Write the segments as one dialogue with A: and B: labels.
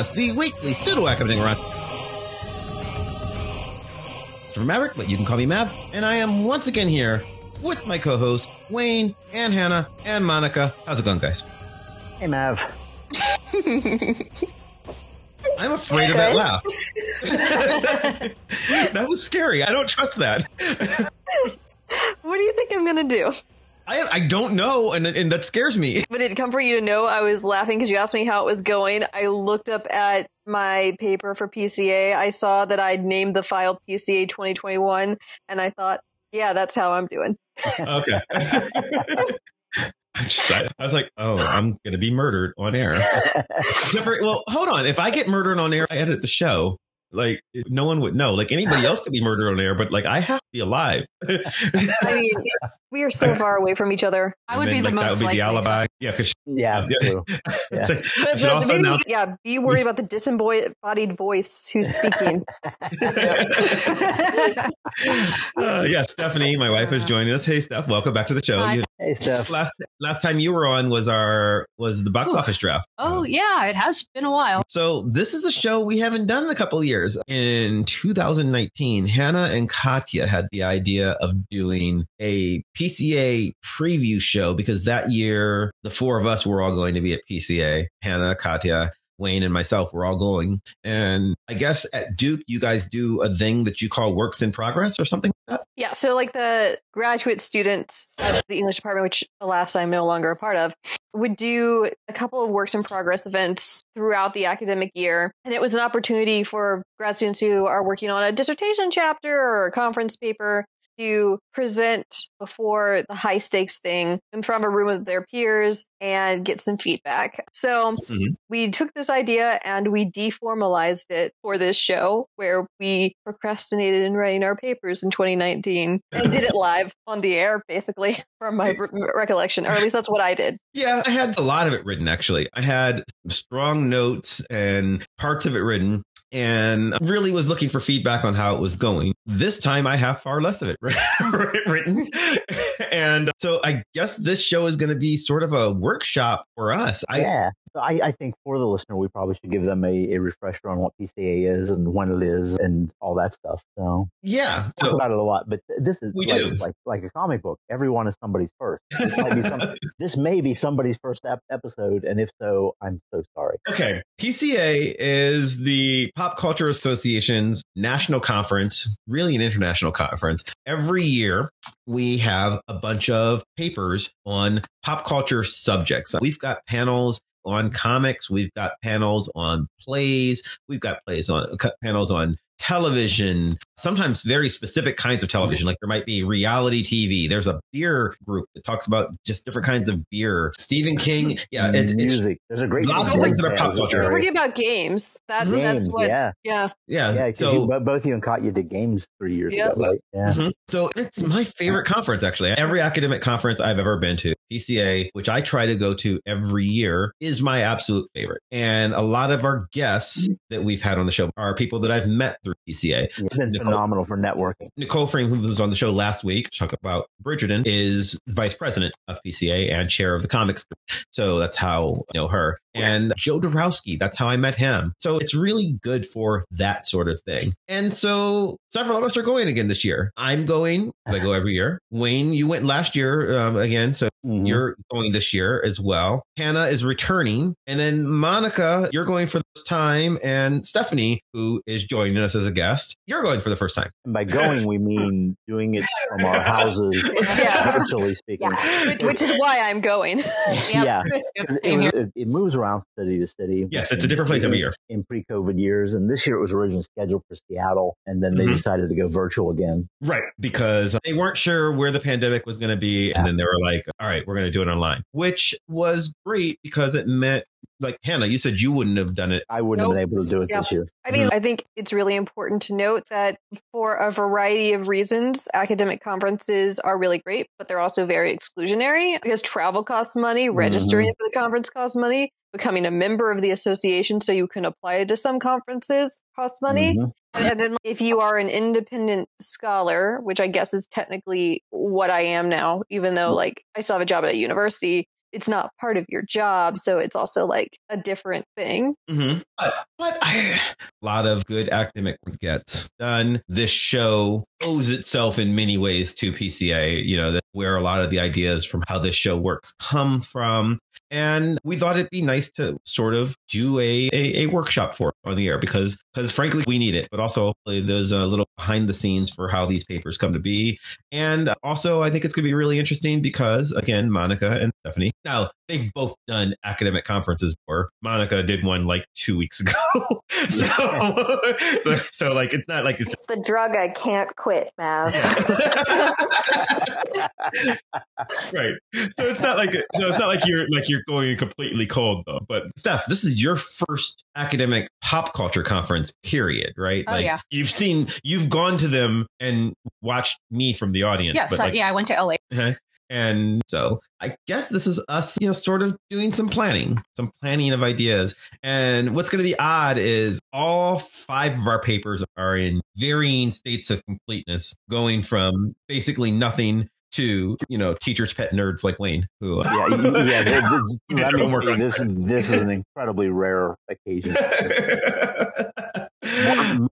A: Podcast, the weekly pseudo academic run. Mr. Maverick, but you can call me Mav, and I am once again here with my co-hosts Wayne and Hannah and Monica. How's it going, guys?
B: Hey, Mav.
A: I'm afraid of that laugh. that was scary. I don't trust that.
C: What do you think I'm gonna do?
A: I, I don't know, and, and that scares me.
C: But it comfort you to know I was laughing because you asked me how it was going. I looked up at my paper for PCA. I saw that I'd named the file PCA 2021, and I thought, yeah, that's how I'm doing.
A: Okay. I, just, I, I was like, oh, I'm going to be murdered on air. Except for- well, hold on. If I get murdered on air, I edit the show. Like, no one would know. Like, anybody else could be murdered on air, but like, I have to be alive.
C: I mean, we are so far away from each other.
D: I would
A: And
D: be
A: then,
D: the
A: like,
D: most
A: That would be the
D: likely
A: alibi. Yeah, because
B: Yeah,
A: Yeah.
B: true.
A: like, I
C: But
A: should
C: the-
A: also
C: maybe,
A: announce
C: yeah, be worried about the disembodied voice who's speaking.
A: uh, yeah, Stephanie, my wife, is joining us. Hey, Steph, welcome back to the show.
D: Hi.
B: Hey, Steph.
A: last last time you were on was our was the box
D: Ooh.
A: office draft.
D: oh um, yeah, it has been a while.
A: So this is a show we haven't done in a couple of years. In 2019, Hannah and Katya had the idea of doing a PCA preview show because that year the four of us were all going to be at PCA. Hannah, Katya, Wayne, and myself were all going. And I guess at Duke, you guys do a thing that you call works in progress or something like that.
C: Yeah, so like the graduate students of the English department, which alas I'm no longer a part of, would do a couple of works in progress events throughout the academic year. And it was an opportunity for grad students who are working on a dissertation chapter or a conference paper to present before the high stakes thing in front of a room of their peers and get some feedback. So
A: Mhm.
C: we took this idea and we deformalized it for this show where we procrastinated in writing our papers in 2019 and did it live on the air, basically, from my re- recollection, or at least that's what I did.
A: Yeah, I had a lot of it written actually. I had strong notes and parts of it written and really was looking for feedback on how it was going. This time I have far less of it written. And so I guess this show is going to be sort of a workshop for us. I
B: yeah. So I, I think for the listener, we probably should give them a, a refresher on what PCA is and when it is and all that stuff. So
A: yeah.
B: talk
A: So
B: about it a lot, but this is
A: We
B: like,
A: do.
B: like like a comic book. Everyone is somebody's first. This, might be some, this may be somebody's first ep- episode, and if so, I'm so sorry.
A: Okay. PCA is the Pop Culture Association's national conference, really an international conference. Every year, we have a bunch of papers on pop culture subjects. We've got panels on comics, we've got panels on plays, we've got plays on panels on television, sometimes very specific kinds of television. Like there might be reality TV. There's a beer group that talks about just different kinds of beer. Stephen King. Yeah. It's, it's.
B: There's a great
A: lots
C: of
B: music
C: things
A: that are pop culture.
C: Don't forget about games. That,
B: Games,
C: that's what, yeah.
B: yeah,
A: yeah.
B: yeah. 'cause
A: so
B: you, bo- both you and Katya did games three years
C: Yep.
B: ago, right? Yeah.
A: Mhm. So it's my favorite conference, actually. Every academic conference I've ever been to, PCA, which I try to go to every year, is my absolute favorite. And a lot of our guests that we've had on the show are people that I've met through PCA.
B: It's been
A: Nicole-
B: phenomenal for networking.
A: Nicole Freim, who was on the show last week, talk about Bridgerton, is vice president of PCA and chair of the comics group. So that's how I know her. And Joe Dorowski, that's how I met him. So it's really good for that sort of thing. And so several of us are going again this year. I'm going, I go every year. Wayne, you went last year um, again. So
B: Mhm.
A: you're going this year as well. Hannah is returning. And then Monica, you're going for the first time. And Stephanie, who is joining us as a guest, you're going for the first time.
B: And by going, we mean doing it from our houses,
C: Yeah.
B: virtually speaking.
C: which, which is why I'm going.
B: Yeah.
D: Yep,
B: It, it, it moves around city to city.
A: Yes, it's a different place every year.
B: In pre-COVID years, and this year it was originally scheduled for Seattle, and then they
A: Mhm.
B: decided to go virtual again.
A: Right. Because they weren't sure where the pandemic was going to be. And then they were like, all right, we're going to do it online, which was great because it meant, like, Hannah, you said you wouldn't have done it.
B: I wouldn't have been able to do it
C: Yeah.
B: this year.
C: I mean, mm-hmm. I think it's really important to note that for a variety of reasons, academic conferences are really great, but they're also very exclusionary because travel costs money, registering mm-hmm. for the conference costs money, becoming a member of the association so you can apply to some conferences costs money.
B: Mhm.
C: And then if you are an independent scholar, which I guess is technically what I am now, even though mm. like I still have a job at a university, it's not part of your job, so it's also like a different thing.
A: Mm-hmm. But, but I, a lot of good academic work gets done. This show owes itself in many ways to PCA. You know, where a lot of the ideas from how this show works come from. And we thought it'd be nice to sort of do a, a, a workshop for on the air because because frankly we need it, but also uh, there's a little behind the scenes for how these papers come to be. And also I think it's gonna be really interesting because again, Monica and Stephanie. Now they've both done academic conferences before. Monica did one like two weeks ago. so so like it's not like it's,
E: it's the drug I can't quit, Mav.
A: right. So it's not like so it's not like you're like you're going completely cold though. But Steph, this is your first academic pop culture conference, period, right?
D: Oh
A: like,
D: yeah.
A: You've seen you've gone to them and watched me from the audience.
D: Yes,
A: but like,
D: yeah. I went to LA.
A: Okay. Uh-huh. And so I guess this is us, you know, sort of doing some planning, some planning of ideas. And what's going to be odd is all five of our papers are in varying states of completeness, going from basically nothing to, you know, teachers' pet nerds like Wayne, who. uh,
B: yeah, y- y- yeah. This, this,
A: You did
B: let me
A: homework
B: say,
A: on
B: this, this is an incredibly rare occasion.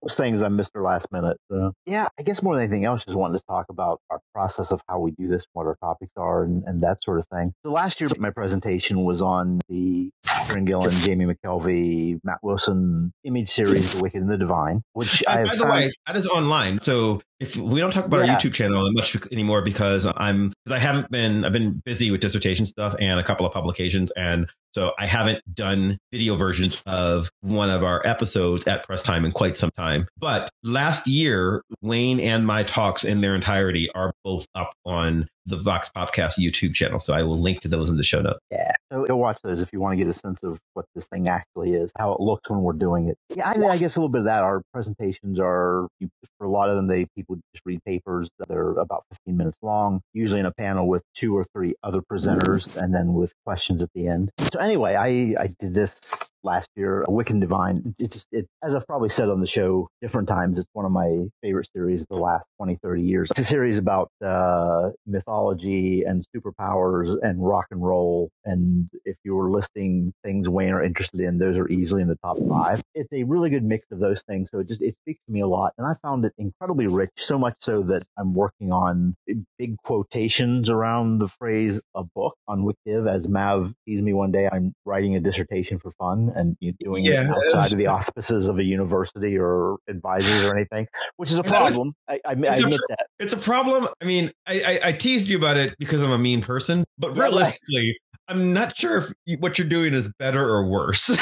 B: Most things I missed her last minute. So. Yeah, I guess more than anything else, just wanted to talk about our process of how we do this, what our topics are, and, and that sort of thing. So last year, my presentation was on the Kieran Gillen, Jamie McKelvie, Matt Wilson image series, The Wicked and the Divine, which
A: And
B: I
A: by the
B: found-
A: way, that is online. So if we don't talk about
B: Yeah.
A: our YouTube channel much anymore because I'm because I haven't been I've been busy with dissertation stuff and a couple of publications and so I haven't done video versions of one of our episodes at press time in quite some time. But last year, Wayne and my talks in their entirety are both up on the Vox Popcast YouTube channel. So I will link to those in the show notes.
B: Yeah. So go watch those if you want to get a sense of what this thing actually is, how it looks when we're doing it. Yeah, I, I guess a little bit of that. Our presentations are, for a lot of them, they people just read papers. They're about 15 minutes long, usually in a panel with two or three other presenters, and then with questions at the end. So anyway, I, I did this last year, a Wicked and Divine. It's it, as I've probably said on the show different times, it's one of my favorite series of the last 20, 30 years. It's a series about uh, mythology and superpowers and rock and roll. And if you were listing things Wayne are interested in, those are easily in the top five. It's a really good mix of those things. So it just, it speaks to me a lot. And I found it incredibly rich, so much so that I'm working on big quotations around the phrase a book on WicDiv. As Mav teased me one day, I'm writing a dissertation for fun and you know, doing
A: Yeah,
B: it outside of the auspices of a university or advisors or anything, which is a
A: that was-
B: problem. I, I, I
A: It's a-
B: admit that.
A: It's a problem. I mean, I, I, I teased you about it because I'm a mean person, but realistically, I'm not sure if you, what you're doing is better or worse.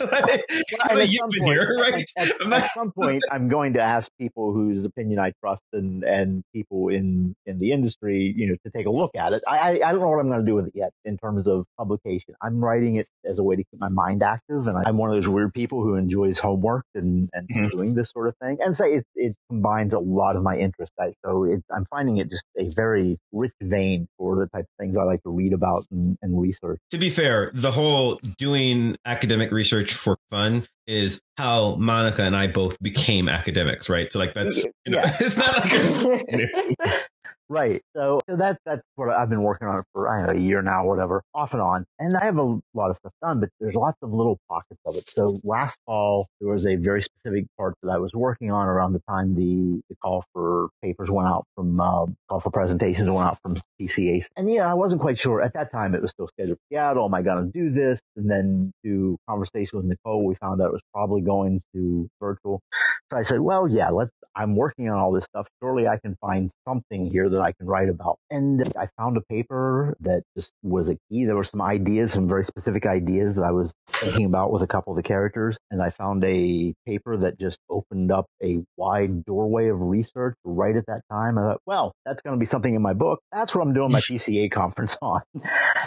A: Like, you've
B: some
A: been
B: point-
A: here, right?
B: At,
A: I'm
B: at some point, I'm going to ask people whose opinion I trust and, and people in, in the industry, you know, to take a look at it. I, I, I don't know what I'm going to do with it yet in terms of publication. I'm writing it as a way to keep my mind active. And I'm one of those weird people who enjoys homework and, and
A: Mhm.
B: doing this sort of thing. And so it, it combines a lot of my interests. So it, I'm finding it just a very rich vein for the type of things I like to read about and, and research.
A: to be fair, the whole doing academic research for fun is how Monica and I both became academics, right? So like that's you know,
B: Yeah.
A: it's not like
B: Right. So, so that that's what I've been working on for I don't know, a year now, whatever, off and on. And I have a lot of stuff done, but there's lots of little pockets of it. So last fall there was a very specific part that I was working on around the time the, the call for papers went out from uh, call for presentations went out from PCAs. And yeah, I wasn't quite sure at that time. It was still scheduled for Seattle. Am I going to do this? And then through conversation with Nicole, we found out it was probably going to virtual. So I said, well, yeah, let's, I'm working on all this stuff. Surely I can find something here that I can write about. And I found a paper that just was a key. There were some ideas, some very specific ideas that I was thinking about with a couple of the characters. And I found a paper that just opened up a wide doorway of research right at that time. I thought, well, that's going to be something in my book. That's what I'm doing my PCA conference on.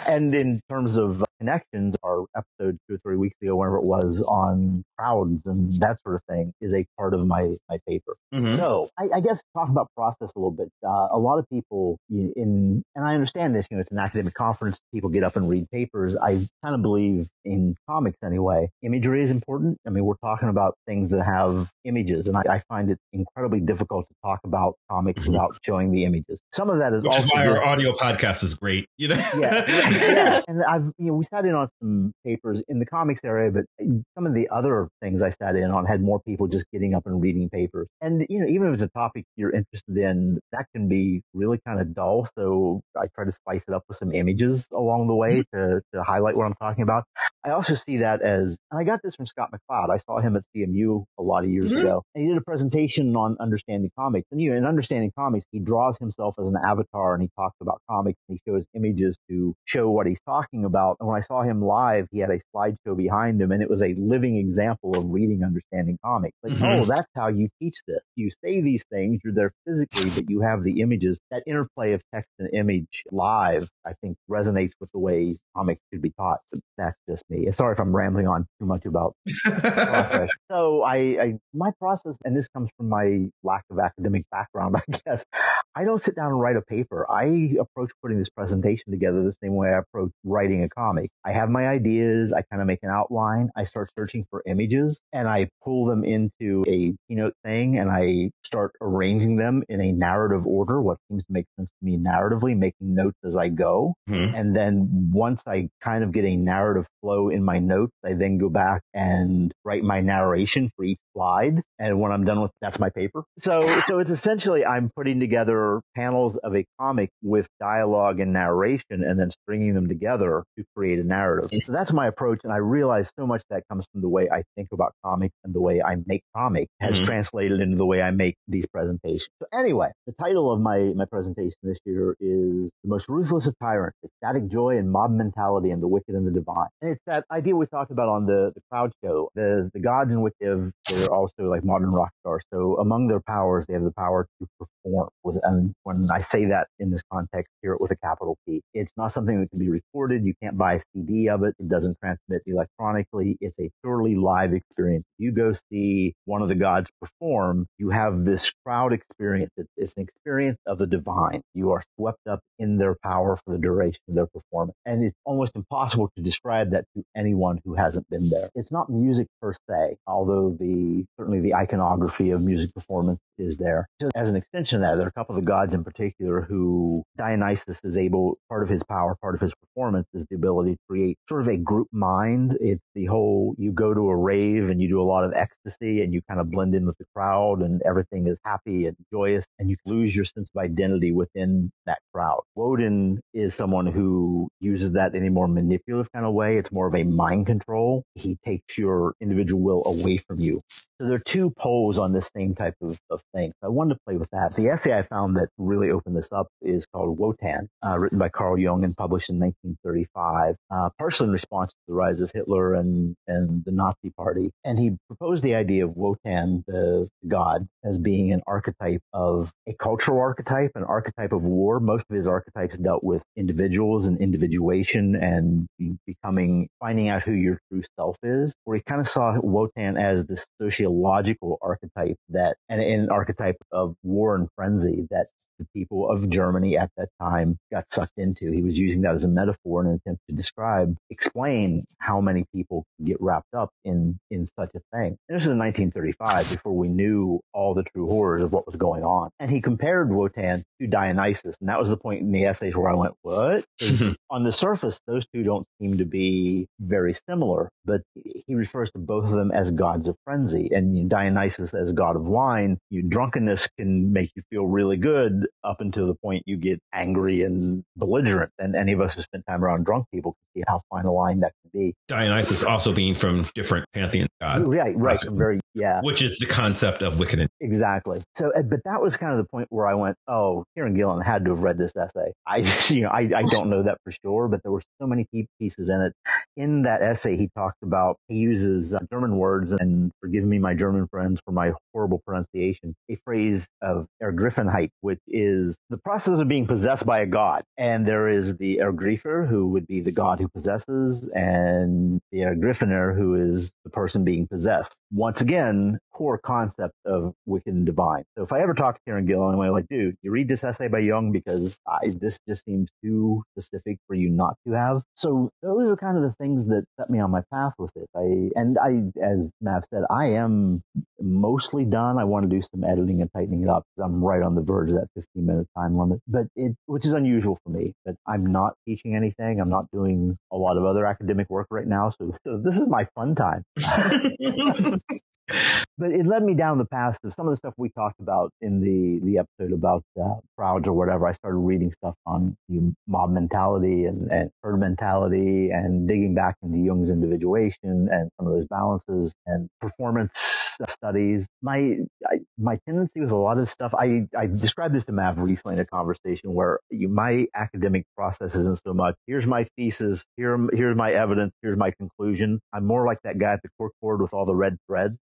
B: and in terms of connections, our episode two or three weeks ago, whenever it was on crowds and that sort of thing is a part of my my paper.
A: Mhm.
B: So I, I guess talk about process a little bit. Uh, a lot of people in, and I understand this, you know, it's an academic conference. People get up and read papers. I kind of believe in comics anyway. Imagery is important. I mean, we're talking about things that have images and I, I find it incredibly difficult to talk about comics
A: Mhm.
B: without showing the images. Some of that is
A: Which is why our audio podcast is great. You know?
B: yeah, yeah. And I've, you know, we sat in on some papers in the comics area, but some of the other things I sat in on had more people just getting up and reading papers. And, you know, even if it's a topic you're interested in, that can be really kind of dull. So I try to spice it up with some images along the way mm-hmm. to, to highlight what I'm talking about. I also see that as, and I got this from Scott McCloud. I saw him at CMU a lot of years
A: Mhm.
B: ago. And he did a presentation on understanding comics. And you know, in understanding comics, he draws himself as an avatar and he talks about comics and he shows images to show what he's talking about. And when I saw him live, he had a slideshow behind him and it was a living example of reading understanding comics. Like,
A: Mhm.
B: oh, that's how you teach this. You say these things, you're there physically, but you have the images. That interplay of text and image live, I think resonates with the way comics should be taught. But that's just me. Sorry if I'm rambling on too much about process. So I, I, my process, and this comes from my lack of academic background, I guess. I don't sit down and write a paper. I approach putting this presentation together the same way I approach writing a comic. I have my ideas. I kind of make an outline. I start searching for images and I pull them into a keynote thing and I start arranging them in a narrative order, what seems to make sense to me narratively, making notes as I go.
A: Mhm.
B: And then once I kind of get a narrative flow in my notes, I then go back and write my narration for each slide. And when I'm done with that's my paper. So so it's essentially I'm putting together panels of a comic with dialogue and narration and then stringing them together to create a narrative. So that's my approach. And I realize so much that comes from the way I think about comics and the way I make comics has
A: Mhm.
B: translated into the way I make these presentations. So anyway, the title of my, my presentation this year is The Most Ruthless of Tyrants, Ecstatic Joy and Mob Mentality and the Wicked and the Divine. And it's that idea we talked about on the, the crowd show. The, the gods in they've- they're also like modern rock stars. So among their powers, they have the power to perform. With, and when I say that in this context, hear it with a capital P. It's not something that can be recorded. You can't buy a CD of it. It doesn't transmit electronically. It's a purely live experience. You go see one of the gods perform, you have this crowd experience. It's, it's an experience of the divine. You are swept up in their power for the duration of their performance. And it's almost impossible to describe that to anyone who hasn't been there. It's not music per se, although the, certainly the iconography of music performance is there. Just as an extension of that, there are a couple of the gods in particular who Dionysus is able, part of his power, part of his performance is the ability to create sort of a group mind. It's the whole, you go to a rave and you do a lot of ecstasy and you kind of blend in with the crowd and everything is happy and joyous and you lose your sense of identity within that crowd. Woden is someone who uses that in a more manipulative kind of way. It's more of a mind control. He takes your individual will away from you. So there are two poles on this same type of, of thing. I wanted to play with that. The essay I found that really opened this up is called Wotan, uh, written by Carl Jung and published in 1935, uh, partially in response to the rise of Hitler and, and the Nazi party. And he proposed the idea of Wotan, the god, as being an archetype of a cultural archetype, an archetype of war. Most of his archetypes dealt with individuals and individuation and becoming, finding out who your true self is, where he kind of saw Wotan as this sociological archetype that, and an archetype of war and frenzy that the people of Germany at that time got sucked into. He was using that as a metaphor in an attempt to describe, explain how many people get wrapped up in, in such a thing. And this is in 1935 before we knew all the true horrors of what was going on. And he compared Wotan to Dionysus. And that was the point in the essays where I went, what? on the surface, those two don't seem to be very similar, but he refers to both of them as gods of frenzy and Dionysus as god of wine. You, drunkenness can make you feel really good up until the point you get angry and belligerent. And any of us who spend time around drunk people can see how fine a line that can be.
A: Dionysus also being from different pantheon gods,
B: right, right. Very, yeah.
A: which is the concept of wicked. and-
B: Exactly. So, uh, but that was kind of the point where I went, oh, Kieran Gillen had to have read this essay. I, you know, I, I don't know that for sure, but there were so many key pieces in it. In that essay, he talks about, he uses uh, German words, and forgive me, my German friends, for my horrible pronunciation, a phrase of Ergriffenheit, which is the process of being possessed by a god. And there is the Ergriffer, who would be the god who possesses, and the Ergriffener, who is the person being possessed. Once again, core concept of wicked and divine. So if I ever talk to Kieran Gillen, I'm like, dude, you read this essay by Jung because I, this just seems too specific for you not to have. So those are kind of the things that set me on my path with it. I and I, as Mav said, I am mostly done. I want to do some editing and tightening it up. I'm right on the verge of that 15 minute time limit, but it, which is unusual for me. But I'm not teaching anything. I'm not doing a lot of other academic work right now. So, so this is my fun time. but it led me down the path of some of the stuff we talked about in the the episode about uh, or whatever. I started reading stuff on mob mentality and, and herd mentality and digging back into Jung's individuation and some of those balances and performance studies. My I, my tendency with a lot of stuff, I, I described this to Mav recently in a conversation where you, my academic process isn't so much, here's my thesis, here, here's my evidence, here's my conclusion. I'm more like that guy at the corkboard with all the red threads.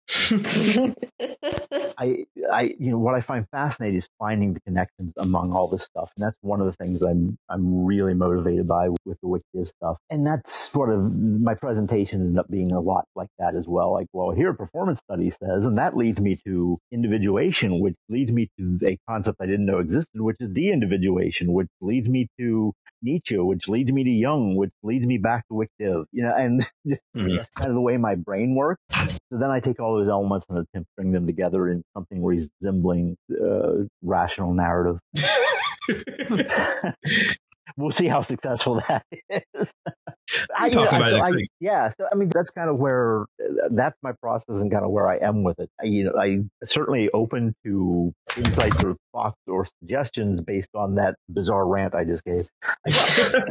B: I, I, you know, what I find fascinating is finding the connections among all this stuff, and that's one of the things I'm, I'm really motivated by with the Wicked stuff. And that's sort of my presentation ends up being a lot like that as well. Like, well, here performance study says, and that leads me to individuation, which leads me to a concept I didn't know existed, which is de-individuation, which leads me to Nietzsche, which leads me to Jung, which leads me back to WicDiv, you know, and mm-hmm. that's kind of the way my brain works. So then I take all those elements and attempt to bring them together in something resembling uh, rational narrative. we'll see how successful that is.
A: I, you know, so I,
B: yeah, so I mean that's kind of where that's my process and kind of where I am with it. I, you know, I certainly open to insights or thoughts or suggestions based on that bizarre rant I just gave.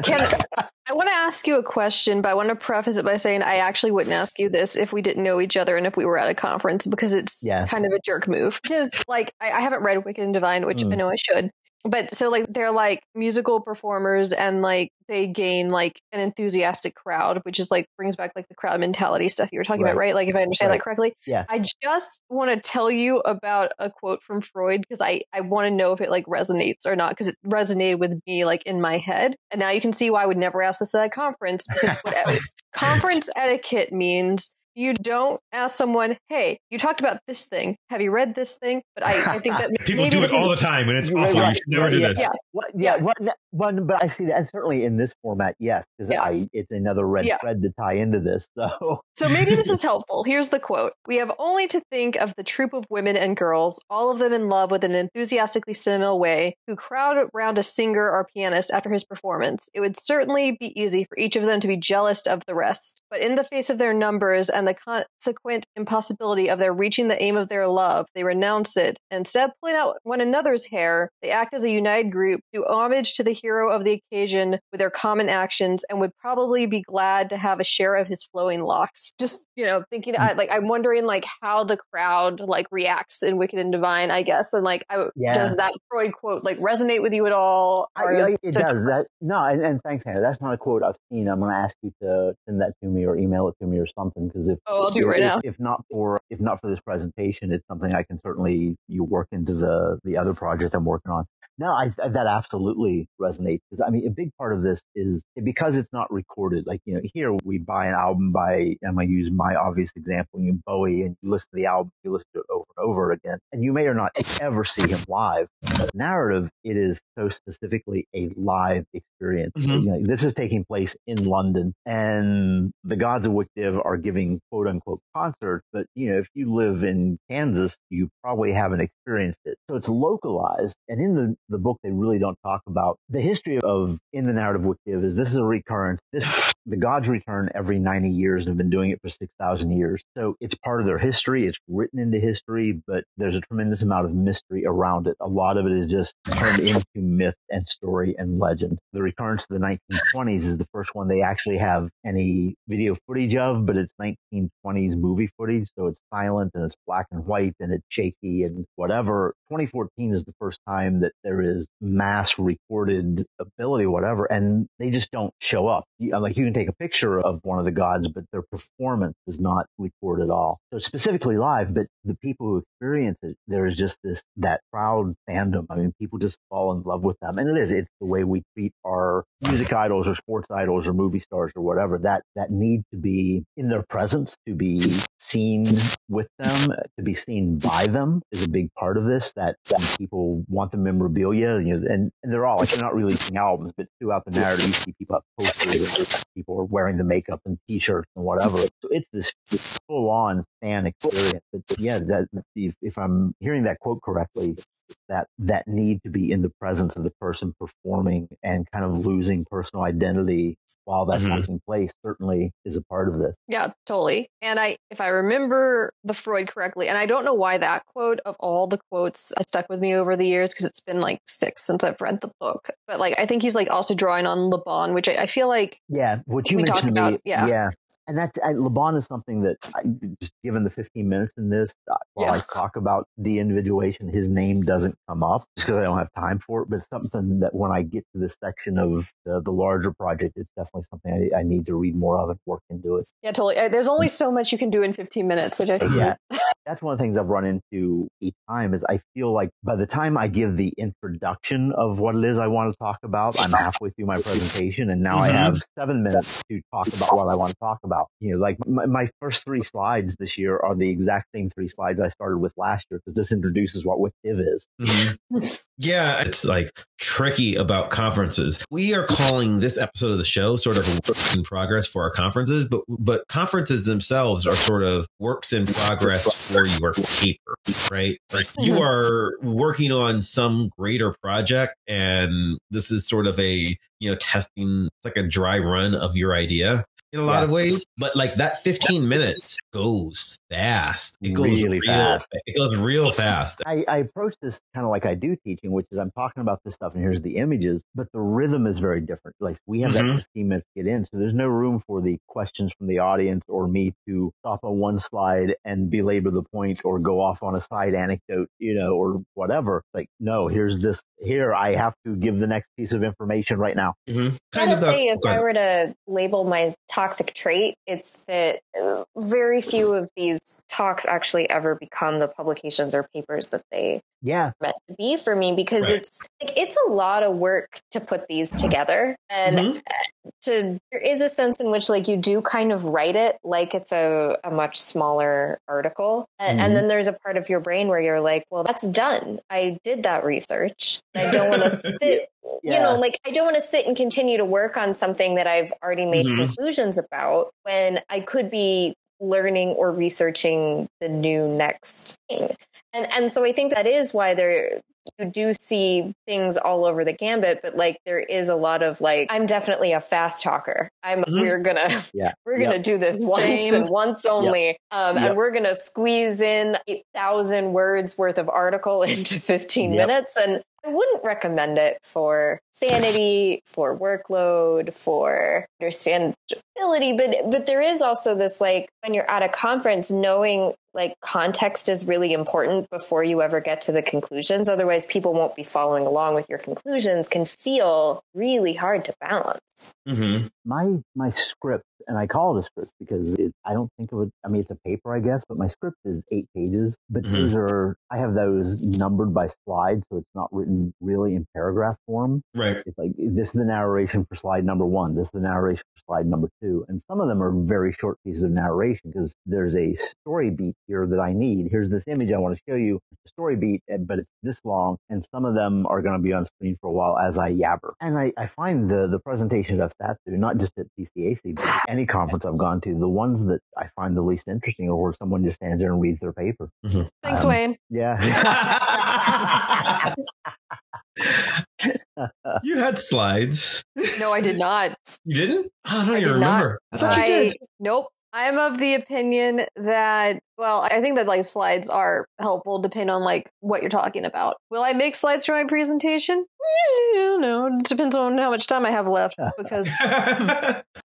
C: Can, I want to ask you a question, but I want to preface it by saying I actually wouldn't ask you this if we didn't know each other and if we were at a conference because it's yeah. kind of a jerk move. Because like I, I haven't read Wicked and Divine, which mm. I know I should, but so like they're like musical performers and like they gain like an enthusiastic crowd which is like brings back like the crowd mentality stuff you were talking right. about right like if i understand right. that correctly
B: yeah
C: i just want to tell you about a quote from freud because i i want to know if it like resonates or not because it resonated with me like in my head and now you can see why i would never ask this at a conference because whatever conference etiquette means you don't ask someone, "Hey, you talked about this thing. Have you read this thing?" But I, I think that
A: people do it all is, the time, and it's awful. Right, you should never do
B: yeah,
A: this.
B: Yeah, yeah. yeah. One, but I see that, and certainly in this format, yes, because yes. it's another red yeah. thread to tie into this. So,
C: so maybe this is helpful. Here's the quote: "We have only to think of the troop of women and girls, all of them in love with an enthusiastically similar way, who crowd around a singer or pianist after his performance. It would certainly be easy for each of them to be jealous of the rest, but in the face of their numbers and the consequent impossibility of their reaching the aim of their love, they renounce it. Instead of pulling out one another's hair, they act as a united group, do homage to the hero of the occasion with their common actions, and would probably be glad to have a share of his flowing locks. Just you know, thinking mm. I, like I'm wondering like how the crowd like reacts in Wicked and Divine, I guess, and like I, yeah. does that Freud quote like resonate with you at all?
B: I, I, it does. That no, and, and, thanks, Hannah. That's not a quote I've seen. I'm going to ask you to send that to me or email it to me or something because if
C: oh, I'll do it right
B: if,
C: now.
B: If not for if not for this presentation, it's something I can certainly you work into the the other project I'm working on. No, I, that absolutely resonates because I mean, a big part of this is because it's not recorded. Like, you know, here we buy an album by, I'm going to use my obvious example, you know, Bowie, and you listen to the album, you listen to it over and over again, and you may or not ever see him live. But narrative, it is so specifically a live experience. Mm-hmm. You know, this is taking place in London, and the gods of WicDiv are giving quote unquote concerts. But, you know, if you live in Kansas, you probably haven't experienced it. So it's localized. And in the the book, they really don't talk about the history of in the narrative WicDiv is this is a recurrent. This the gods return every 90 years and have been doing it for 6,000 years. So it's part of their history. It's written into history. but there's a tremendous amount of mystery around it. A lot of it is just turned into myth and story and legend. The recurrence of the 1920s is the first one they actually have any video footage of, but it's 1920s movie footage, so it's silent and it's black and white and it's shaky and whatever. 2014 is the first time that there is mass recorded ability, whatever, and they just don't show up. You, uh, like you can take a picture of one of the gods, but their performance is not recorded at all. So specifically live, but the people who experience it, there is just this that proud fandom. I mean, people just fall in love with them, and it is. It's the way we treat our music idols or sports idols or movie stars or whatever. That that need to be in their presence, to be seen with them, to be seen by them is a big part of this. That, that people want the memorabilia, you know, and, and they're all like they're not releasing albums, but throughout the narrative, you see people have posters, people are wearing the makeup and t-shirts and whatever. So it's this full on fan experience. But yeah, that if, if I'm hearing that quote correctly, that that need to be in the presence of the person performing and kind of losing personal identity while that's mm-hmm. taking place certainly is a part of this.
C: Yeah, totally. And I if I remember the Freud correctly, and I don't know why that quote of all the quotes stuck with me over the years because it's been like six since I've read the book. But like I think he's like also drawing on Le Bon, which I, I feel like
B: Yeah, what you
C: we
B: mentioned
C: about,
B: me,
C: yeah.
B: yeah and that's I, Le Bon is something that I, just given the 15 minutes in this, uh, while yeah. I talk about the individuation, his name doesn't come up because I don't have time for it. But something that when I get to this section of the, the larger project, it's definitely something I, I, need to read more of and work into it.
C: Yeah, totally. Uh, there's only so much you can do in 15 minutes, which I think
B: yeah. That's one of the things I've run into each time is I feel like by the time I give the introduction of what it is I want to talk about, I'm halfway through my presentation, and now mm-hmm. I have seven minutes to talk about what I want to talk about. You know, like my, my, first three slides this year are the exact same three slides I started with last year because this introduces what WicDiv is.
A: Mm-hmm. yeah, it's like tricky about conferences. We are calling this episode of the show sort of a work in progress for our conferences, but but conferences themselves are sort of works in progress for your paper, right? Like you mm-hmm. are working on some greater project, and this is sort of a you know testing it's like a dry run of your idea in a lot yeah. of ways, but like that 15 minutes goes fast. It goes really real, fast. It goes real fast.
B: I, I approach this kind of like I do teaching, which is I'm talking about this stuff and here's the images, but the rhythm is very different. Like we have mm-hmm. that 15 minutes to get in. So there's no room for the questions from the audience or me to stop on one slide and belabor the point or go off on a side anecdote, you know, or whatever. Like, no, here's this here. I have to give the next piece of information right now.
E: Mm-hmm. I gotta say, if I were to label my toxic trait. It's that uh, very few of these talks actually ever become the publications or papers that they
B: yeah
E: meant to be for me because right. it's like it's a lot of work to put these together and mm-hmm. To there is a sense in which like you do kind of write it like it's a, a much smaller article and, mm-hmm. and, then there's a part of your brain where you're like well that's done i did that research i don't want to sit yeah. you know like i don't want to sit and continue to work on something that i've already made mm-hmm. conclusions about when i could be learning or researching the new next thing. And and so I think that is why there you do see things all over the gambit, but like there is a lot of like I'm definitely a fast talker. I'm mm-hmm. we're gonna yeah. we're gonna yep. do this once Same. and once only. Yep. Um yep. and we're gonna squeeze in eight thousand words worth of article into fifteen minutes. And I wouldn't recommend it for sanity, for workload, for understandability, but but there is also this like when you're at a conference knowing like context is really important before you ever get to the conclusions otherwise people won't be following along with your conclusions can feel really hard to balance
B: mm-hmm. my my script and I call it a script because it, I don't think of it. I mean, it's a paper, I guess, but my script is eight pages. But mm-hmm. those are I have those numbered by slide, so it's not written really in paragraph form.
A: Right.
B: It's like this is the narration for slide number one. This is the narration for slide number two, and some of them are very short pieces of narration because there's a story beat here that I need. Here's this image I want to show you, the story beat, but it's this long, and some of them are going to be on screen for a while as I yabber. And I, I find the the presentations I've sat through, not just at PCAC, but any conference I've gone to, the ones that I find the least interesting are where someone just stands there and reads their paper.
C: Mm-hmm. Thanks, um, Wayne.
B: Yeah.
A: you had slides.
C: No, I did not.
A: You didn't? Oh, no,
C: I
A: even remember.
C: Not. I thought you did. Nope. I'm of the opinion that well, I think that like slides are helpful depending on like what you're talking about. Will I make slides for my presentation? Yeah, no, it depends on how much time I have left because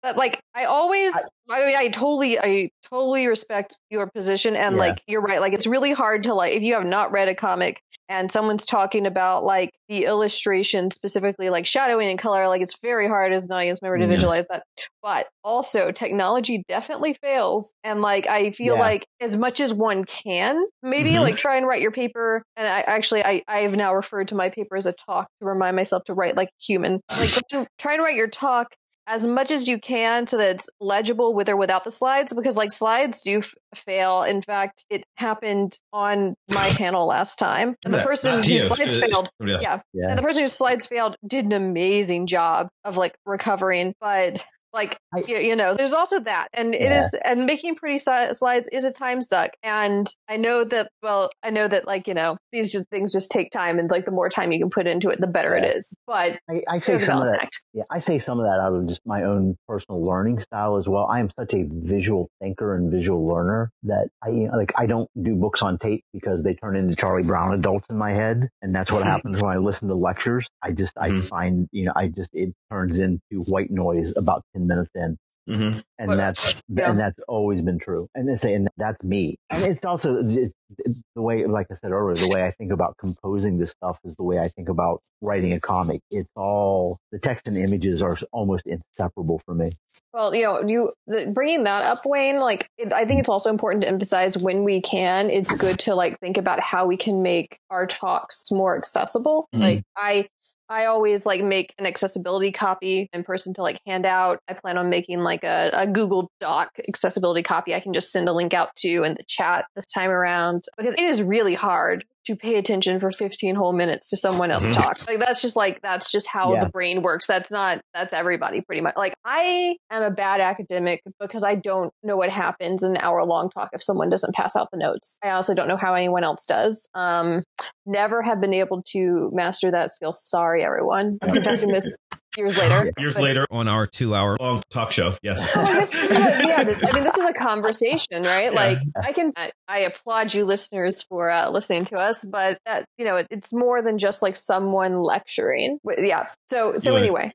C: but like I always I, mean I totally I totally respect your position and
B: Yeah.
C: like you're right. Like it's really hard to like if you have not read a comic and someone's talking about like the illustration specifically like shadowing and color, like it's very hard as an audience member to
A: Yes.
C: visualize that. But also technology definitely fails. And like I feel
B: Yeah.
C: like as much as one can, maybe
A: Mhm.
C: like try and write your paper. And I actually I, I have now referred to my paper as a talk to remind myself to write like human. Like try and- try and write your talk as much as you can so that it's legible with or without the slides because like slides do f- fail in fact it happened on my panel last time and the person whose
A: you,
C: slides failed yeah
B: Yeah.
C: and the person whose slides failed did an amazing job of like recovering but like,
B: I,
C: you, you, know, there's also that. And
B: yeah.
C: it is, and making pretty si- slides is a time suck. And I know that, well, I know that, like, you know, these just, things just take time. And, like, the more time you can put into it, the better
B: yeah.
C: it is. But
B: I, I say some of that. Yeah. I say some of that out of just my own personal learning style as well. I am such a visual thinker and visual learner that I, you know, like, I don't do books on tape because they turn into Charlie Brown adults in my head. And that's what happens when I listen to lectures. I just, I
A: mm-hmm.
B: find, you know, I just, it turns into white noise about 10 in
A: Mm-hmm.
B: And that's
C: yeah.
B: and that's always been true. And they say, and that's me. And it's also it's, it's the way, like I said earlier, the way I think about composing this stuff is the way I think about writing a comic. It's all the text and images are almost inseparable for me.
C: Well, you know, you the, bringing that up, Wayne. Like, it, I think it's also important to emphasize when we can. It's good to like think about how we can make our talks more accessible.
A: Mm-hmm.
C: Like, I I always like make an accessibility copy in person to like hand out. I plan on making like a, a Google Doc accessibility copy I can just send a link out to in the chat this time around because it is really hard to pay attention for 15 whole minutes to someone else
A: Mhm.
C: talk. Like that's just like that's just how
B: Yeah.
C: the brain works. That's not that's everybody pretty much. Like I am a bad academic because I don't know what happens in an hour long talk if someone doesn't pass out the notes. I also don't know how anyone else does. Um never have been able to master that skill. Sorry everyone. I'm confessing this years later.
A: Years
C: But-
A: later on our two hour long talk show. Yes.
C: Is yeah, this- I mean, this is a conversation, right?
A: Yeah.
C: Like, I can, I, I applaud you, listeners, for uh, listening to us, but that, you know, it, it's more than just like someone lecturing. Yeah. So, so anyway,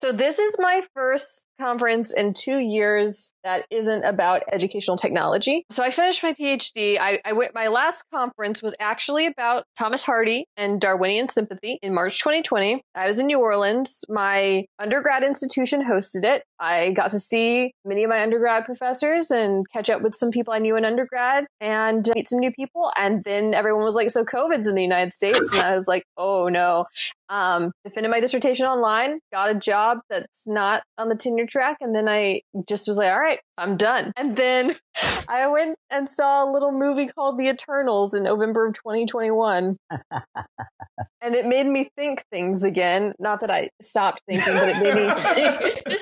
C: so this is my first conference in two years that isn't about educational technology. So I finished my PhD. I, I went. My last conference was actually about Thomas Hardy and Darwinian sympathy in March 2020. I was in New Orleans. My undergrad institution hosted it. I got to see many of my undergrad professors and catch up with some people I knew in undergrad and meet some new people. And then everyone was like, "So COVID's in the United States," and I was like, "Oh no." Um, defended my dissertation online, got a job that's not on the tenure track, and then I just was like, "All right, I'm done." And then I went and saw a little movie called The Eternals in November of 2021 and it made me think things again. Not that I stopped thinking, but it made me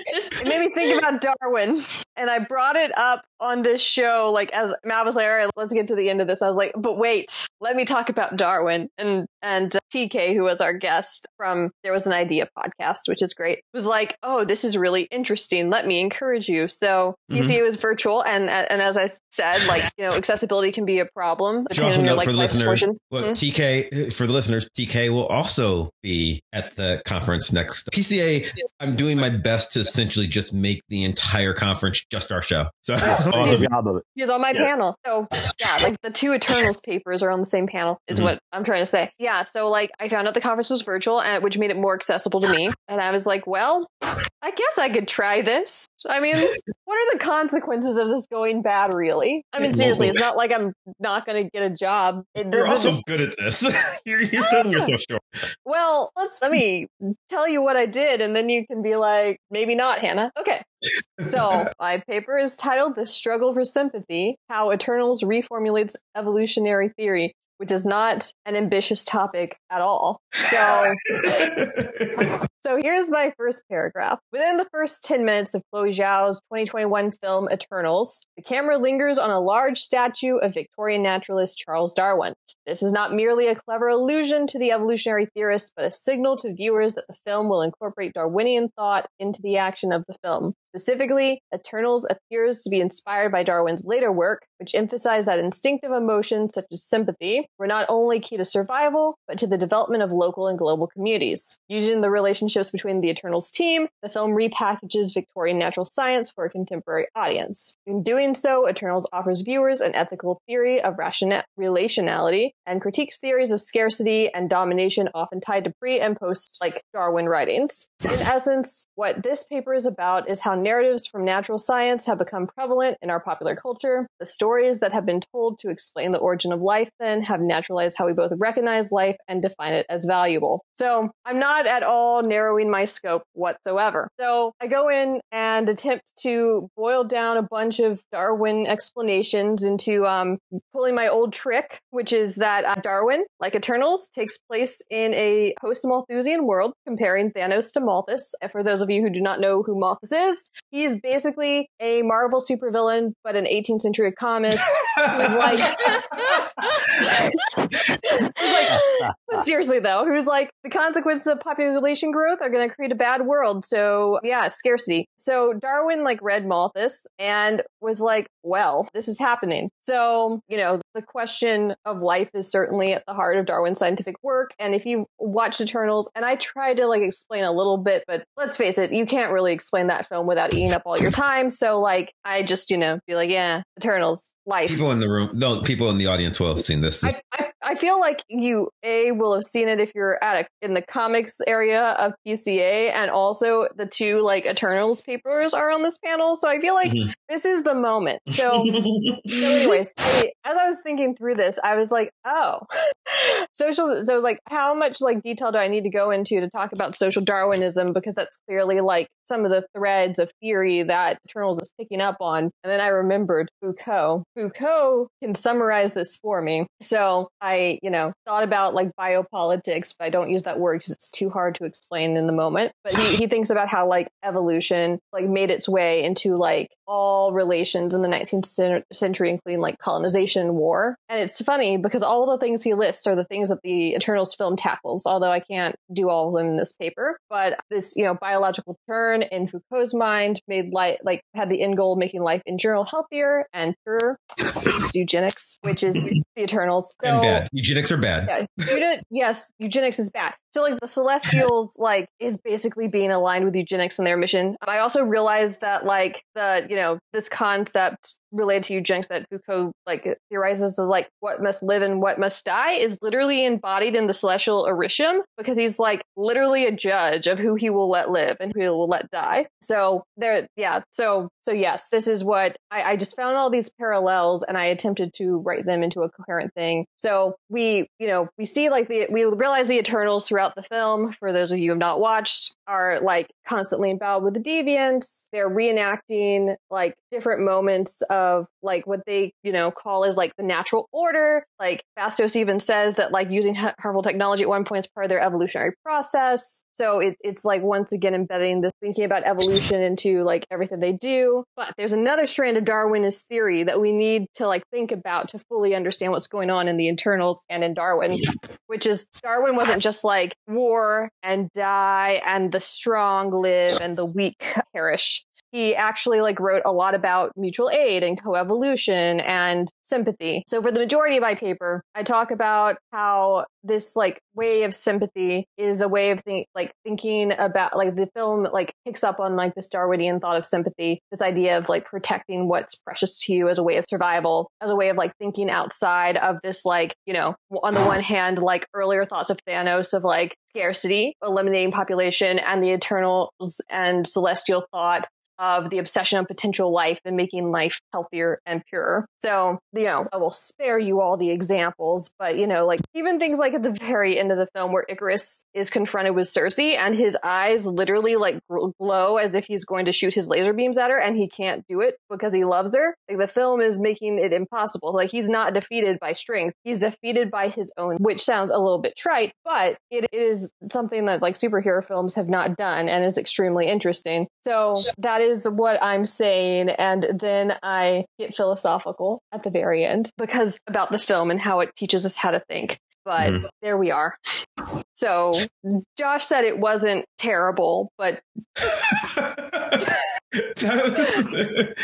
C: it made me think about Darwin. And I brought it up on this show, like as Mav was like, "All right, let's get to the end of this." I was like, "But wait, let me talk about Darwin." And and uh, TK, who was our guest from There Was an Idea podcast, which is great, was like, "Oh, this is really interesting. Let me encourage you." So
A: Mhm.
C: PCA was virtual, and and as I said, like you know, accessibility can be a problem.
A: Should also note
C: like,
A: for the listeners, well,
C: Hmm?
A: TK for the listeners, TK will also be at the conference next. PCA, I'm doing my best to essentially just make the entire conference just our show. So
B: job of it.
C: He's on my
A: Yeah.
C: panel. So yeah, like the two Eternals papers are on the same panel is
A: Mhm.
C: what I'm trying to say. Yeah. So like I found out the conference was virtual and which made it more accessible to me. And I was like, well, I guess I could try this. I mean, what are the consequences of this going bad really? I mean, seriously, it's not like I'm not gonna get a job. It-
A: you're also
C: is-
A: good at this. you're you're selling yourself short.
C: well, let's let me tell you what I did, and then you can be like, maybe not, Hannah. Okay. So my paper is titled "The Struggle for Sympathy: How Eternals Reformulates Evolutionary Theory," which is not an ambitious topic at all. So, so here's my first paragraph. Within the first 10 minutes of Chloe Zhao's 2021 film Eternals, the camera lingers on a large statue of Victorian naturalist Charles Darwin. This is not merely a clever allusion to the evolutionary theorist, but a signal to viewers that the film will incorporate Darwinian thought into the action of the film. Specifically, Eternals appears to be inspired by Darwin's later work, which emphasized that instinctive emotions such as sympathy were not only key to survival, but to the development of local and global communities. Using the relationships between the Eternals team, the film repackages Victorian natural science for a contemporary audience. In doing so, Eternals offers viewers an ethical theory of rationa- relationality and critiques theories of scarcity and domination often tied to pre and post like Darwin writings. In essence, what this paper is about is how narratives from natural science have become prevalent in our popular culture. The stories that have been told to explain the origin of life then have naturalized how we both recognize life and define it as valuable. So I'm not at all narrowing my scope whatsoever. So I go in and attempt to boil down a bunch of Darwin explanations into um, pulling my old trick, which is that uh, Darwin, like Eternals, takes place in a post-Malthusian world, comparing Thanos to Malthus. And for those of you who do not know who Malthus is, he's basically a Marvel supervillain, but an 18th century economist who's like, like seriously though, who's like the consequences of population growth are going to create a bad world. So yeah, scarcity. So Darwin like read Malthus and was like, well, this is happening. So, you know, the question of life is certainly at the heart of Darwin's scientific work. And if you watch Eternals, and I try to like explain a little bit, but let's face it, you can't really explain that film without eating up all your time. So like, I just, you know, be like, yeah, Eternals, life.
A: People in the room, no, people in the audience will have seen this.
C: I, I, I feel like you a will have seen it if you're at a, in the comics area of PCA, and also the two like Eternals papers are on this panel. So I feel like
A: Mhm.
C: this is the moment. So, so anyways, I, as I was thinking through this, I was like, oh, social. So like, how much like detail do I need to go into to talk about social Darwinism? Because that's clearly like some of the threads of theory that Eternals is picking up on. And then I remembered Foucault. Foucault can summarize this for me. So I, you know, thought about like biopolitics, but I don't use that word because it's too hard to explain in the moment. But he, he thinks about how like evolution like made its way into like all relations in the 19th century, including like colonization, war. And it's funny because all the things he lists are the things that the Eternals film tackles, although I can't do all of them in this paper. But this, you know, biological turn in Foucault's mind made life like had the end goal of making life in general healthier and purer. Eugenics, which is the Eternals.
A: and bad. Eugenics are bad.
C: Yeah, yes, eugenics is bad. So like the Celestials like is basically being aligned with eugenics in their mission. I also realized that like the you know this concept related to eugenics that Foucault like theorizes is like what must live and what must die is literally embodied in the celestial Arishem because he's like literally a judge of who he will let live and who he will let die. So there, yeah. So so yes, this is what I, I just found all these parallels and I attempted to write them into a coherent thing. So we, you know, we see like the we realize the Eternals throughout the film. For those of you who have not watched, are like constantly emboweled with the deviants. They're reenacting like different moments of like what they, you know, call as like the natural order. Like Phastos even says that like using harmful technology at one point is part of their evolutionary process. So it, it's like once again embedding this thinking about evolution into like everything they do. But there's another strand of Darwinist theory that we need to like think about to fully understand what's going on in the Eternals and in Darwin, which is Darwin wasn't just like war and die and the strong live and the weak perish he actually like wrote a lot about mutual aid and coevolution and sympathy. So for the majority of my paper, I talk about how this like way of sympathy is a way of think like thinking about like the film like picks up on like this Darwinian thought of sympathy, this idea of like protecting what's precious to you as a way of survival, as a way of like thinking outside of this like, you know, on the one hand, like earlier thoughts of Thanos of like scarcity, eliminating population and the eternals and celestial thought of the obsession of potential life and making life healthier and purer. So, you know, I will spare you all the examples, but you know, like even things like at the very end of the film where Ikaris is confronted with Sersi and his eyes literally like glow as if he's going to shoot his laser beams at her and he can't do it because he loves her. Like the film is making it impossible. Like he's not defeated by strength. He's defeated by his own, which sounds a little bit trite, but it is something that like superhero films have not done and is extremely interesting. So that is what I'm saying. And then I get philosophical at the very end because about the film and how it teaches us how to think. But
A: Mhm.
C: there we are. So Josh said it wasn't terrible, but
A: That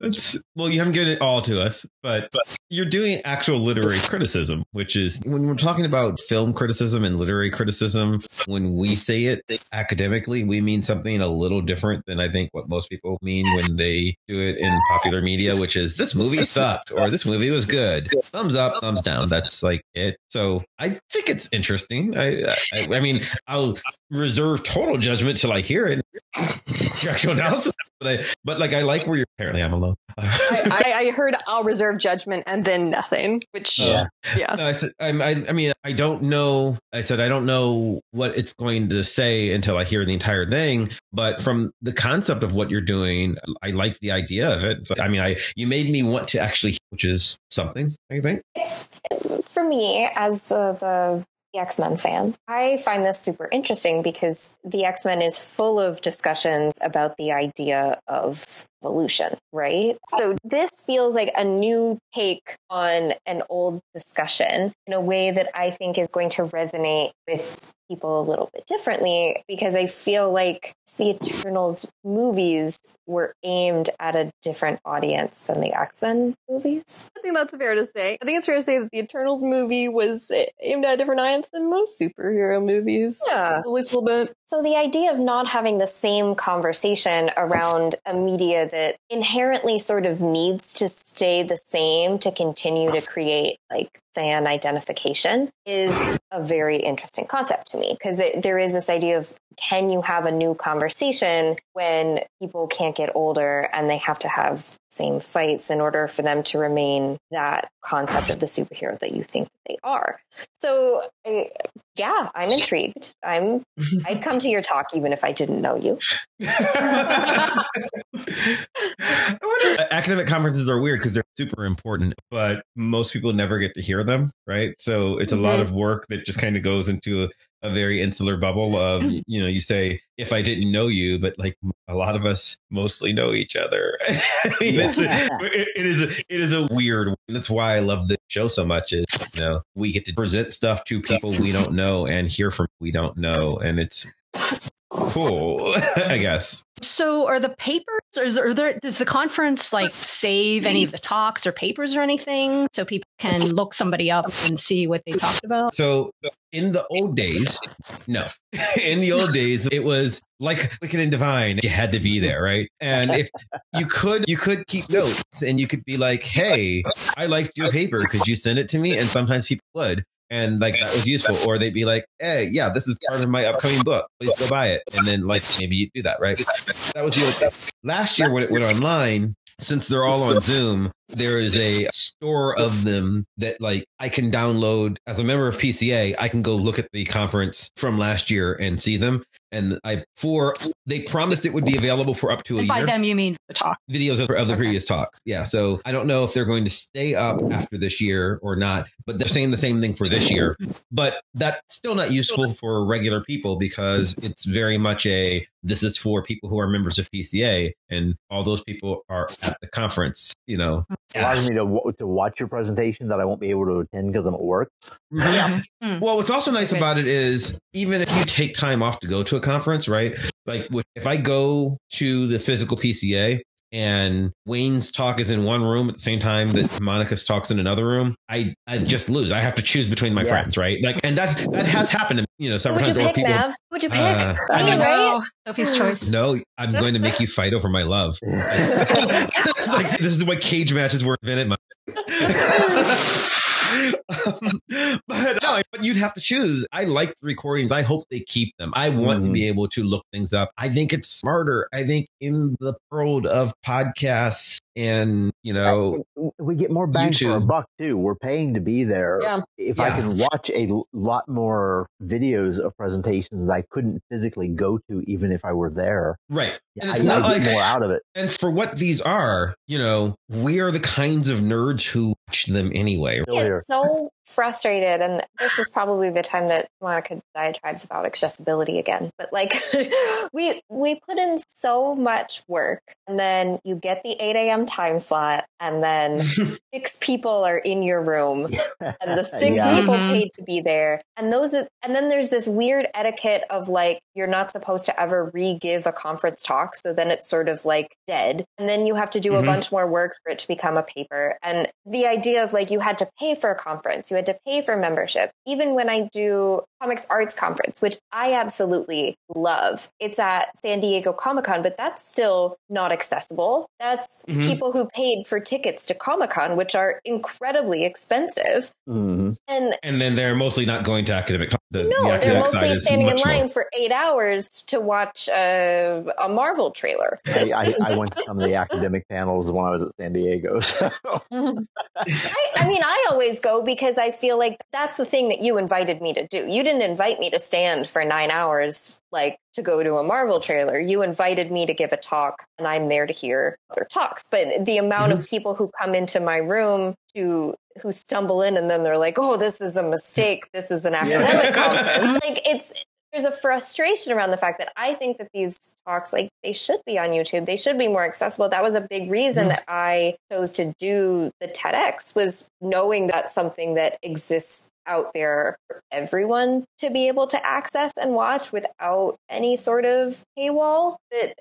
A: was- well, you haven't given it all to us, but, but you're doing actual literary criticism, which is when we're talking about film criticism and literary criticism, when we say it academically, we mean something a little different than I think what most people mean when they do it in popular media, which is this movie sucked or this movie was good. Thumbs up, thumbs down. That's like it. So I think it's interesting. I, I, I mean, I'll reserve total judgment till I hear it. Your actual analysis, but I, but like I like where you're. Apparently, I'm alone.
C: I, I heard I'll reserve judgment and then nothing, which oh,
B: Yeah.
C: yeah.
A: No, I, said, I, I mean, I don't know. I said I don't know what it's going to say until I hear the entire thing. But from the concept of what you're doing, I like the idea of it. So, I mean, I you made me want to actually, which is something. I think.
E: for me as the the, the x-men fan. I find this super interesting because the x-men is full of discussions about the idea of evolution right? So this feels like a new take on an old discussion in a way that i think is going to resonate with people a little bit differently because i feel like the eternals movies were aimed at a different audience than the x-men movies
C: I think that's fair to say. I think it's fair to say that the Eternals movie was aimed at a different audience than most superhero movies.
E: Yeah.
C: At least a little bit.
E: So the idea of not having the same conversation around a media that inherently sort of needs to stay the same to continue to create like fan identification is a very interesting concept to me because there is this idea of can you have a new conversation when people can't get older and they have to have same fights in order for them to remain that concept of the superhero that you think they are. So I, yeah, I'm intrigued. I'm I'd come to your talk even if I didn't know you.
A: Wonder, uh, academic conferences are weird because they're super important, but most people never get to hear them, right? So it's a lot mm-hmm. of work that just kind of goes into a, very insular bubble of, you know, you say, if I didn't know you, but like a lot of us mostly know each other. I mean, a, it, it is a, it is a weird. That's why I love this show so much. Is you know we get to present stuff to people we don't know and hear from we don't know, and it's cool. I guess.
D: So, are the papers, or is, are there, does the conference like save any of the talks or papers or anything so people can look somebody up and see what they talked about?
A: So in the old days, no. In the old days, it was like Wicked and Divine. You had to be there, right? And if you could, you could keep notes and you could be like, "Hey, I liked your paper. Could you send it to me?" And sometimes people would. And like that was useful, or they'd be like, "Hey, yeah, this is part of my upcoming book. Please go buy it." And then, like, maybe you do that, right? That was the. Last year when it went online, since they're all on Zoom, there is a store of them that like I can download as a member of PCA. I can go look at the conference from last year and see them. And I for they promised it would be available for up to a
D: And by
A: year.
D: them, you mean the talk.
A: Videos of, of the
D: Okay.
A: previous talks. Yeah. So I don't know if they're going to stay up after this year or not, but they're saying the same thing for this year. But that's still not useful for regular people because it's very much a this is for people who are members of PCA and all those people are at the conference, you know.
B: allows me to to watch your presentation that I won't be able to attend because I'm at work.
A: Yeah.
D: Mm.
A: Well, what's also nice
D: Okay.
A: about it is even if you take time off to go to a conference, right? Like if I go to the physical PCA and Wayne's talk is in one room at the same time that Monica's talks in another room, I I just lose. I have to choose between my
B: Yeah.
A: friends, right? Like, and that that has happened, to me, you know,
E: Who
A: several
E: would you
A: times. where
E: pick,
A: people,
E: Mav? Who would you pick?
A: Uh,
D: I
E: Me,
D: don't
E: right?
D: Sophie's choice.
A: No, I'm going to make you fight over my love. It's, it's like this is what cage matches were invented. My- Um, but no, but you'd have to choose. I like the recordings. I hope they keep them. I want to
B: Mhm.
A: be able to look things up. I think it's smarter. I think in the world of podcasts and you know,
B: we get more bang for our
A: YouTube.
B: buck too. We're paying to be there.
C: Yeah.
B: If I can watch a lot more videos of presentations that I couldn't physically go to, even if I were there,
A: right? And it's
B: I
A: not
B: get
A: like
B: more out of it.
A: and for what these are, you know, we are the kinds of nerds who watch them anyway.
B: Still here.
E: It's so frustrated, and this is probably the time that Monica diatribes about accessibility again. But like, we we put in so much work, and then you get the eight a.m. time slot, and then six people are in your room, and the six
B: Yeah.
E: people
D: Mhm.
E: paid to be there, and those, and then there's this weird etiquette of like you're not supposed to ever re-give a conference talk, so then it's sort of like dead, and then you have to do
A: Mhm.
E: a bunch more work for it to become a paper, and the idea of like you had to pay for a conference, you had to pay for membership. Even when I do comics arts conference, which I absolutely love, it's at San Diego Comic Con, but that's still not accessible. That's
A: Mhm.
E: people who paid for tickets to Comic Con, which are incredibly expensive.
B: Mhm.
E: And
A: And then they're mostly not going to academic. The, the
E: no, they're
A: academic
E: mostly standing in
A: much more.
E: line for eight hours to watch a, a Marvel trailer.
B: I, I, I went to some of the academic panels when I was at San Diego. So.
E: I, I mean, I always go because I feel like that's the thing that you invited me to do. You didn't invite me to stand for nine hours, like to go to a Marvel trailer. You invited me to give a talk, and I'm there to hear other talks. But the amount of mm-hmm. people who come into my room to who stumble in and then they're like, "Oh, this is a mistake. This is an academic conference." Like it's there's a frustration around the fact that I think that these talks, like they should be on YouTube. They should be more accessible. That was a big reason
A: Mhm.
E: that I chose to do the TEDx was knowing that something that exists out there for everyone to be able to access and watch without any sort of paywall that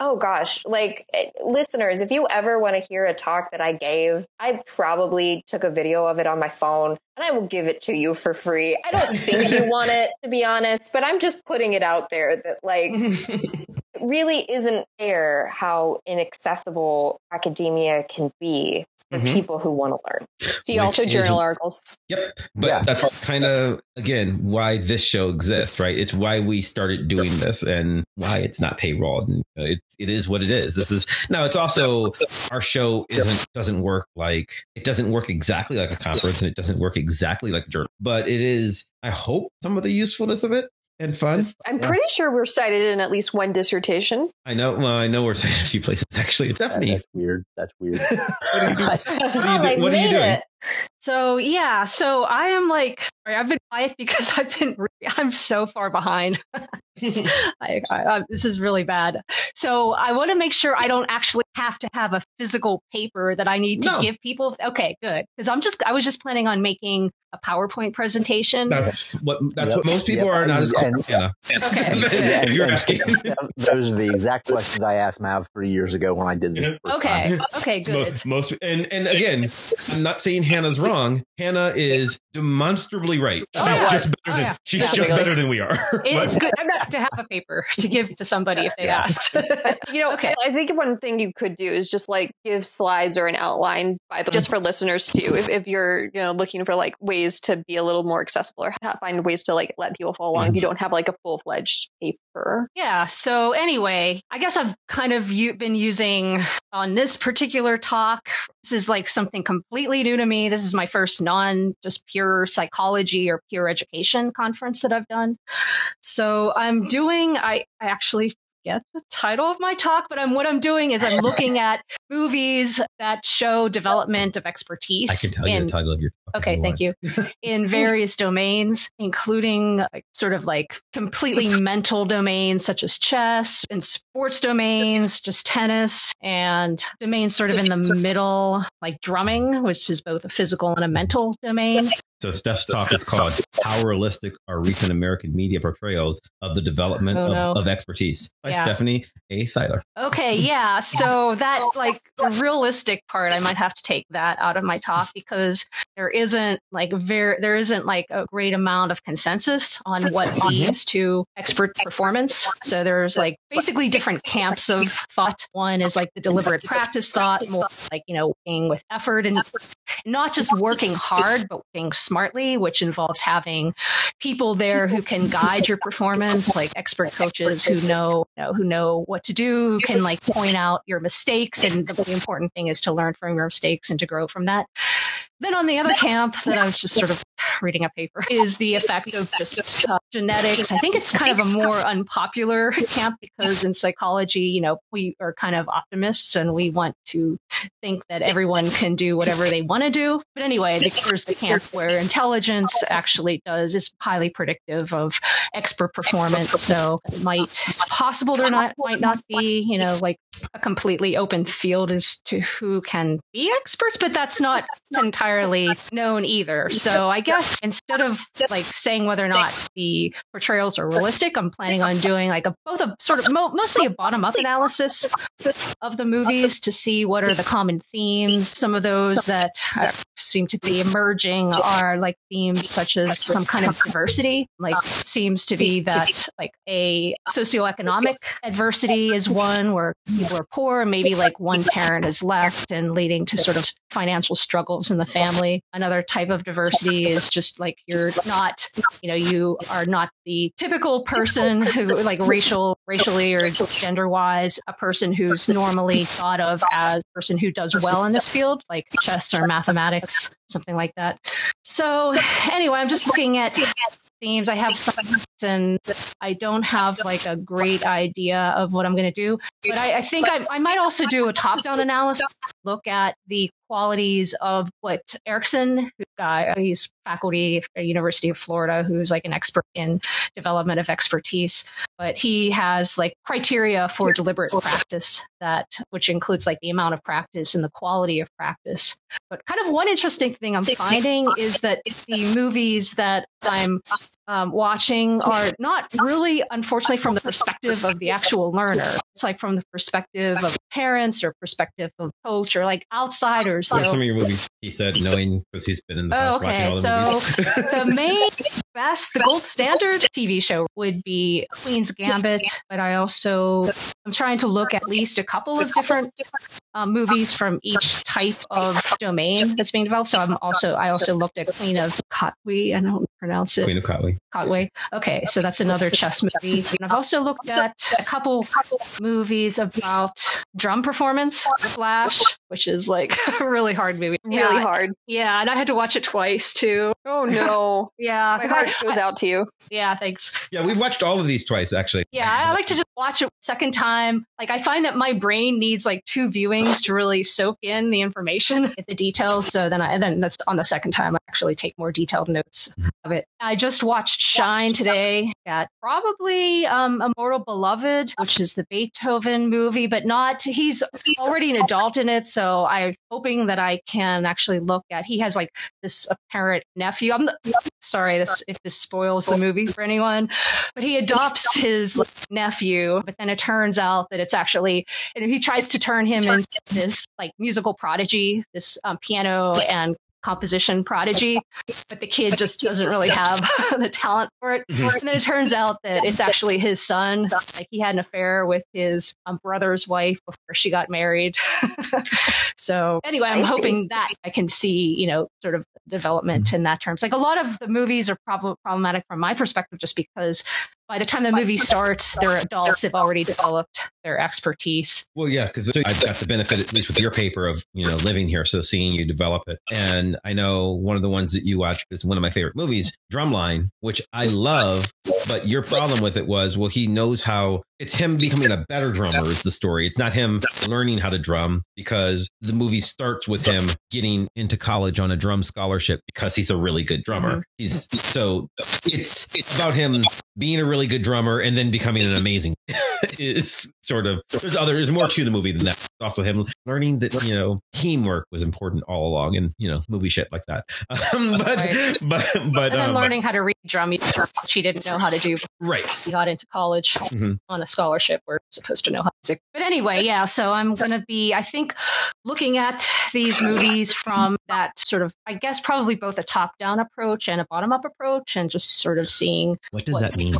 E: oh gosh. Like eh, listeners if you ever want to hear a talk that i gave i probably took a video of it on my phone and i will give it to you for free. I don't think you want it to be honest but i'm just putting it out there that like really isn't fair how inaccessible academia can be for
A: Mhm.
E: people who want to learn
C: See
A: Which
C: also
A: is-
C: journal articles.
A: Yep. But
B: Yeah.
A: that's kind of, again, why this show exists, right? It's why we started doing this and why it's not paywalled. And it, it is what it is. This is, now it's also, our show isn't, doesn't work like, it doesn't work exactly like a conference and it doesn't work exactly like a journal, but it is, I hope, some of the usefulness of it and fun.
C: I'm
B: Yeah.
C: pretty sure we're cited in at least one dissertation.
A: I know, well, I know we're cited a few places actually.
B: That-
A: Stephanie,
B: that's weird. That's weird.
A: what are you doing? you do- what are you doing?
E: it.
D: So yeah, so I am like, sorry, I've been quiet because I've been, re- I'm so far behind. I, I, I, this is really bad. So I want to make sure I don't actually have to have a physical paper that I need to
A: No.
D: give people. Okay, good, because I'm just, I was just planning on making a PowerPoint presentation.
A: That's what, that's
B: Yep.
A: what most people
B: Yep.
A: are not as cool.
B: And-
A: Anna.
D: Okay.
A: if you're asking.
B: Those are the exact questions I asked Mav three years ago when I did this.
D: okay, okay, good.
A: Most, most and and again, I'm not saying Hannah's wrong. Hannah is demonstrably right.
D: Oh,
A: she's
D: yeah.
A: just better
D: Oh,
A: than
D: yeah.
A: she's
C: Yeah.
A: just better than we are.
D: It-
A: But-
D: it's good to have a paper to give to somebody if they
B: Yeah.
D: ask.
C: You know,
D: Okay.
C: I think one thing you could do is just like give slides or an outline by the, just for listeners too. If, if you're you know looking for like ways to be a little more accessible or ha- find ways to like let people follow along, if you don't have like a full fledged paper.
D: Yeah. So anyway, I guess I've kind of been using on this particular talk. This is like something completely new to me. This is my first non just pure psychology or pure education conference that I've done. So I'm doing, I, I actually forget the title of my talk, but I'm, what I'm doing is I'm looking at movies that show development of expertise.
A: I can tell you the title of your. talk
D: Okay, thank you. In various domains, including like, sort of like completely mental domains such as chess and sports domains, just tennis, and domains sort of in the middle, like drumming, which is both a physical and a mental domain.
A: So Steph's talk is called "How Realistic Are Recent American Media Portrayals of the Development
D: Oh,
A: of, of Expertise" by
D: Yeah.
A: Stephanie A. Seiler.
D: Okay, yeah. So that like realistic part, I might have to take that out of my talk because there isn't like very there isn't like a great amount of consensus on what mm-hmm. leads to expert performance. So there's like basically different camps of thought. One is like the deliberate practice thought, more like you know working with effort and not just working hard, but working smartly, which involves having people there who can guide your performance, like expert coaches who know, you know who know what to do, who can like point out your mistakes. And the, the important thing is to learn from your mistakes and to grow from that. Then on the other camp that I was just sort of reading a paper is the effect of just uh, genetics. I think it's kind of a more unpopular camp because in psychology, you know, we are kind of optimists and we want to think that everyone can do whatever they want to do. But anyway, there's the camp where intelligence actually does is highly predictive of expert performance. So it might it's possible there not might not be, you know, like a completely open field as to who can be experts, but that's not entirely known either. So I guess instead of like saying whether or not the portrayals are realistic, I'm planning on doing like a both a sort of mo- mostly a bottom up analysis of the movies to see what are the common themes. Some of those that uh, seem to be emerging are like themes such as some kind of diversity. Like seems to be that like a socioeconomic adversity is one where people are poor, maybe like one parent is left and leading to sort of financial struggles in the family. Another type of diversity is just like you're not, you know, you are not the typical person who like racial, racially or gender wise, a person who's normally thought of as a person who does well in this field, like chess or mathematics, something like that. So anyway, I'm just looking at themes. I have some, and I don't have like a great idea of what I'm going to do. But I, I think I, I, might also do a top down analysis, look at the qualities of what Ericsson, guy, uh, he's faculty at University of Florida, who's like an expert in development of expertise. But he has like criteria for deliberate practice that, which includes like the amount of practice and the quality of practice. But kind of one interesting thing I'm finding is that the movies that I'm um, watching are not really, unfortunately, from the perspective of the actual learner. It's like from the perspective of parents or perspective of coach or like outsiders.
A: So, some of your movies, he said, knowing because he's been in the
D: oh, okay. so the main best, the gold standard TV show would be Queen's Gambit, but I also I'm trying to look at least a couple of different um, movies from each type of domain that's being developed. So I'm also I also looked at Queen of Katwe. I don't pronounce it.
A: Queen of Katwe.
D: Katwe. Okay, so that's another chess movie. And I've also looked at a couple movies about drum performance, Flash, which is like a really hard movie.
C: Really yeah, hard.
D: Yeah, and I had to watch it twice too.
C: Oh no.
D: yeah.
C: My heart I, goes out to you.
D: Yeah, thanks.
A: Yeah, we've watched all of these twice actually.
D: Yeah, I like to just watch it second time. Like I find that my brain needs like two viewings to really soak in the information, the details. So then I then that's on the second time I actually take more detailed notes mm-hmm. of it. I just watched Shine today at probably um Immortal Beloved, which is the Beethoven movie, but not he's already an adult in it, so I'm hoping that I can actually look at he has like this apparent nephew. I'm sorry this if this spoils the movie for anyone, but he adopts his nephew, but then it turns out that it's actually and he tries to turn him into this like musical prodigy, this um, piano and composition prodigy, but the kid just doesn't really have the talent for it. Mm-hmm. And then it turns out that it's actually his son. Like he had an affair with his um, brother's wife before she got married. so anyway, I'm hoping that I can see, you know, sort of development mm-hmm. in that terms. Like a lot of the movies are prob- problematic from my perspective, just because by the time the movie starts, they're adults. They've already developed their expertise.
A: Well, yeah, because I've got the benefit, at least with your paper, of you know living here, so seeing you develop it. And I know one of the ones that you watched is one of my favorite movies, Drumline, which I love. But your problem with it was, well, he knows how. It's him becoming a better drummer. Is the story? It's not him learning how to drum because the movie starts with him getting into college on a drum scholarship because he's a really good drummer. Mm-hmm. He's so it's it's about him being a really good drummer and then becoming an amazing is sort of there's other there's more to the movie than that. Also him learning that you know teamwork was important all along and you know movie shit like that. Um, but, right. but but
D: and
A: um,
D: learning how to read drum she didn't know how to do
A: right.
D: He got into college mm-hmm. on a scholarship. We're supposed to know how music. But anyway, yeah. So I'm going to be I think looking at these movies from that sort of I guess probably both a top down approach and a bottom up approach and just sort of seeing
A: what does what, that mean?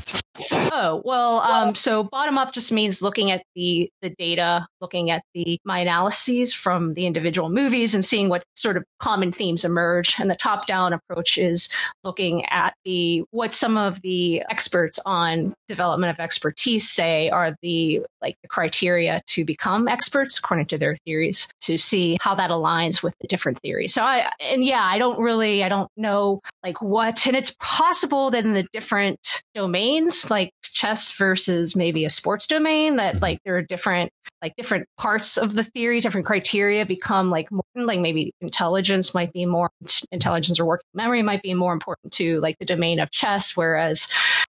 D: Oh well, um, so bottom up just means looking at the the data, looking at the my analyses from the individual movies, and seeing what sort of common themes emerge. And the top down approach is looking at the what some of the experts on development of expertise say are the like the criteria to become experts according to their theories to see how that aligns with the different theories. So I and yeah, I don't really I don't know like what and it's possible that in the different domains like chess versus maybe a sports domain that
A: Mhm.
D: like there are different like different parts of the theory, different criteria become like more, like maybe intelligence might be more intelligence or working memory might be more important to like the domain of chess, whereas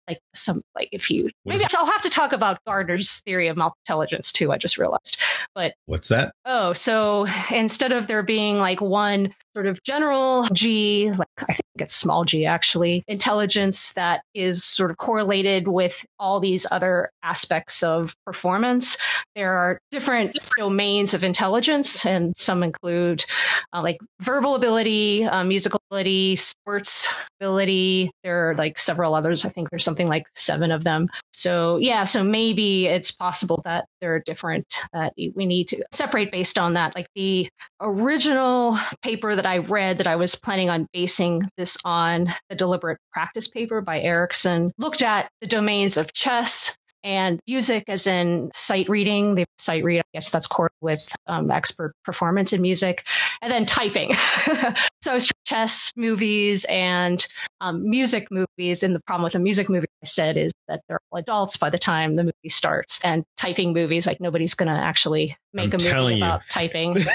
D: like some like if you maybe I'll have to talk about Gardner's theory of multi-intelligence too. I just realized, but
A: What's that?
D: Oh, so instead of there being like one sort of general G, like I think it's small g actually, intelligence that is sort of correlated with all these other aspects of performance, there are different domains of intelligence, and some include uh, like verbal ability, uh, musical ability, sports ability. There are like several others. I think there's something like seven of them. So yeah, so maybe it's possible that there are different that we need to separate based on that. Like the original paper that I read that I was planning on basing this on, the deliberate practice paper by Ericsson, looked at the domains of chess and music as in sight reading. The sight read, I guess that's core with um, expert performance in music, and then typing. so chess movies and um, music movies. And the problem with a music movie, I said, is that they're all adults by the time the movie starts. And typing movies, like nobody's going to actually make
A: I'm
D: a movie
A: you.
D: about typing.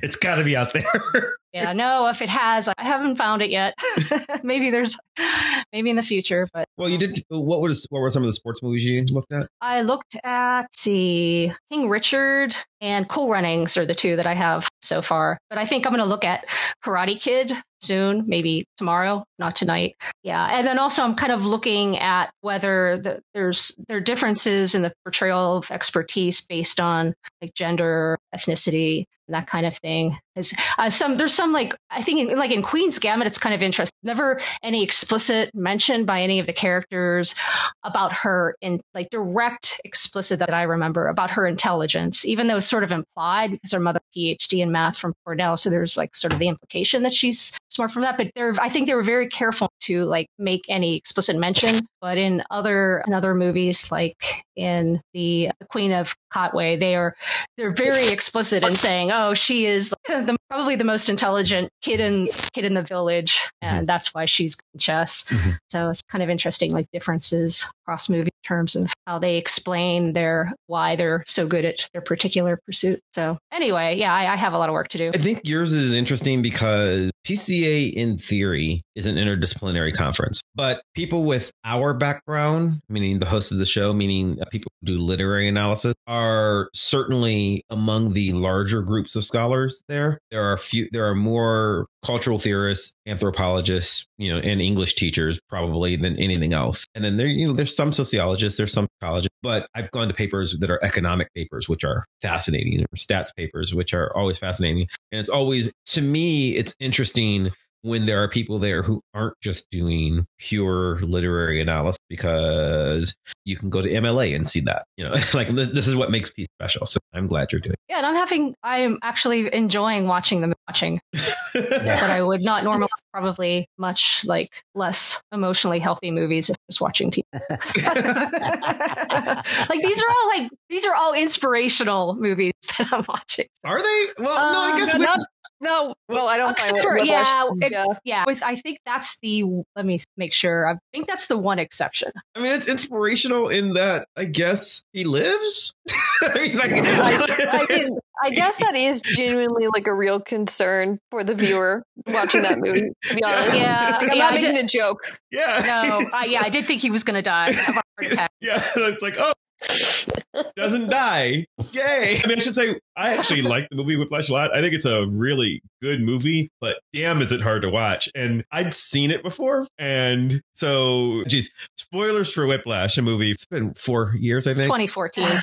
A: It's got to be out there.
D: yeah, no, if it has, I haven't found it yet. maybe there's, maybe in the future, but
A: well, you did. What was what were some of the sports movies you looked at?
D: I looked at see King Richard and Cool Runnings are the two that I have so far. But I think I'm going to look at Karate Kid soon, maybe tomorrow, not tonight. Yeah, and then also I'm kind of looking at whether the, there's there are differences in the portrayal of expertise based on like gender, ethnicity, and that kind of thing. Because uh, some there's some like I think in, like in Queen's Gambit, it's kind of interesting. Never any explicit mention by any of the characters about her in like direct explicit that I remember about her intelligence, even though it's sort of implied because her mother PhD in math from Cornell. So there's like sort of the implication that she's smart from that. But they're I think they were very careful to like make any explicit mention. But in other in other movies, like in the Queen of Katwe, they are they're very explicit in saying, "Oh, she is the, probably the most intelligent kid in kid in the village, and that's why she's chess."
A: Mhm.
D: So it's kind of interesting, like differences across movie in terms of how they explain their why they're so good at their particular pursuit. So anyway, yeah, I, I have a lot of work to do.
A: I think yours is interesting because PCA, in theory, is an interdisciplinary conference. But people with our background, meaning the host of the show, meaning people who do literary analysis, are certainly among the larger groups of scholars there. There are few, there are more cultural theorists, anthropologists, you know, and English teachers probably than anything else. And then there, you know, there's some sociologists, there's some psychologists, but I've gone to papers that are economic papers, which are fascinating, or stats papers, which are always fascinating. And it's always, to me, it's interesting when there are people there who aren't just doing pure literary analysis because you can go to MLA and see that, you know, like this is what makes peace special. So I'm glad you're doing
D: Yeah, and I'm having, I am actually enjoying watching them watching
A: it.
D: that I would not normally, probably much like less emotionally healthy movies if I was watching TV. like these are all like these are all inspirational movies that I'm watching.
A: Are they? Well, no, I
D: Um,
A: guess
C: no,
A: we-
C: not- no, well, I don't
D: Except
C: find it.
D: yeah,
C: Whiplash-
D: it-
C: yeah.
D: Yeah, with I think that's the let me make sure. I think that's the one exception.
A: I mean, it's inspirational in that I guess he lives. I mean, like,
C: I, I, mean, I guess that is genuinely like a real concern for the viewer watching that movie. To be honest,
D: Yeah,
C: like, I'm
D: yeah,
C: not
D: I
C: making
D: did-
C: a joke.
A: yeah,
D: No, uh, yeah, I did think he was going to die of a heart attack.
A: yeah. It's like, oh, doesn't die. Yay! I mean, I should say I actually like the movie Whiplash a lot. I think it's a really good movie, but damn, is it hard to watch. And I'd seen it before, and so, geez, spoilers for Whiplash, a movie. It's been four years, I think.
D: 2014.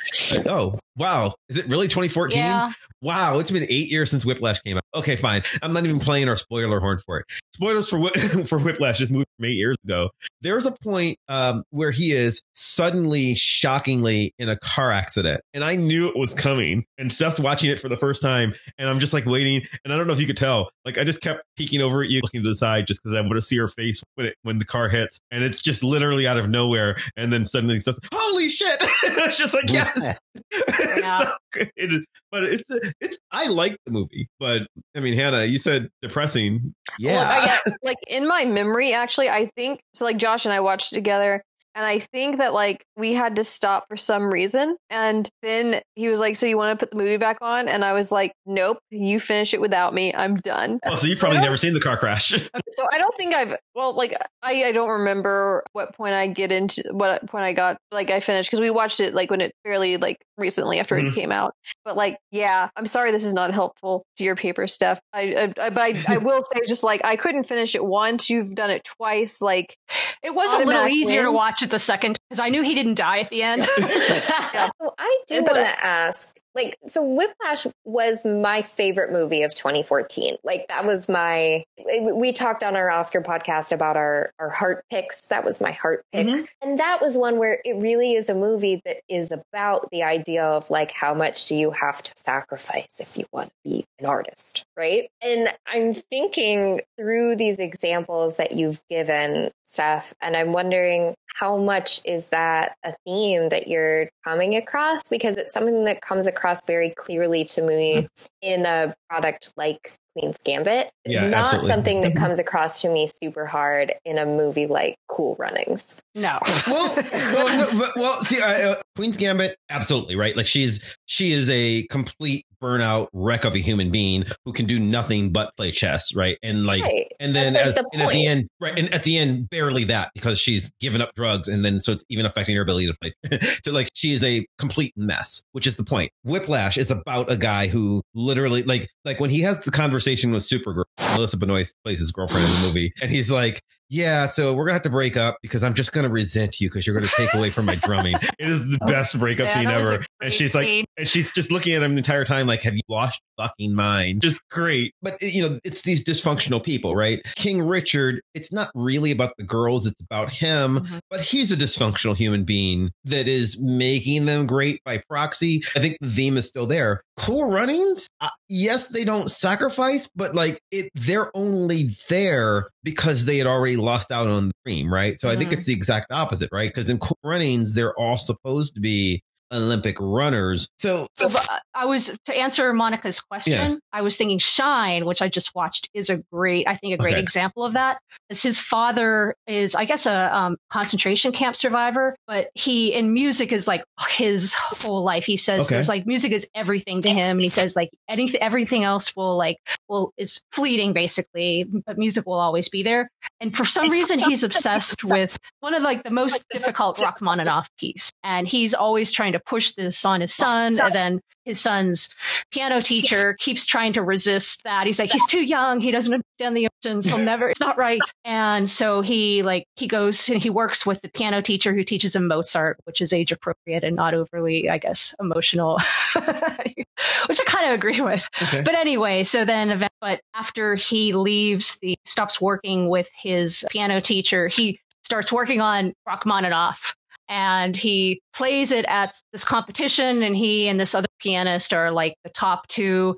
A: Oh, wow! Is it really 2014?
D: Yeah,
A: Wow, it's been eight years since Whiplash came out. Okay, fine. I'm not even playing our spoiler horn for it. Spoilers for Whi- for Whiplash, this movie from eight years ago. There's a point um, where he is suddenly, shockingly family in a car accident. And I knew it was coming. And Steph's watching it for the first time. And I'm just like waiting. And I don't know if you could tell, like I just kept peeking over at you, looking to the side just because I want to see her face when it when the car hits. And it's just literally out of nowhere. And then suddenly stuff, holy shit. it's just like, yes.
D: Yeah.
A: so good. But it's it's I like the movie. But I mean, Hannah, you said depressing. Yeah.
C: Well, I get- like in my memory, actually, I think so. Like Josh and I watched together, and I think that like we had to stop for some reason, and then he was like, "So you want to put the movie back on?" And I was like, "Nope, you finish it without me. I'm done."
A: oh, so you've probably never seen the car crash.
C: So I don't think I've well, like I I don't remember what point I get into what point I got like I finished because we watched it like when it fairly like recently after
A: Mhm.
C: it came out. But like, yeah, I'm sorry this is not helpful to your paper stuff. I, I, I but I, I will say just like I couldn't finish it once. You've done it twice. Like
D: It was a little easier to watch it the second because I knew he didn't die at the end.
E: So I do want to ask, like, so Whiplash was my favorite movie of 2014. Like, that was my. We talked on our Oscar podcast about our our heart picks. That was my heart pick,
A: Mhm.
E: and that was one where it really is a movie that is about the idea of like how much do you have to sacrifice if you want to be an artist, right? And I'm thinking through these examples that you've given stuff and i'm wondering how much is that a theme that you're coming across because it's something that comes across very clearly to me in a product like queen's gambit
A: Yeah,
E: not
A: absolutely.
E: something that comes across to me super hard in a movie like cool runnings
D: no.
A: well, well, no, but- well, see, I, uh, Queen's Gambit, absolutely right. Like she's she is a complete burnout wreck of a human being who can do nothing but play chess, right? And like,
E: right
A: and then
E: That's,
A: uh,
E: at, the
A: and at the end, right? And at the end, barely that because she's given up drugs, and then so it's even affecting her ability to play. to like, she is a complete mess, which is the point. Whiplash is about a guy who literally, like, like when he has the conversation with Supergirl, Melissa Benoist plays his girlfriend in the movie, and he's like. Yeah, so we're gonna have to break up because I'm just gonna resent you because you're gonna take away from my drumming. It is the best breakup
D: Yeah,
A: scene
D: that was a
A: ever. And she's like, and she's just looking at him the entire time, like, "Have you lost your fucking mind?" Just great. But you know, it's these dysfunctional people, right? King Richard. It's not really about the girls; it's about him.
D: Mhm.
A: But he's a dysfunctional human being that is making them great by proxy. I think the theme is still there. Cool Runnings. Uh, yes, they don't sacrifice, but like it, they're only there because they had already lost out on the dream, right? So I think
D: Mhm.
A: it's the exact opposite, right? Because in Cool Runnings, they're all supposed to be Olympic runners. So,
D: So, uh, I was to answer Monica's question.
A: Yeah.
D: I was thinking Shine, which I just watched, is a great, I think, a great
A: Okay.
D: example of that. As his father is, I guess, a um, concentration camp survivor, but he in music is like his whole life. He says
A: Okay.
D: there's like music is everything to him, and he says like anything, everything else will like will is fleeting basically, but music will always be there. And for some reason, he's obsessed with one of like the most difficult Rachmaninoff piece, and he's always trying to push this on his son, and then his son's piano teacher keeps trying to resist that. He's like, he's too young. He doesn't understand the emotions. He'll never, it's not right. And so he like, he goes and he works with the piano teacher who teaches him Mozart, which is age appropriate and not overly, I guess, emotional, which I kind of agree with.
A: okay.
D: But anyway, so then, but after he leaves, the stops working with his piano teacher, he starts working on Rachmaninoff. And he plays it at this competition, and he and this other pianist are like the top two.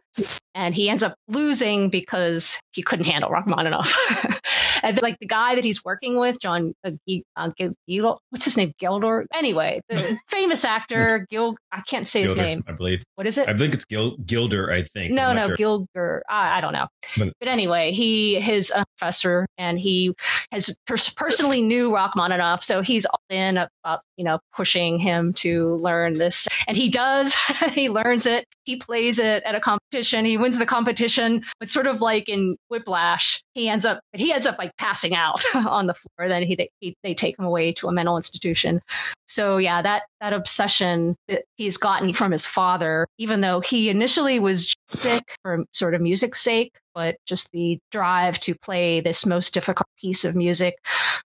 D: And he ends up losing because he couldn't handle Rachmaninoff. and then, like the guy that he's working with, John uh, G- uh, Gil- what's his name? Gildor. Anyway, the famous actor Gil. I can't say his name.
A: I believe.
D: What is it?
A: I think it's Gil- Gilder. I think.
D: No, no,
A: sure.
D: Gilger. I, I don't know.
A: But-
D: But, anyway, he his a professor, and he has pers- personally knew Rachmaninoff, so he's all in about あ。You know pushing him to learn this, and he does. he learns it. He plays it at a competition. He wins the competition, but sort of like in Whiplash, he ends up he ends up like passing out on the floor. Then he, he they take him away to a mental institution. So yeah, that that obsession that he's gotten from his father, even though he initially was sick for sort of music's sake, but just the drive to play this most difficult piece of music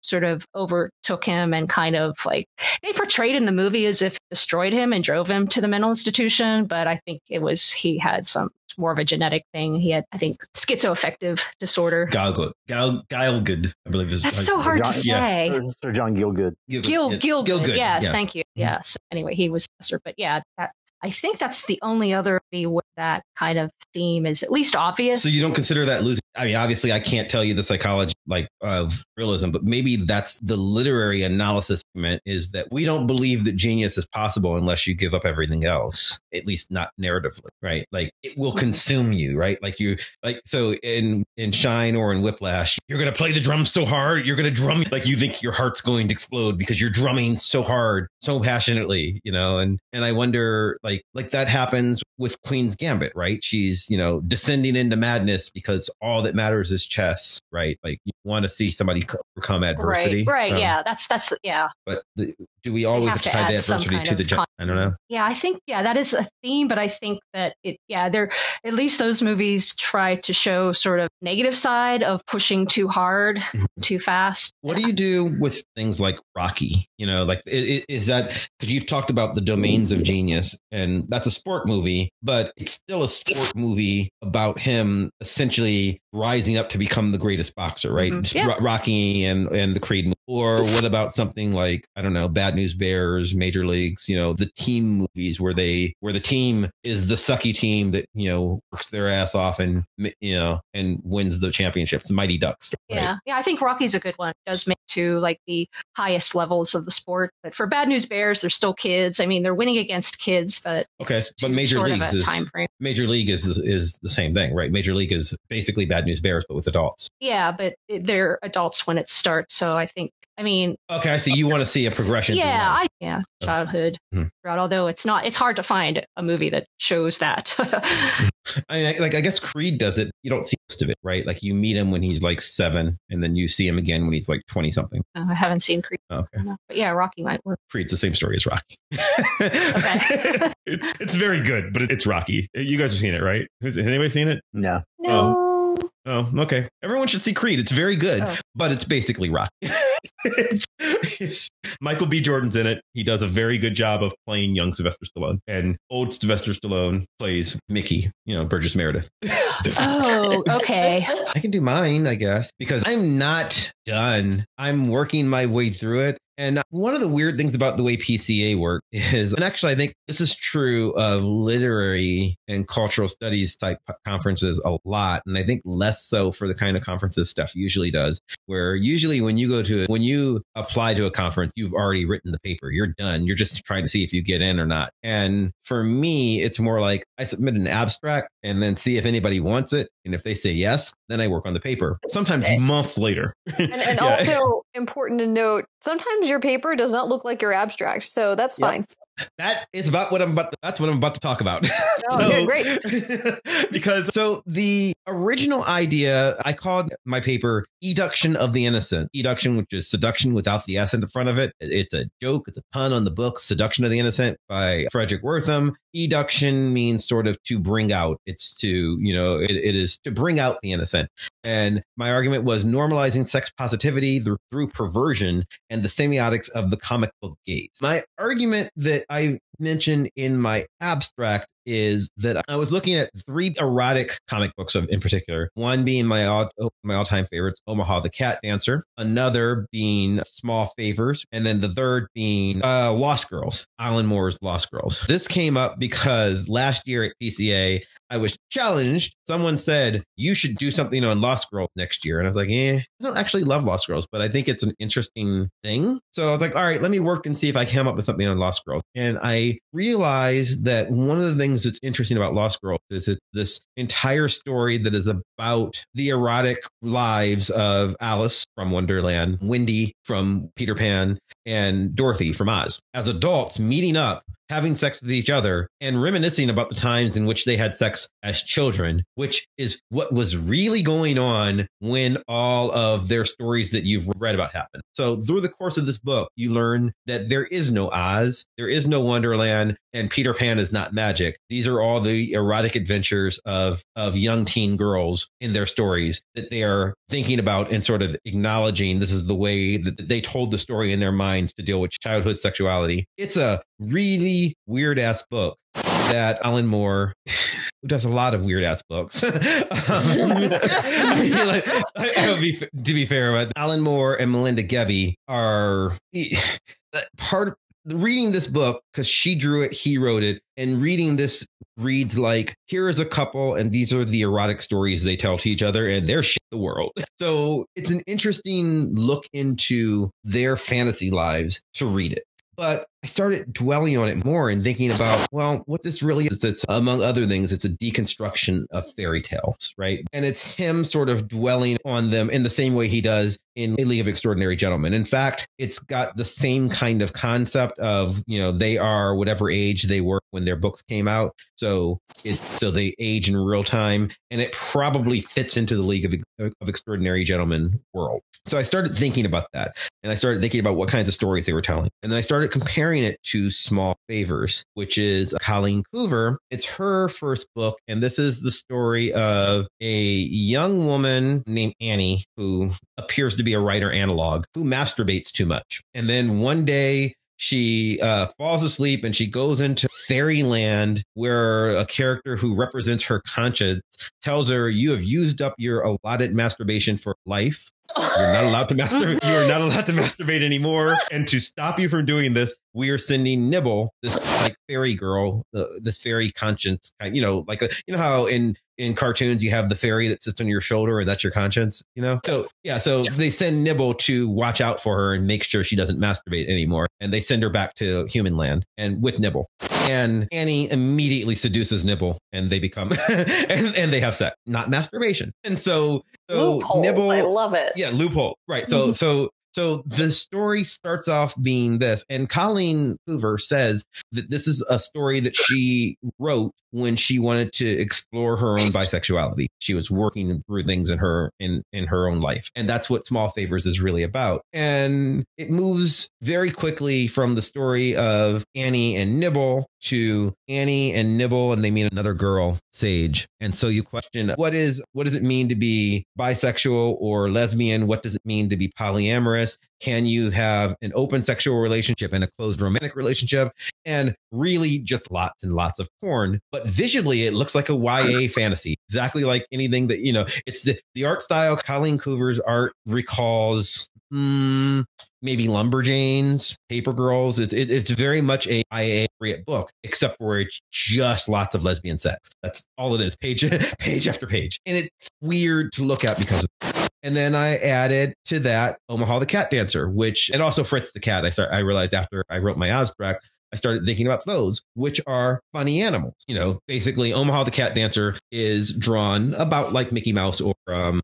D: sort of overtook him and kind of like they portrayed in the movie as if destroyed him and drove him to the mental institution. But I think it was he had some more of a genetic thing. He had, I think, schizoaffective disorder.
A: Gielgud, Gil, Gielgud, I believe is
D: That's so hard to say.
B: Sir, Sir John Gielgud.
A: Gielgud.
D: Gil,
A: Yeah,
D: Gil,
A: Gielgud,
D: Yes,
A: yeah.
D: thank you.
A: Mhm.
D: Yes. Anyway, he was professor, but yeah, that, I think that's the only other movie where that kind of theme is at least obvious.
A: So you don't consider that losing? I mean, obviously, I can't tell you the psychology like of realism, but maybe that's the literary analysis meant is that we don't believe that genius is possible unless you give up everything else. At least not narratively, right? Like it will consume you, right? Like you, like so in in Shine or in Whiplash, you're gonna play the drums so hard, you're gonna drum like you think your heart's going to explode because you're drumming so hard, so passionately, you know. And and I wonder, like like that happens with Queen's Gambit, right? She's you know descending into madness because all that matters is chess, right? Like you want to see somebody overcome adversity,
D: right.
A: So-
D: Yeah. That's, that's, yeah.
A: But the, do we always
D: have
A: have to tie the adversity to the? Ju- I don't know.
D: Yeah, I think yeah, that is a theme, but I think that it yeah, they're at least those movies try to show sort of negative side of pushing too hard,
A: Mhm.
D: too fast.
A: What do you do with things like Rocky? You know, like is that because you've talked about the domains of genius, and that's a sport movie, but it's still a sport movie about him essentially rising up to become the greatest boxer, right?
D: Mhm. Yeah.
A: Ro- Rocky and and the Creed. Or what about something like I don't know, Bad News Bears, Major Leagues? You know, the team movies where they where the team is the sucky team that you know works their ass off and you know and wins the championships. Mighty Ducks. right?
D: Yeah, yeah, I think Rocky's a good one. It does make to like the highest levels of the sport, but for Bad News Bears, they're still kids. I mean, they're winning against kids, but
A: Okay, but Major Leagues is-
D: time frame.
A: Major League is is the same thing, right? Major League is basically Bad News Bears, but with adults.
D: Yeah, but they're adults when it starts, so I think. I mean,
A: Okay, I see. You want to see a progression.
D: yeah. I, yeah, childhood.
A: Hmm.
D: throughout, Although it's not, it's hard to find a movie that shows that.
A: I, I like. I guess Creed does it. You don't see most of it, right? Like you meet him when he's like seven, and then you see him again when he's like twenty something.
D: Uh, I haven't seen Creed,
A: Okay,
D: but yeah, Rocky might work.
A: Creed's the same story as Rocky.
D: Okay.
A: it's it's very good, but it's Rocky. You guys have seen it, right? Has has anybody seen it?
B: No.
E: No.
A: Oh, okay. Everyone should see Creed. It's very good,
D: Oh.
A: but it's basically Rocky. it's, Michael B. Jordan's in it. He does a very good job of playing young Sylvester Stallone, and old Sylvester Stallone plays Mickey. You know, Burgess Meredith.
D: Oh, okay.
A: I can do mine, I guess, because I'm not done. I'm working my way through it. And one of the weird things about the way PCA work is, and actually, I think this is true of literary and cultural studies type conferences a lot. And I think less so for the kind of conferences stuff usually does, where usually when you go to, when you apply to a conference, you've already written the paper. You're done. You're just trying to see if you get in or not. And for me, it's more like I submit an abstract and then see if anybody wants it. And if they say yes, then I work on the paper. Sometimes
E: Okay.
A: months later.
C: And, and
A: Yeah.
C: also important to note, sometimes your paper does not look like your abstract, so that's
B: Yep.
C: fine.
A: That is about what I'm about. That's what I'm about to talk about.
C: Oh, okay, great.
A: because so the original idea, I called my paper "Eduction of the Innocent." Eduction, which is seduction without the s in the front of it. It's a joke. It's a pun on the book "Seduction of the Innocent" by Fredric Wertham. Eduction means sort of to bring out. It's to you know, it, it is to bring out the innocent. And my argument was normalizing sex positivity through, through perversion and the semiotics of the comic book gaze. My argument that I mentioned in my abstract is that I was looking at three erotic comic books of, in particular. One being my all, my all time favorites, Omaha the Cat Dancer. Another being Small Favors, and then the third being uh, Lost Girls, Alan Moore's Lost Girls. This came up because last year at PCA, I was challenged. Someone said you should do something on Lost Girls next year, and I was like, eh, I don't actually love Lost Girls, but I think it's an interesting thing. So I was like, all right, let me work and see if I come up with something on Lost Girls. And I realized that one of the things that's interesting about Lost Girls is it this entire story that is about the erotic lives of Alice from Wonderland, Wendy from Peter Pan, and Dorothy from Oz. As adults meeting up having sex with each other and reminiscing about the times in which they had sex as children, which is what was really going on when all of their stories that you've read about happened. So through the course of this book, you learn that there is no Oz, there is no Wonderland, and Peter Pan is not magic. These are all the erotic adventures of of young teen girls in their stories that they are thinking about and sort of acknowledging this is the way that they told the story in their minds to deal with childhood sexuality. It's a really weird ass book that Alan Moore, who does a lot of weird ass books, um, I like, I, be, to be fair, but Alan Moore and Melinda Gebbie are part of reading this book because she drew it, he wrote it, and reading this reads like here is a couple, and these are the erotic stories they tell to each other, and they're shit the world. So it's an interesting look into their fantasy lives to read it. But I started dwelling on it more and thinking about, well, what this really is. It's among other things, it's a deconstruction of fairy tales, right? And it's him sort of dwelling on them in the same way he does in A League of Extraordinary Gentlemen. In fact, it's got the same kind of concept of, you know, they are whatever age they were when their books came out. So it's so they age in real time and it probably fits into the League of, of Extraordinary Gentlemen world. So I started thinking about that and I started thinking about what kinds of stories they were telling. And then I started comparing comparing it to Small Favors, which is Colleen Coover. It's her first book, and this is the story of a young woman named Annie who appears to be a writer analog who masturbates too much. And then one day she uh, falls asleep and she goes into fairyland where a character who represents her conscience tells her you have used up your allotted masturbation for life you're not allowed to masturbate. You are not allowed to masturbate anymore. And to stop you from doing this, we are sending Nibble, this like fairy girl, uh, this fairy conscience kind. You know, like a, you know how in in cartoons you have the fairy that sits on your shoulder and that's your conscience. You know, so yeah, so yeah. they send Nibble to watch out for her and make sure she doesn't masturbate anymore. And they send her back to human land and with Nibble. And Annie immediately seduces Nibble and they become and, and they have sex, not masturbation. And so so
E: Loopholes. Nibble, I love it.
A: Yeah, loophole. Right. So mm-hmm. so so the story starts off being this, and Colleen Coover says that this is a story that she wrote when she wanted to explore her own bisexuality. She was working through things in her in in her own life, and that's what Small Favors is really about. And it moves very quickly from the story of Annie and Nibble to Annie and Nibble, and they meet another girl, Sage. And so you question what is what does it mean to be bisexual or lesbian? What does it mean to be polyamorous? Can you have an open sexual relationship and a closed romantic relationship? And really just lots and lots of porn. But visually, it looks like a YA fantasy, exactly like anything that, you know, it's the, the art style. Colleen Coover's art recalls mm, maybe Lumberjanes, Paper Girls. It's it, it's very much a YA book, except for it's just lots of lesbian sex. That's all it is, page page after page, and it's weird to look at because of and then I added to that Omaha the Cat Dancer, which and also Fritz the Cat. I start I realized after I wrote my abstract, I started thinking about those, which are funny animals. You know, basically Omaha the Cat Dancer is drawn about like Mickey Mouse or um,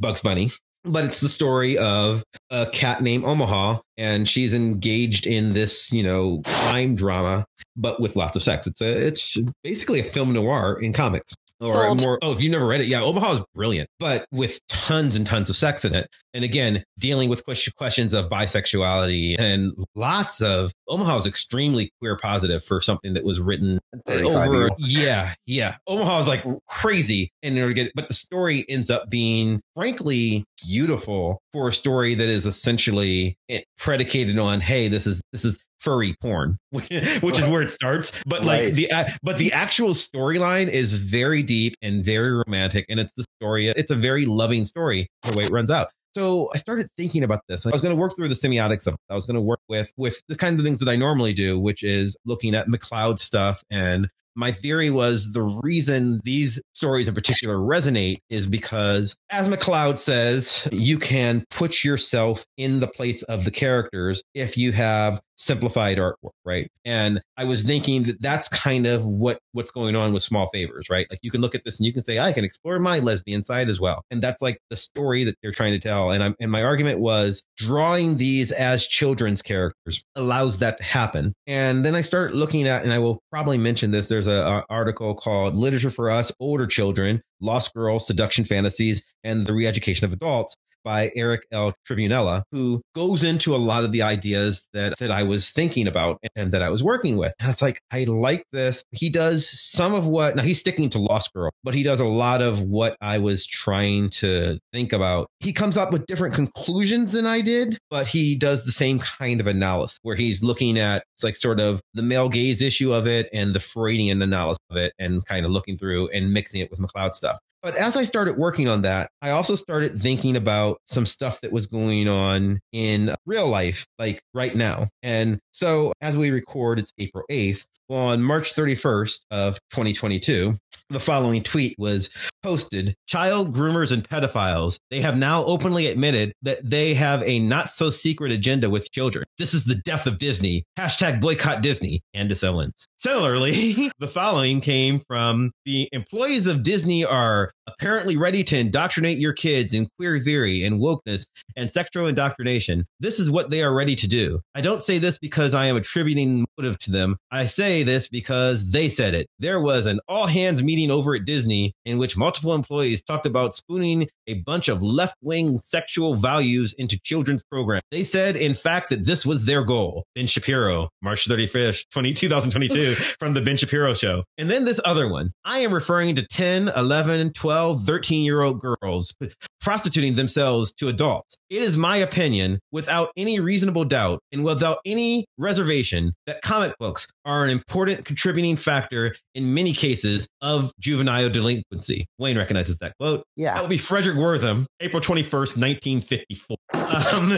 A: Bugs Bunny. But it's the story of a cat named Omaha, and she's engaged in this, you know, crime drama, but with lots of sex. It's a, it's basically a film noir in comics or Sold. more. Oh, if you never read it, yeah, Omaha is brilliant, but with tons and tons of sex in it. And again, dealing with questions of bisexuality and lots of Omaha is extremely queer positive for something that was written over. Yeah, yeah. Omaha is like crazy in order to get, but the story ends up being frankly beautiful for a story that is essentially eh, predicated on, hey, this is this is furry porn, which, which is where it starts. But like right. the uh, but the actual storyline is very deep and very romantic, and it's the story. It's a very loving story the way it runs out. So I started thinking about this. I was going to work through the semiotics of it. I was going to work with with the kind of things that I normally do, which is looking at McCloud stuff and my theory was the reason these stories in particular resonate is because, as McCloud says, you can put yourself in the place of the characters if you have simplified artwork, right? And I was thinking that that's kind of what what's going on with small favors, right? Like you can look at this and you can say, I can explore my lesbian side as well, and that's like the story that they're trying to tell. And I'm and my argument was drawing these as children's characters allows that to happen. And then I start looking at, and I will probably mention this. There's a, a article called "Literature for Us: Older Children." Lost Girls, Seduction Fantasies, and the Reeducation of Adults by Eric L. Tribunella, who goes into a lot of the ideas that, that I was thinking about and that I was working with. And it's like, I like this. He does some of what, now he's sticking to Lost Girl, but he does a lot of what I was trying to think about. He comes up with different conclusions than I did, but he does the same kind of analysis where he's looking at, it's like sort of the male gaze issue of it and the Freudian analysis of it and kind of looking through and mixing it with McCloud stuff. But as I started working on that, I also started thinking about some stuff that was going on in real life, like right now. And so as we record, it's April 8th. On March 31st of 2022, the following tweet was posted child groomers and pedophiles they have now openly admitted that they have a not so secret agenda with children. This is the death of disney. Hashtag boycott disney. And owens similarly the following came from the employees of disney are apparently ready to indoctrinate your kids in queer theory and wokeness and sexual indoctrination. This is what they are ready to do. I don't say this because i am attributing motive to them. I say this because they said it. There was an all hands meeting meeting over at Disney in which multiple employees talked about spooning a bunch of left wing sexual values into children's programs. They said, in fact, that this was their goal. Ben Shapiro, March 31st, 20, 2022, from the Ben Shapiro show. And then this other one. I am referring to 10, 11, 12, 13 year old girls prostituting themselves to adults. It is my opinion, without any reasonable doubt and without any reservation, that comic books are an important contributing factor in many cases of juvenile delinquency. Wayne recognizes that quote.
B: Yeah.
A: That would be Fredric Wertham, April 21st, 1954. Um,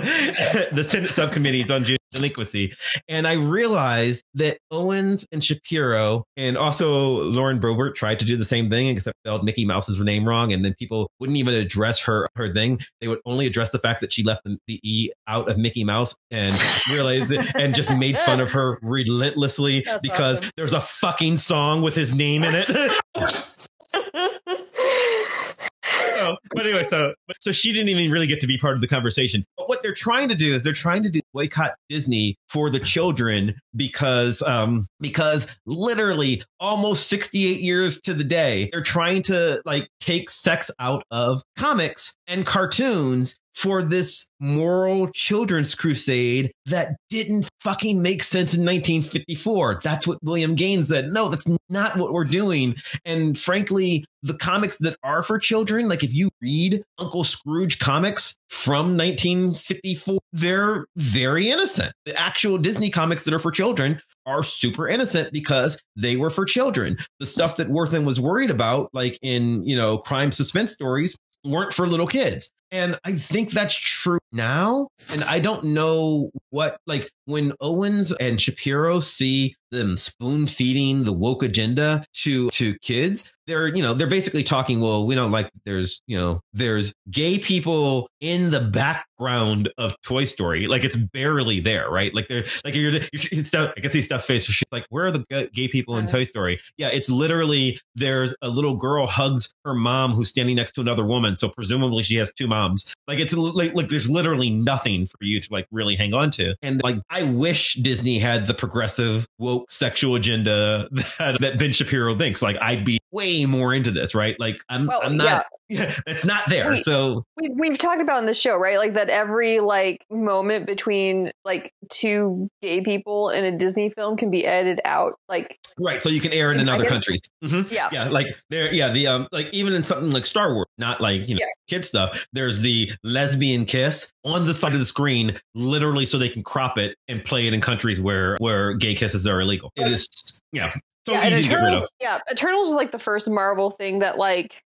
A: the Senate subcommittees on juvenile delinquency. And I realized that Owens and Shapiro and also Lauren Boebert tried to do the same thing, except spelled Mickey Mouse's name wrong. And then people wouldn't even address her, her thing. They would only address the fact that she left the, the E out of Mickey Mouse and realized it and just made fun of her relentlessly
C: That's
A: because
C: awesome.
A: there's a fucking song with his name in it. so, but anyway, so so she didn't even really get to be part of the conversation. But what they're trying to do is they're trying to do boycott Disney for the children because um because literally almost 68 years to the day they're trying to like take sex out of comics and cartoons for this moral children's crusade that didn't fucking make sense in 1954. That's what William Gaines said. No, that's not what we're doing. And frankly, the comics that are for children, like if you read Uncle Scrooge comics from 1954, they're very innocent. The actual Disney comics that are for children are super innocent because they were for children. The stuff that Wertham was worried about, like in, you know, crime suspense stories, weren't for little kids. And I think that's true now. And I don't know what, like, when Owens and Shapiro see them spoon feeding the woke agenda to to kids, they're you know they're basically talking. Well, we don't like there's you know there's gay people in the background of Toy Story, like it's barely there, right? Like they're like you're, you're Steph, I can see Steph's face. She's like, where are the gay people in
C: Uh-huh.
A: Toy Story? Yeah, it's literally there's a little girl hugs her mom who's standing next to another woman, so presumably she has two moms. Like it's like like there's literally nothing for you to like really hang on to. And like I wish Disney had the progressive woke sexual agenda that that Ben Shapiro thinks. Like I'd be way more into this, right? Like I'm
C: Well,
A: I'm not. it's not there.
C: Wait.
A: So
C: We've, we've talked about in the show, right? Like that every like moment between like two gay people in a Disney film can be edited out. Like,
A: right, so you can air it in
C: I
A: other
C: guess-
A: countries. Mhm.
C: yeah,
A: Yeah, like there, yeah, the um, like even in something like Star Wars, not like you know
C: Yeah.
A: kid stuff. There's the lesbian kiss on the side of the screen, literally, so they can crop it and play it in countries where where gay kisses are illegal. It is, yeah, so
C: yeah,
A: easy to get rid
C: Eternals, yeah, Eternals is like the first Marvel thing that like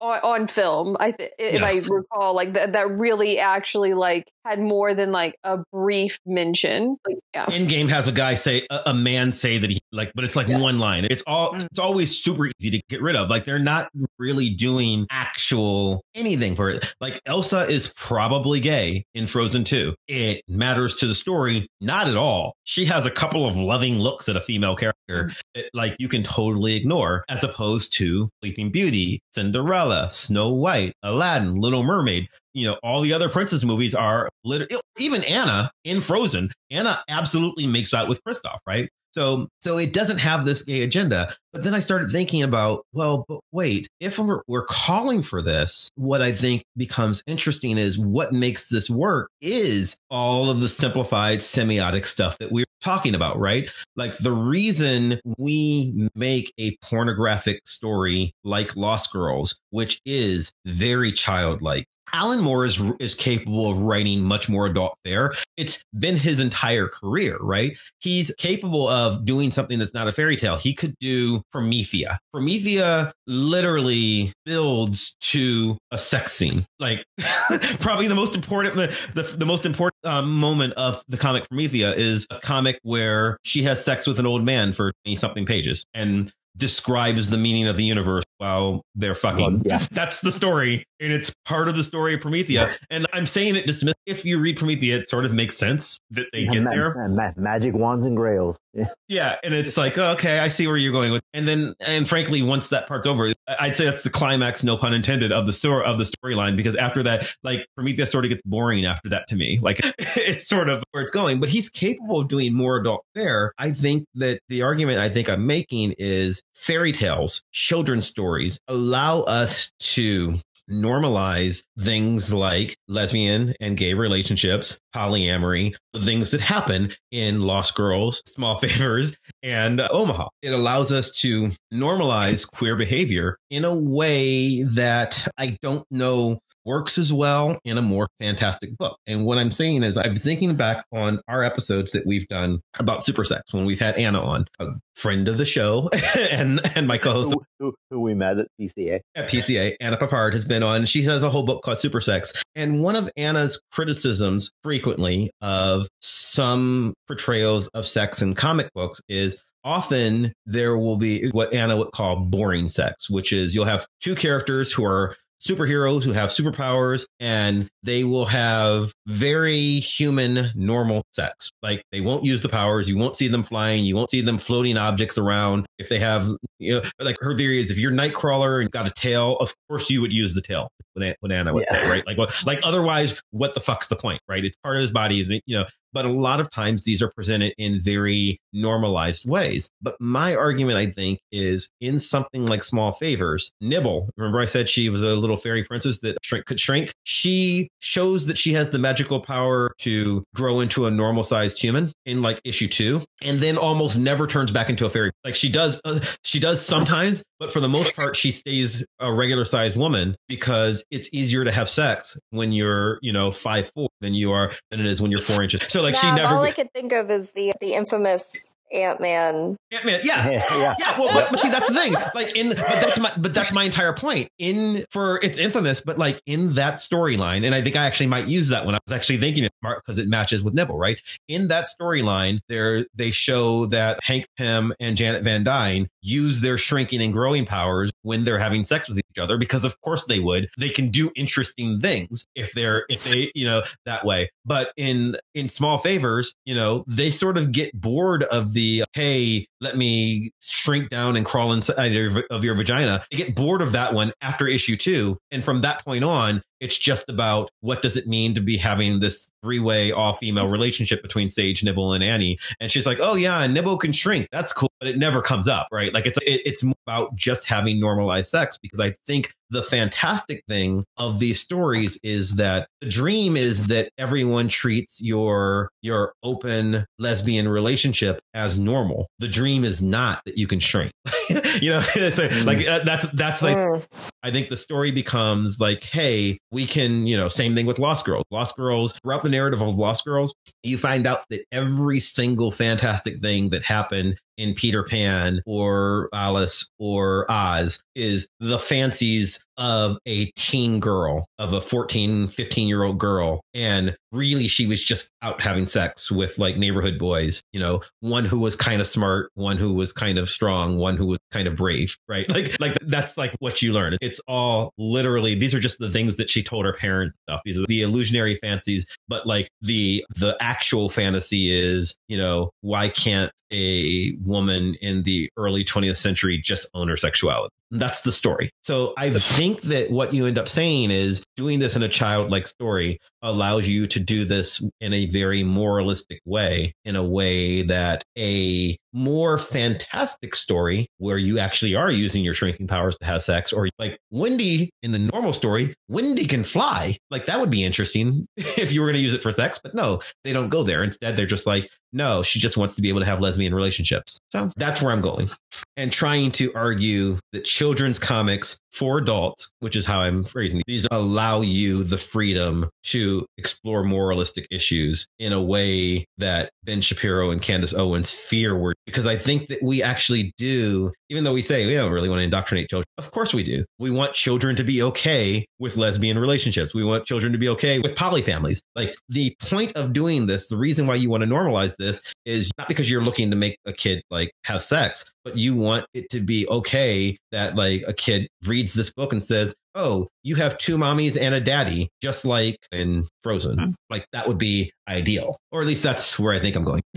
C: on, on film. I th- if
A: Yeah.
C: I recall, like that that really actually like had more than like a brief mention. Like, yeah.
A: Endgame has a guy say a, a man say that he like, but it's like
C: Yeah.
A: one line. It's all
D: Mm.
A: it's always super easy to get rid of. Like they're not really doing actual anything for it. Like Elsa is probably gay in Frozen 2. It matters to the story, not at all. She has a couple of loving looks at a female character that like you can totally ignore, as opposed to Sleeping Beauty, Cinderella, Snow White, Aladdin, Little Mermaid. You know, all the other princess movies are literally even Anna in Frozen. Anna absolutely makes out with Kristoff, right? So, so it doesn't have this gay agenda. But then I started thinking about, well, but wait, if we're, we're calling for this, what I think becomes interesting is what makes this work is all of the simplified semiotic stuff that we're talking about, right? Like the reason we make a pornographic story like Lost Girls, which is very childlike. Alan Moore is is capable of writing much more adult fare. It's been his entire career, right? He's capable of doing something that's not a fairy tale. He could do Promethea. Promethea literally builds to a sex scene. Like probably the most important the, the most important um, moment of the comic Promethea is a comic where she has sex with an old man for 20 something pages and describes the meaning of the universe while they're fucking.
B: Yeah.
A: That's the story, and it's part of the story of Promethea. And I'm saying it dismiss. If you read Promethea, it sort of makes sense that they get
B: Ma-
A: there.
B: ma- magic wands and grails. Yeah.
A: Yeah, and it's like, oh, okay, I see where you're going with. And then, and frankly, once that part's over, I'd say that's the climax, no pun intended, of the story of the storyline. Because after that, like Promethea sort of gets boring after that to me. Like it's sort of where it's going. But he's capable of doing more adult fare. I think that the argument I think I'm making is fairy tales, children's stories allow us to normalize things like lesbian and gay relationships, polyamory, the things that happen in Lost Girls, Small Favors, and uh, Omaha. It allows us to normalize queer behavior in a way that I don't know works as well in a more fantastic book. And what I'm saying is, I'm thinking back on our episodes that we've done about super sex when we've had Anna on, a friend of the show, and and my co-host
B: Who, who, who we met at PCA.
A: at PCA, Anna Peppard has been on. She has a whole book called Super Sex. And one of Anna's criticisms frequently of some portrayals of sex in comic books is often there will be what Anna would call boring sex, which is you'll have two characters who are superheroes who have superpowers and they will have very human normal sex. Like they won't use the powers. You won't see them flying. You won't see them floating objects around. If they have you know like her theory is if you're nightcrawler and got a tail of course you would use the tail. What An- anna would
B: Yeah.
A: say right? Like what like otherwise what the fuck's the point right? It's part of his body. Is you know but a lot of times these are presented in very normalized ways. But my argument, I think, is in something like Small Favors, Nibble. Remember, I said she was a little fairy princess that shrink, could shrink. She shows that she has the magical power to grow into a normal sized human in like issue two, and then almost never turns back into a fairy. Like she does, uh, she does sometimes, but for the most part, she stays a regular sized woman because it's easier to have sex when you're, you know, five four than you are than it is when you're four inches. So like she never.
E: all I could think of is the the infamous Ant Man.
A: Ant-Man, yeah,
B: yeah.
A: yeah. Well, but, but see, that's the thing. Like in, but that's my, but that's my entire point. In for it's infamous, but like in that storyline, and I think I actually might use that when I was actually thinking it because it matches with Nibble, right? In that storyline, there they show that Hank Pym and Janet Van Dyne use their shrinking and growing powers when they're having sex with each other, because of course they would. They can do interesting things if they're if they you know that way. But in in small favors, you know, they sort of get bored of the hey, let me shrink down and crawl inside of your vagina. They get bored of that one after issue two, and from that point on, it's just about what does it mean to be having this three way all female relationship between Sage, Nibble, and Annie. And she's like, oh yeah, Nibble can shrink. That's cool, but it never comes up, right? Like it's it, it's about just having normalized sex because I think the fantastic thing of these stories is that the dream is that everyone treats your your open lesbian relationship as normal. The dream is not that you can shrink. you know, like, like uh, that's that's like
E: Mm.
A: I think the story becomes like, hey, we can, you know, same thing with Lost Girls. Lost Girls, throughout the narrative of Lost Girls, you find out that every single fantastic thing that happened in Peter Pan or Alice or Oz is the fancies of a teen girl, of a 14, 15 year old girl. And really, she was just out having sex with like neighborhood boys, you know, one who was kind of smart, one who was kind of strong, one who was kind of brave, right? Like, like that's like what you learn. It's all literally, these are just the things that she told her parents stuff. These are the illusionary fancies, but like the, the actual fantasy is, you know, why can't a woman in the early 20th century just own her sexuality? That's the story. So I think that what you end up saying is doing this in a childlike story allows you to do this in a very moralistic way, in a way that a more fantastic story where you actually are using your shrinking powers to have sex, or like Wendy in the normal story, Wendy can fly. Like that would be interesting if you were going to use it for sex, but no, they don't go there. Instead, they're just like, no, she just wants to be able to have lesbian relationships. So that's where I'm going and trying to argue that children's comics for adults, which is how I'm phrasing these, allow you the freedom to explore moralistic issues in a way that Ben Shapiro and Candace Owens fear we're because I think that we actually do, even though we say we don't really want to indoctrinate children. Of course we do. We want children to be okay with lesbian relationships. We want children to be okay with polyfamilies. Like the point of doing this, the reason why you want to normalize this is not because you're looking to make a kid like have sex, but you want it to be okay that like a kid reads this book and says, "Oh, you have two mommies and a daddy," just like in Frozen. Mm-hmm. Like that would be ideal, or at least that's where I think I'm going.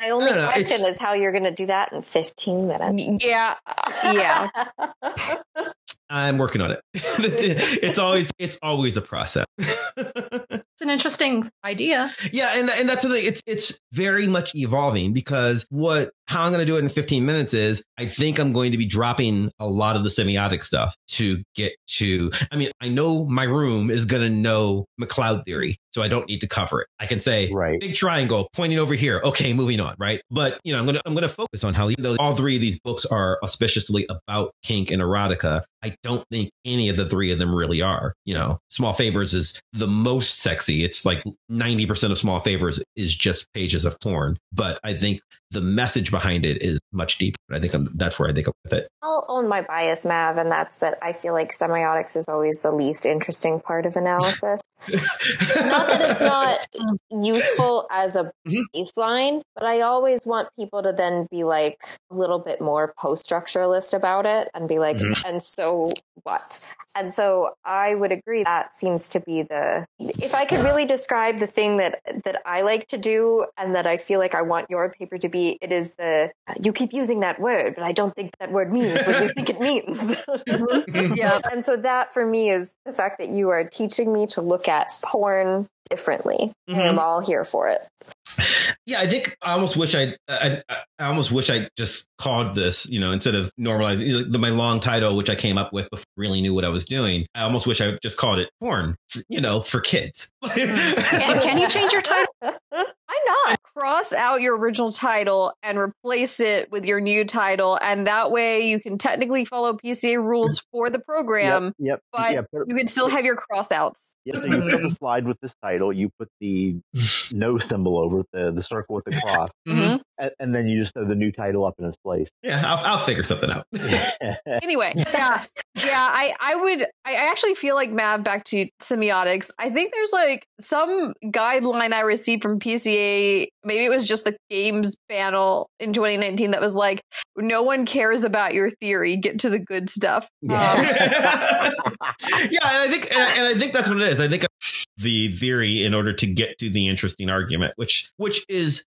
E: My only question is how you're going to do that in 15 minutes.
C: Yeah, yeah.
A: I'm working on it. it's always it's always a process.
D: It's an interesting idea.
A: Yeah, and and that's the thing. It's it's very much evolving because what how I'm going to do it in 15 minutes is I think I'm going to be dropping a lot of the semiotic stuff to get to. I mean, I know my room is going to know McCloud theory, so I don't need to cover it. I can say
B: right.
A: big triangle pointing over here. Okay, moving on. Right, but you know, I'm gonna I'm gonna focus on how even though all three of these books are auspiciously about kink and erotica, I don't think any of the three of them really are. You know, Small Favors is the most sexy. It's like 90% of Small Favors is just pages of porn. But I think the message behind it is much deeper. I think I'm, that's where I think of it.
E: I'll own my bias, Mav, and that's that I feel like semiotics is always the least interesting part of analysis. not that it's not useful as a mm-hmm. baseline, but I always want people to then be like a little bit more post structuralist about it and be like, mm-hmm. and so what? And so I would agree that seems to be the if I could really describe the thing that that I like to do and that I feel like I want your paper to be it is the uh, you keep using that word but I don't think that word means what you think it means. Mm-hmm. yeah. And so that for me is the fact that you are teaching me to look at porn differently. Mm-hmm. And I'm mm-hmm. all here for it.
A: Yeah, I think I almost wish I, I, I almost wish I just called this, you know, instead of normalizing the, my long title, which I came up with before I really knew what I was doing. I almost wish I just called it porn, for, you know, for kids. Mm-hmm.
D: can, can you change your title?
E: Why not?
C: Cross out your original title and replace it with your new title, and that way you can technically follow PCA rules for the program.
B: Yep. yep
C: but yep. you can still have your crossouts.
B: Yep. So you put up a slide with this title. You put the no symbol over the the circle with the cross, mm-hmm. and, and, then you just throw the new title up in its place.
A: Yeah, I'll, I'll figure something out.
C: anyway, yeah, yeah. I I would. I actually feel like Mav. Back to semiotics. I think there's like some guideline I received from PCA. Maybe it was just the games panel in 2019 that was like, no one cares about your theory. Get to the good stuff.
A: Yeah, um, yeah and I think and, and I think that's what it is. I think the theory in order to get to the interesting argument, which which is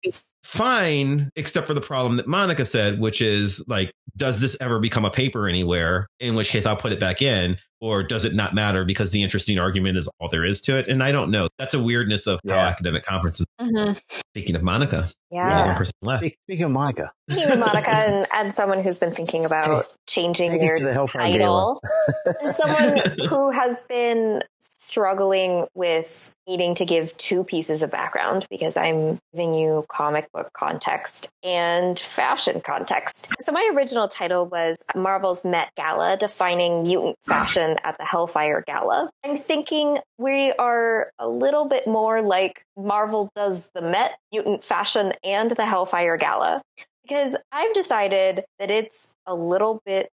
A: fine, except for the problem that Monica said, which is like, does this ever become a paper anywhere? In which case, I'll put it back in. Or does it not matter because the interesting argument is all there is to it? And I don't know. That's a weirdness of how academic conferences.
C: Mm-hmm.
A: Speaking of Monica,
E: Yeah.
A: one person left.
B: Speaking of Monica,
E: Speaking of Monica and, and someone who's been thinking about changing
B: take us
E: their
B: to the
E: title, and someone who has been struggling with needing to give two pieces of background because I'm giving you comic book context and fashion context. So my original title was Marvel's Met Gala defining mutant fashion at the Hellfire Gala. I'm thinking we are a little bit more like Marvel does the Met mutant fashion and the Hellfire Gala because I've decided that it's a little bit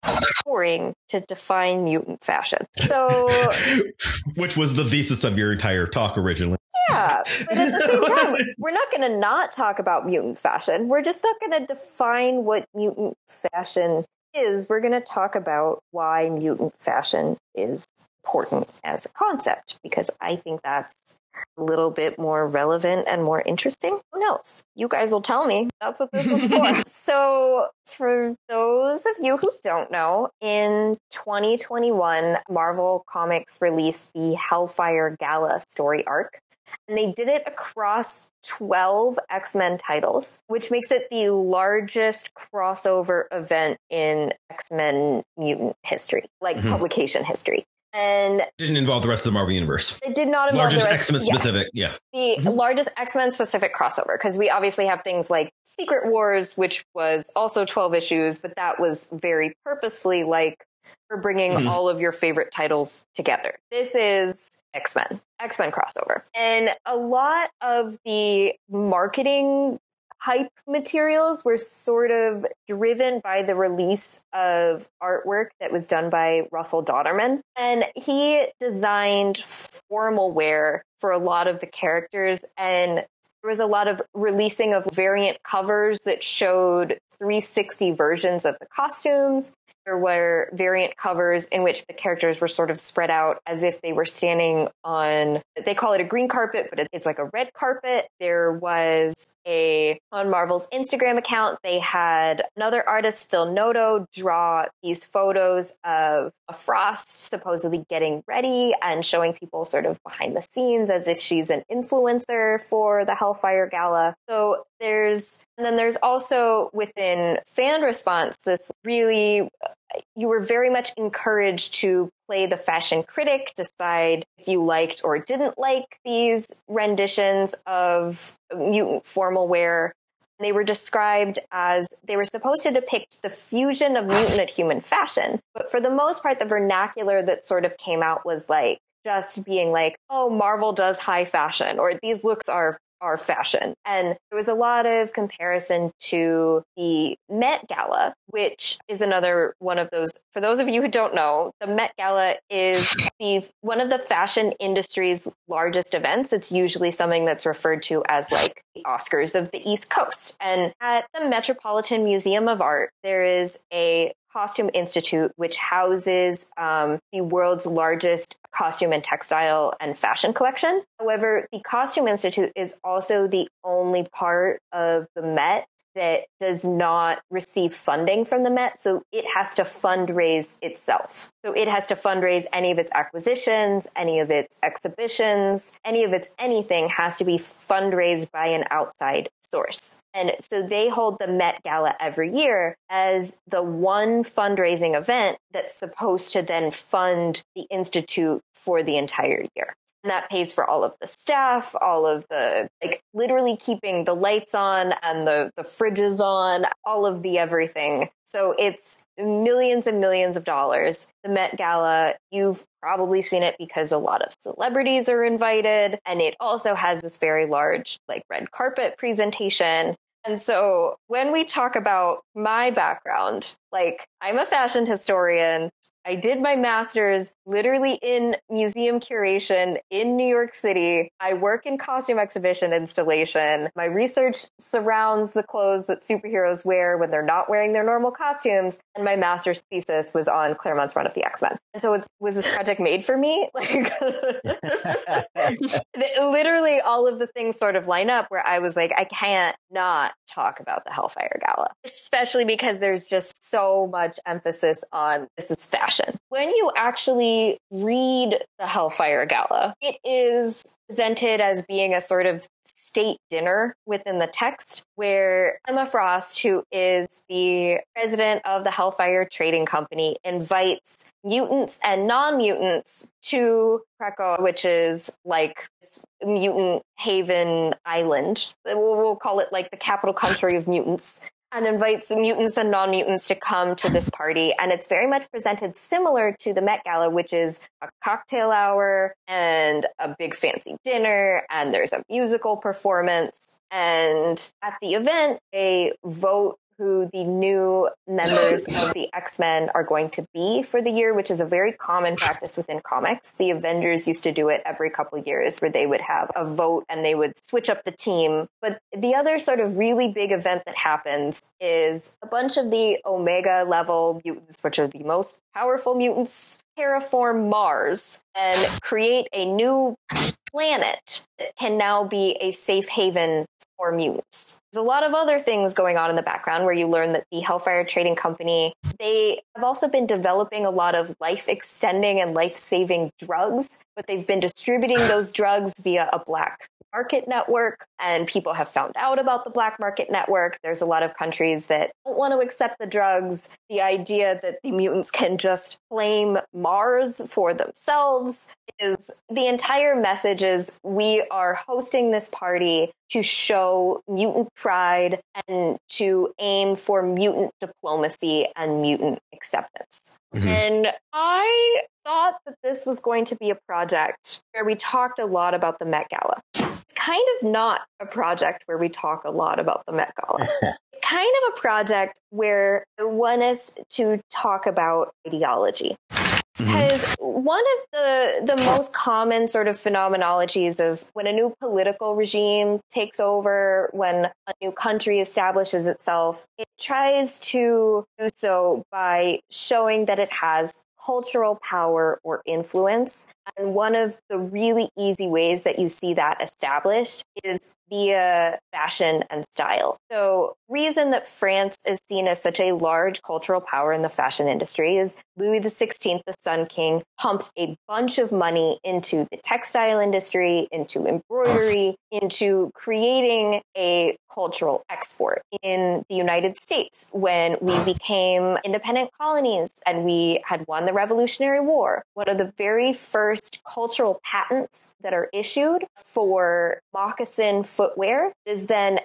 E: boring to define mutant fashion. So
A: Which was the thesis of your entire talk originally.
E: yeah, but at the same time, we're not going to not talk about mutant fashion. We're just not going to define what mutant fashion is. We're going to talk about why mutant fashion is important as a concept because I think that's a little bit more relevant and more interesting. Who knows? You guys will tell me. That's what this is for. so, for those of you who don't know, in 2021, Marvel Comics released the Hellfire Gala story arc. And they did it across 12 X Men titles, which makes it the largest crossover event in X Men mutant history, like
A: Mhm.
E: publication history. And
A: Didn't involve the rest of the Marvel universe.
E: it did not involve
A: Largest
E: the rest-
A: X Men
E: yes
A: specific. Yeah.
E: the largest X Men specific crossover because we obviously have things like Secret Wars, which was also 12 issues, but that was very purposefully like for bringing
A: Mhm.
E: all of your favorite titles together. This is X Men, X Men crossover. And a lot of the marketing hype materials were sort of driven by the release of artwork that was done by Russell Dauterman. And he designed formal wear for a lot of the characters. And there was a lot of releasing of variant covers that showed 360 versions of the costumes. There were variant covers in which the characters were sort of spread out as if they were standing on, they call it a green carpet, but it's like a red carpet. There was a, on Marvel's Instagram account, they had another artist, Phil Noto, draw these photos of a Frost supposedly getting ready and showing people sort of behind the scenes as if she's an influencer for the Hellfire Gala. So there's, and then there's also within fan response, this really you were very much encouraged to play the fashion critic, decide if you liked or didn't like these renditions of mutant formal wear. They were described as they were supposed to depict the fusion of mutant and human fashion. But for the most part, the vernacular that sort of came out was like just being like, oh, Marvel does high fashion, or these looks are are fashion. And there was a lot of comparison to the Met Gala, which is another one of those. For those of you who don't know, the Met Gala is the one of the fashion industry's largest events. It's usually something that's referred to as like the Oscars of the East Coast. And at the Metropolitan Museum of Art, there is a Costume Institute, which houses um, the world's largest costume and textile and fashion collection. However, the Costume Institute is also the only part of the Met that does not receive funding from the Met. So it has to fundraise itself. So it has to fundraise any of its acquisitions, any of its exhibitions, any of its anything has to be fundraised by an outside source. And so they hold the Met Gala every year as the one fundraising event that's supposed to then fund the Institute for the entire year. And that pays for all of the staff, all of the, like, literally keeping the lights on and the, the fridges on, all of the everything. So it's millions and millions of dollars. The Met Gala, you've probably seen it because a lot of celebrities are invited. And it also has this very large, like, red carpet presentation. And so when we talk about my background, like, I'm a fashion historian. I did my master's literally in museum curation in New York City. I work in costume exhibition installation. My research surrounds the clothes that superheroes wear when they're not wearing their normal costumes. And my master's thesis was on Claremont's run of the X Men. And so it was this project made for me? Like, literally all of the things sort of line up where I was like, I can't not talk about the Hellfire Gala, especially because there's just so much emphasis on this is fashion. When you actually read the Hellfire Gala, it is presented as being a sort of state dinner within the text where Emma Frost, who is the president of the Hellfire Trading Company, invites mutants and non-mutants to Krakoa, which is like mutant haven island. We'll call it like the capital country of mutants and invites mutants and non-mutants to come to this party. And it's very much presented similar to the Met Gala which is a cocktail hour and a big fancy dinner and there's a musical performance. And at the event they vote who the new members of the X Men are going to be for the year, which is a very common practice within comics. The Avengers used to do it every couple years where they would have a vote and they would switch up the team. But the other sort of really big event that happens is a bunch of the Omega level mutants, which are the most powerful mutants, terraform Mars and create a new planet that can now be a safe haven for mutants. There's a lot of other things going on in the background where you learn that the Hellfire Trading Company, they have also been developing a lot of life extending and life saving drugs, but they've been distributing those drugs via a black market network and people have found out about the black market network. There's a lot of countries that don't want to accept the drugs. The idea that the mutants can just claim Mars for themselves is the entire message is we are hosting this party to show mutant pride and to aim for mutant diplomacy and mutant acceptance. Mm-hmm. And I thought that this was going to be a project where we talked a lot about the Met Gala. It's kind of not a project where we talk a lot about the Met Gala. it's kind of a project where I want us to talk about ideology. Because mm-hmm. one of the the most common sort of phenomenologies of when a new political regime takes over, when a new country establishes itself, it tries to do so by showing that it has cultural power or influence. And one of the really easy ways that you see that established is via fashion and style. So, reason that France is seen as such a large cultural power in the fashion industry is Louis XVI, the Sun King, pumped a bunch of money into the textile industry, into embroidery, into creating a cultural export in the United States when we became independent colonies and we had won the Revolutionary War. One of the very first cultural patents that are issued for moccasin footwear is then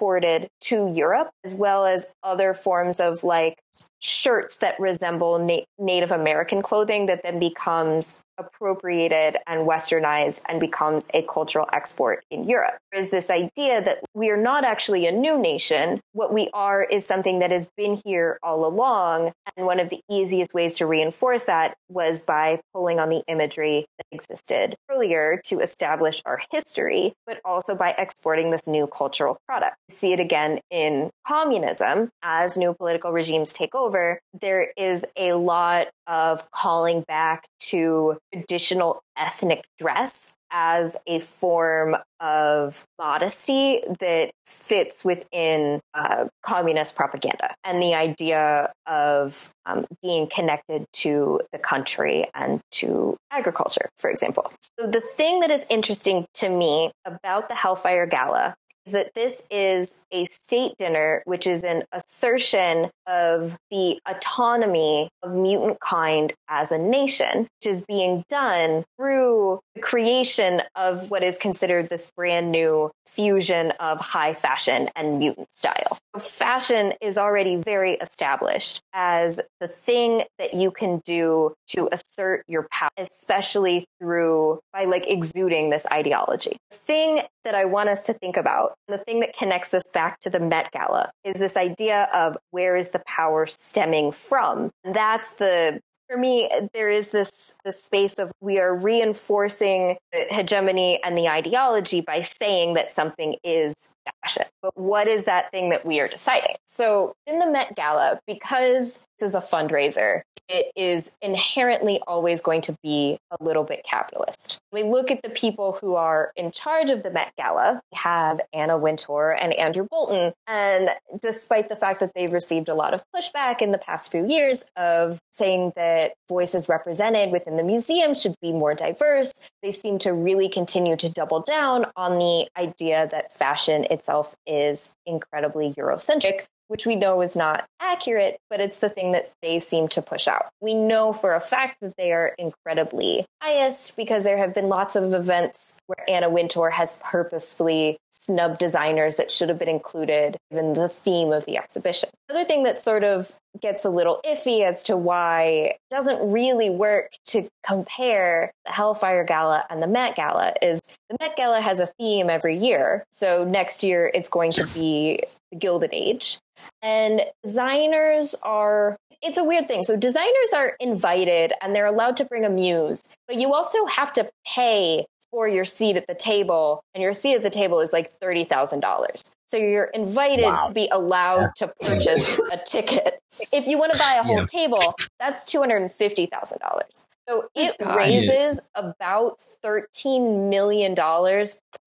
E: exported to Europe, as well as other forms of like shirts that resemble na- Native American clothing that then becomes appropriated and westernized and becomes a cultural export in Europe. There is this idea that we are not actually a new nation. What we are is something that has been here all along. And one of the easiest ways to reinforce that was by pulling on the imagery that existed earlier to establish our history, but also by exporting this new cultural product. See it again in communism as new political regimes take over. There is a lot of calling back to traditional ethnic dress as a form of modesty that fits within uh, communist propaganda and the idea of um, being connected to the country and to agriculture, for example. So, the thing that is interesting to me about the Hellfire Gala that this is a state dinner, which is an assertion of the autonomy of mutant kind as a nation, which is being done through the creation of what is considered this brand new fusion of high fashion and mutant style. Fashion is already very established as the thing that you can do to assert your power, especially through by like exuding this ideology. The thing that I want us to think about, the thing that connects this back to the Met Gala, is this idea of where is the power stemming from? That's the for me, there is this, this space of we are reinforcing the hegemony and the ideology by saying that something is fashion. But what is that thing that we are deciding? So in the Met Gala, because is a fundraiser. It is inherently always going to be a little bit capitalist. We look at the people who are in charge of the Met Gala. We have Anna Wintour and Andrew Bolton. And despite the fact that they've received a lot of pushback in the past few years of saying that voices represented within the museum should be more diverse, they seem to really continue to double down on the idea that fashion itself is incredibly Eurocentric, which we know is not accurate, but it's the thing that they seem to push out. We know for a fact that they are incredibly biased because there have been lots of events where Anna Wintour has purposefully snubbed designers that should have been included in the theme of the exhibition. Another thing that sort of gets a little iffy as to why it doesn't really work to compare the Hellfire Gala and the Met Gala is the Met Gala has a theme every year. So next year it's going to be the Gilded Age. And designers are, it's a weird thing. So designers are invited and they're allowed to bring a muse, but you also have to pay for your seat at the table. And your seat at the table is like $30,000. So you're invited wow. to be allowed to purchase a ticket. If you want to buy a whole yeah. table, that's $250,000. So it God. raises about $13 million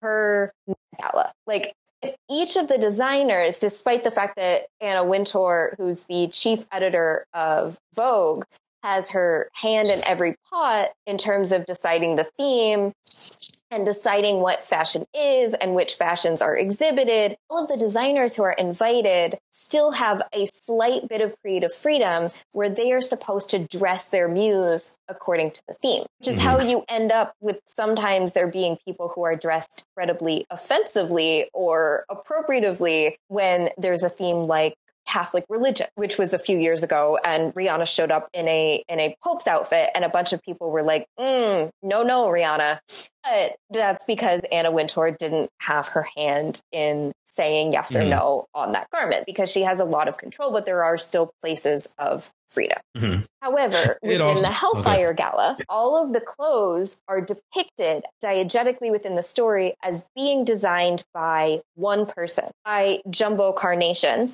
E: per gala. Like each of the designers, despite the fact that Anna Wintour, who's the chief editor of Vogue, has her hand in every pot in terms of deciding the theme and deciding what fashion is and which fashions are exhibited. All of the designers who are invited still have a slight bit of creative freedom where they are supposed to dress their muse according to the theme, which is mm-hmm. how you end up with sometimes there being people who are dressed incredibly offensively or appropriatively when there's a theme like Catholic religion, which was a few years ago. And Rihanna showed up in a in a Pope's outfit, and a bunch of people were like, mm, "No, no, Rihanna." But that's because Anna Wintour didn't have her hand in saying yes or mm-hmm. no on that garment because she has a lot of control, but there are still places of freedom. Mm-hmm. However, within also, the Hellfire okay. Gala, all of the clothes are depicted diegetically within the story as being designed by one person, by Jumbo Carnation,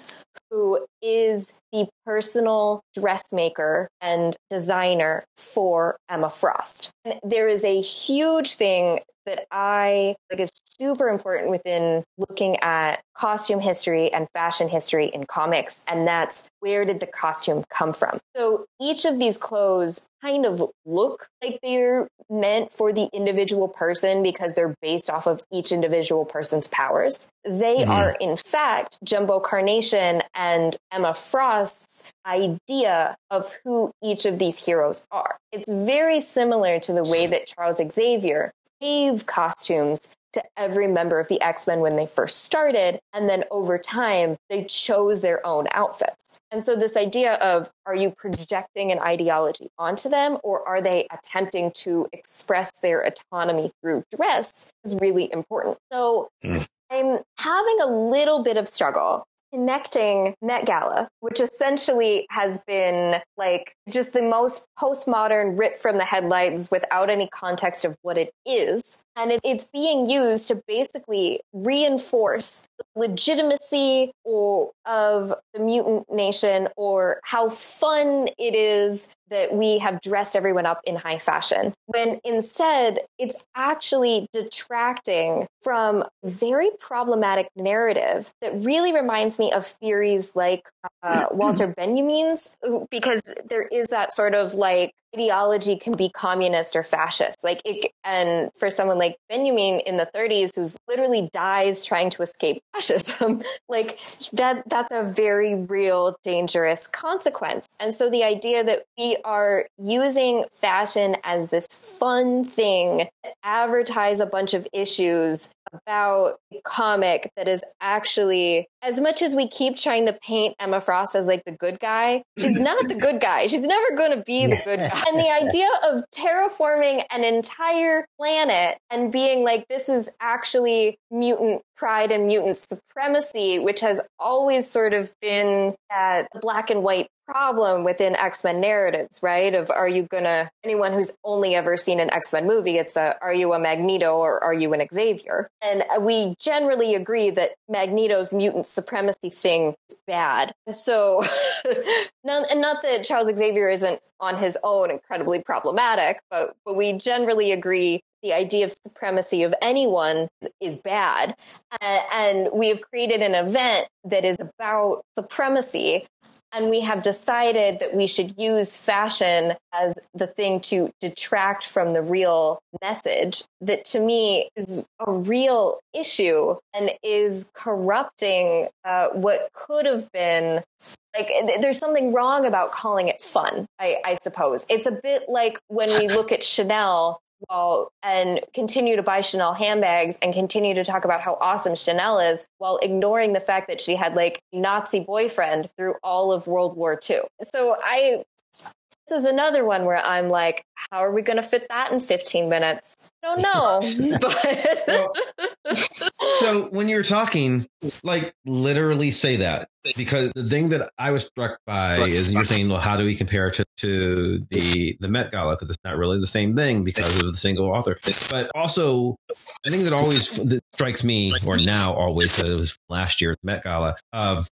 E: who is the personal dressmaker and designer for Emma Frost. And there is a huge thing that I like is super important within looking at costume history and fashion history in comics. And that's where did the costume come from? So each of these clothes kind of look like they're meant for the individual person because they're based off of each individual person's powers. They mm-hmm. are, in fact, Jumbo Carnation and Emma Frost's idea of who each of these heroes are. It's very similar to the way that Charles Xavier gave costumes to every member of the X Men when they first started. And then over time, they chose their own outfits. And so, this idea of are you projecting an ideology onto them or are they attempting to express their autonomy through dress is really important. So, mm. I'm having a little bit of struggle connecting Met Gala, which essentially has been like just the most postmodern rip from the headlines without any context of what it is. And it's being used to basically reinforce the legitimacy or, of the mutant nation or how fun it is that we have dressed everyone up in high fashion, when instead it's actually detracting from very problematic narrative that really reminds me of theories like uh, Walter Benjamin's, because there is that sort of like ideology can be communist or fascist. Like it, and for someone like Benjamin in the 30s, who's literally dies trying to escape fascism, like that, that's a very real dangerous consequence. And so the idea that we are using fashion as this fun thing to advertise a bunch of issues about a comic that is actually as much as we keep trying to paint Emma Frost as like the good guy, she's not the good guy. She's never going to be the good guy. And the idea of terraforming an entire planet and being like, this is actually mutant pride and mutant supremacy, which has always sort of been that black and white problem within X-Men narratives, right? Of are you gonna anyone who's only ever seen an X-Men movie, it's a are you a Magneto or are you an Xavier? And we generally agree that Magneto's mutant supremacy thing is bad. And so not, and not that Charles Xavier isn't on his own incredibly problematic, but but we generally agree the idea of supremacy of anyone is bad. Uh, and we have created an event that is about supremacy. And we have decided that we should use fashion as the thing to detract from the real message that to me is a real issue and is corrupting uh, what could have been like there's something wrong about calling it fun I, I, suppose it's a bit like when we look at chanel while and continue to buy Chanel handbags and continue to talk about how awesome Chanel is while ignoring the fact that she had like Nazi boyfriend through all of World War II. So I is another one where I'm like, how are we going to fit that in 15 minutes? I don't know.
A: but so when you're talking, like literally say that because the thing that I was struck by is you're saying, well, how do we compare it to, to the the Met Gala? Because it's not really the same thing because of the single author. But also, I think that always that strikes me, or now always, because it was last year's Met Gala of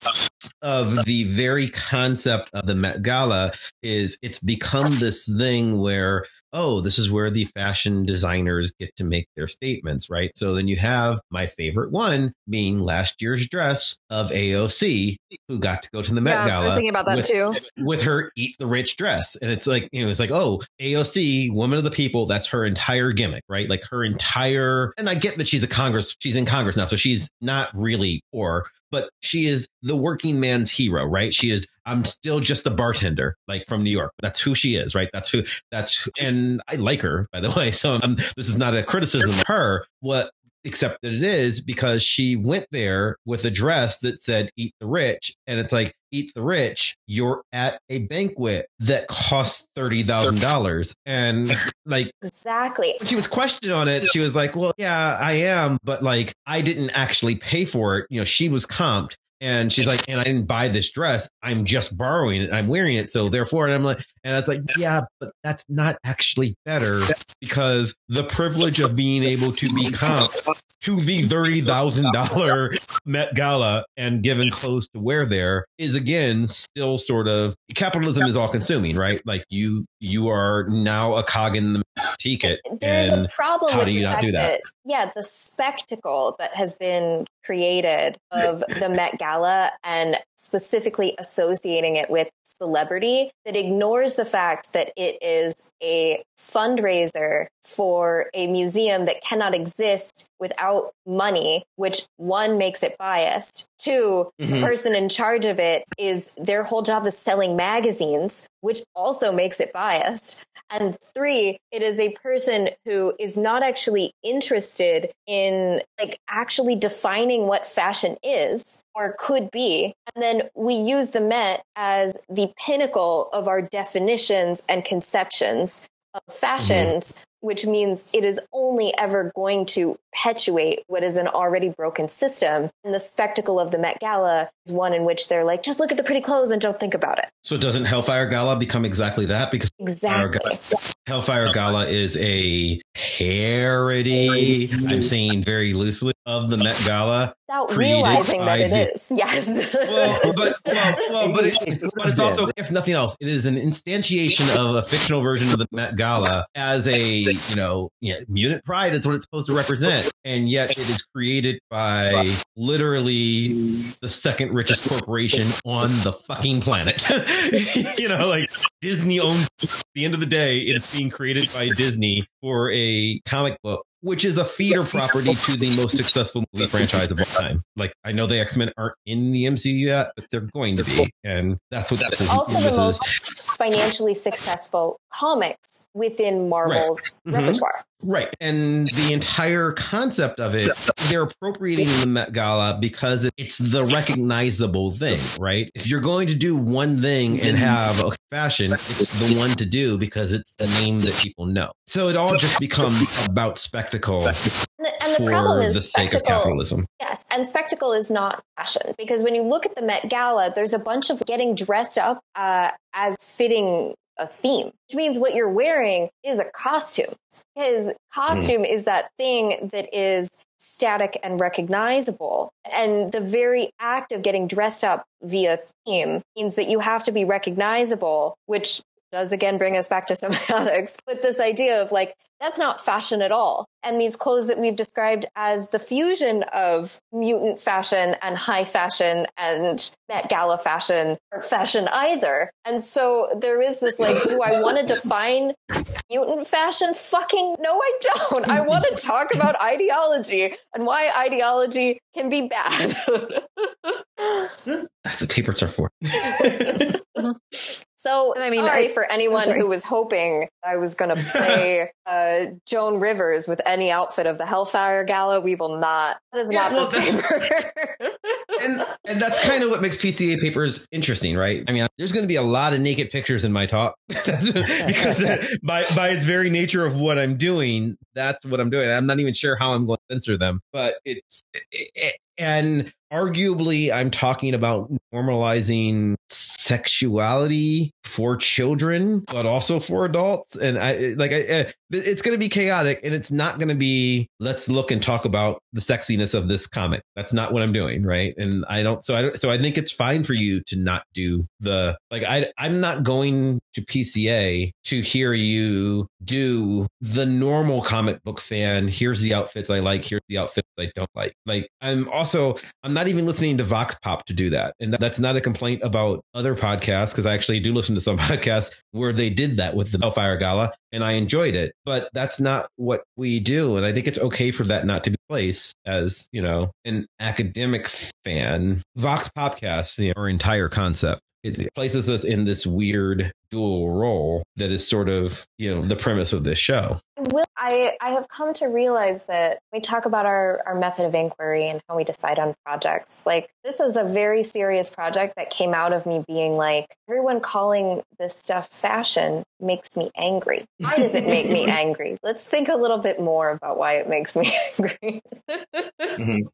A: of the very concept of the Met Gala is it's become this thing where oh, this is where the fashion designers get to make their statements, right? So then you have my favorite one being last year's dress of AOC, who got to go to the Met yeah, Gala.
C: I was thinking about that
A: with,
C: too.
A: With her eat the rich dress. And it's like, you know, it's like, oh, AOC, woman of the people, that's her entire gimmick, right? Like her entire, and I get that she's a Congress, she's in Congress now, so she's not really poor, but she is the working man's hero, right? She is, I'm still just a bartender, like from New York. That's who she is, right? That's who, that's, and I like her, by the way. So I'm, this is not a criticism of her. What except that it is because she went there with a dress that said eat the rich and it's like eat the rich you're at a banquet that costs $30,000 and like
E: exactly.
A: she was questioned on it she was like well yeah I am but like I didn't actually pay for it. You know she was comped and she's like, and I didn't buy this dress. I'm just borrowing it. I'm wearing it. So therefore, and I'm like, and it's like, yeah, but that's not actually better because the privilege of being able to be comp to the $30,000 Met Gala and given clothes to wear there is again still sort of capitalism is all consuming, right? Like you, you are now a cog in the ticket.
E: There's
A: and
E: a problem.
A: How do you not do that? that?
E: Yeah. The spectacle that has been created of the Met Gala and specifically associating it with celebrity that ignores the fact that it is a fundraiser for a museum that cannot exist without money, which one makes it biased. 2 mm-hmm. the person in charge of it is their whole job is selling magazines, which also makes it biased. And three, it is a person who is not actually interested in like actually defining what fashion is or could be. And then we use the Met as the pinnacle of our definitions and conceptions of fashions, mm-hmm which means it is only ever going to perpetuate what is an already broken system. And the spectacle of the Met Gala one in which they're like, just look at the pretty clothes and don't think about it.
A: So doesn't Hellfire Gala become exactly that? Because
E: exactly.
A: Hellfire, Hellfire Gala is a parody, I'm saying very loosely, of the Met Gala.
E: Without realizing that it the, is. Yes.
A: well, but, well, well, but, it, but it's also, if nothing else, it is an instantiation of a fictional version of the Met Gala as a you know, you know, mutant pride is what it's supposed to represent. And yet it is created by literally the second richest corporation on the fucking planet. you know, like Disney owns, at the end of the day, it's being created by Disney for a comic book which is a feeder property to the most successful movie franchise of all time. Like I know the X Men aren't in the MCU yet, but they're going to be, and that's what this is.
E: Also,
A: the
E: most is. financially successful comics within Marvel's right. mm-hmm.
A: Right. And the entire concept of it, they're appropriating the Met Gala because it's the recognizable thing, right? If you're going to do one thing and have a fashion, it's the one to do because it's the name that people know. So it all just becomes about spectacle
E: And the, and the
A: for
E: problem is
A: the sake of capitalism.
E: Yes, and spectacle is not fashion because when you look at the Met Gala, there's a bunch of getting dressed up uh, as fitting a theme, which means what you're wearing is a costume. Because costume is that thing that is static and recognizable. And the very act of getting dressed up via theme means that you have to be recognizable, which does again bring us back to semiotics with this idea of like, that's not fashion at all. And these clothes that we've described as the fusion of mutant fashion and high fashion and Met Gala fashion or fashion either. And so there is this like, do I want to define mutant fashion? Fucking no, I don't. I want to talk about ideology and why ideology can be bad.
A: That's what papers are for.
E: So,
C: I
E: I
C: mean,
E: mean, sorry
C: I-
E: for anyone
C: sorry.
E: who was hoping I was going to play uh, Joan Rivers with any outfit of the Hellfire Gala. We will not. That is
A: Yeah,
E: not
A: well,
E: this paper.
A: and and that's kind of what makes PCA papers interesting, right? I mean, there's going to be a lot of naked pictures in my talk because that- by by its very nature of what I'm doing, that's what I'm doing. I'm not even sure how I'm going to censor them, but it's it, and arguably I'm talking about normalizing sexuality for children but also for adults. And i like I, it's going to be chaotic and it's not going to be let's look and talk about the sexiness of this comic. That's not what i'm doing right? And i don't so i don't so i think it's fine for you to not do the like i i'm not going to pca to hear you do the normal comic book fan here's the outfits i like here's the outfits i don't like. Like i'm also i'm not even listening to vox pop to do that. And that's not a complaint about other podcasts because i actually do listen to some podcasts where they did that with the Hellfire Gala and I enjoyed it. But that's not what we do. And I think it's okay for that not to be placed as, you know, an academic fan. Vox Popcast, you know, our entire concept. It places us in this weird dual role that is sort of, you know, the premise of this show.
E: Will I, I have come to realize that we talk about our, our method of inquiry and how we decide on projects. Like, this is a very serious project that came out of me being like, everyone calling this stuff fashion makes me angry. Why does it make me angry? Let's think a little bit more about why it makes me angry.
A: Mhm.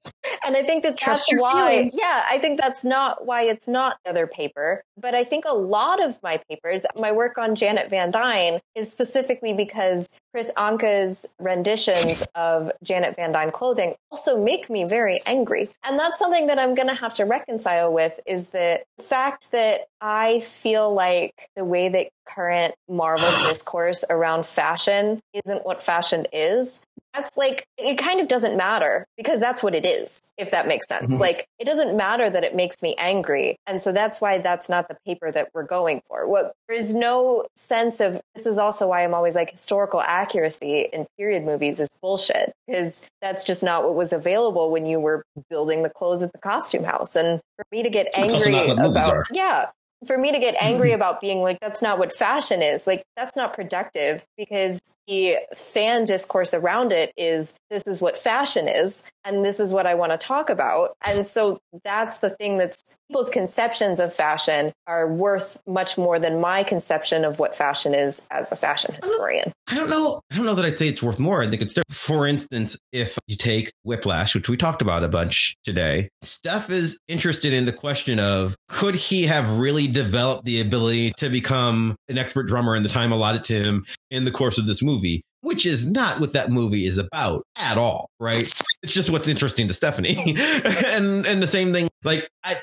E: And I think that
C: Trust
E: that's
C: your
E: why,
C: feelings.
E: yeah, I think that's not why it's not the other paper. But I think a lot of my papers, my work on Janet Van Dyne, is specifically because Kris Anka's renditions of Janet Van Dyne clothing also make me very angry. And that's something that I'm going to have to reconcile with is the fact that I feel like the way that current Marvel discourse around fashion isn't what fashion is. That's like, it kind of doesn't matter because that's what it is, if that makes sense.
B: Mhm.
E: Like, it doesn't matter that it makes me angry. And so that's why that's not the paper that we're going for. What there's no sense of this is also why I'm always like historical accuracy in period movies is bullshit because that's just not what was available when you were building the clothes at the costume house. And for me to get angry
A: not what movies
E: about, yeah, for me to get angry mm-hmm. about being like that's not what fashion is. Like that's not productive because the fan discourse around it is this is what fashion is and this is what I want to talk about and so that's the thing that's people's conceptions of fashion are worth much more than my conception of what fashion is as a fashion historian
A: I don't know. I don't know that I'd say it's worth more. I think it's different. For instance, if you take Whiplash, which we talked about a bunch today, Steph is interested in the question of could he have really developed the ability to become an expert drummer in the time allotted to him in the course of this movie? Which is not what that movie is about at all, right? It's just what's interesting to Stephanie. and and the same thing, like I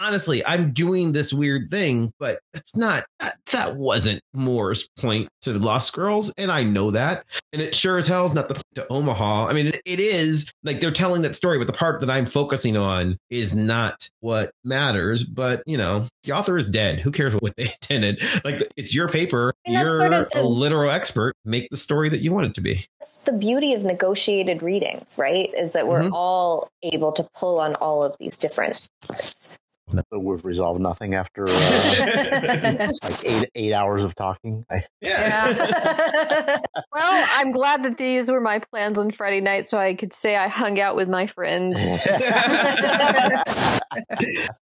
A: honestly, I'm doing this weird thing, but it's not that, that wasn't Moore's point to Lost Girls, and I know that. And it sure as hell is not the point to Omaha. I mean, it, it is like they're telling that story, but the part that I'm focusing on is not what matters. But you know, the author is dead. Who cares what they intended? Like it's your paper.
E: And
A: You're
E: sort of
A: a literal expert. Make the story that you want it to be.
E: that's the beauty of negotiated readings right is that we're
A: Mhm.
E: all able to pull on all of these different parts.
A: No.
B: So we've resolved nothing after uh, like eight eight hours of talking. I,
A: Yeah.
C: well, I'm glad that these were my plans on Friday night, so I could say I hung out with my friends.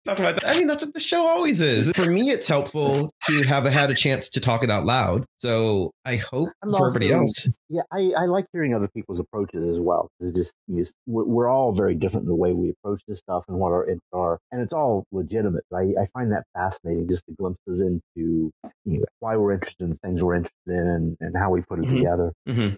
A: Talked about that. I mean, that's what the show always is. For me, it's helpful to have had a chance to talk it out loud. So I hope
B: I'm
A: for everybody
B: also-
A: else.
B: yeah, I, I like hearing other people's approaches as well. It's just just- we're, we're all very different in the way we approach this stuff and what our interests are, and it's all legitimate. I, I find that fascinating, just the glimpses into you know, why we're interested in things we're interested in and, and how we put it
A: Mhm.
B: together.
A: hmm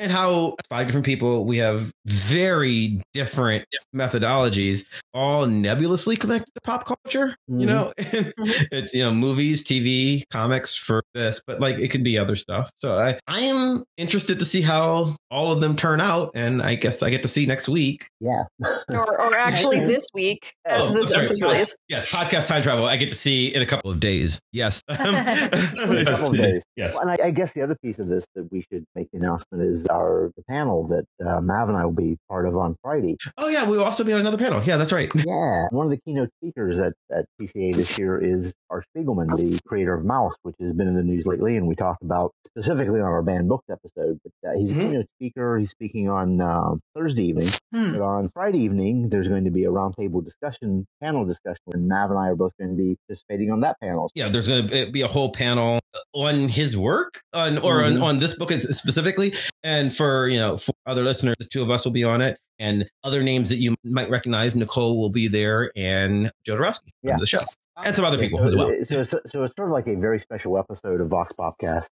A: And how five different people, we have very different methodologies, all nebulously connected to pop culture. You
B: Mhm.
A: know, it's, you know, movies, TV, comics for this, but like it could be other stuff. So I, I am interested to see how all of them turn out. And I guess I get to see next week.
B: Yeah,
C: or, or actually this week, as
A: Oh,
C: this
A: sorry.
C: episode released.
A: Yes, podcast time travel. I get to see in a couple of days. Yes.
B: a couple of days.
A: Yes.
B: And I, I guess the other piece of this that we should make the announcement is our the panel that uh, Mav and I will be part of on Friday.
A: Oh yeah, we'll also be on another panel. Yeah, that's right.
B: Yeah, one of the keynote speakers at, at PCA this year is Art Spiegelman, the creator of Maus, which has been in the news lately, and we talked about specifically on our banned books episode. But uh, he's a
A: Mhm.
B: keynote speaker. He's speaking on uh, Thursday evening.
D: Hmm.
B: But on Friday evening, there's going to be a roundtable discussion, panel discussion, and Mav and I are both going to be participating on that panel.
A: Yeah, there's going to be a whole panel on his work on or on,
B: Mhm.
A: on this book specifically, and for you know for other listeners, the two of us will be on it, and other names that you might recognize. Nicole will be there, and Joe Dorowski
B: Yeah.
A: the show, and some other people
B: so,
A: as well.
B: So, so, so it's sort of like a very special episode of Vox Popcast.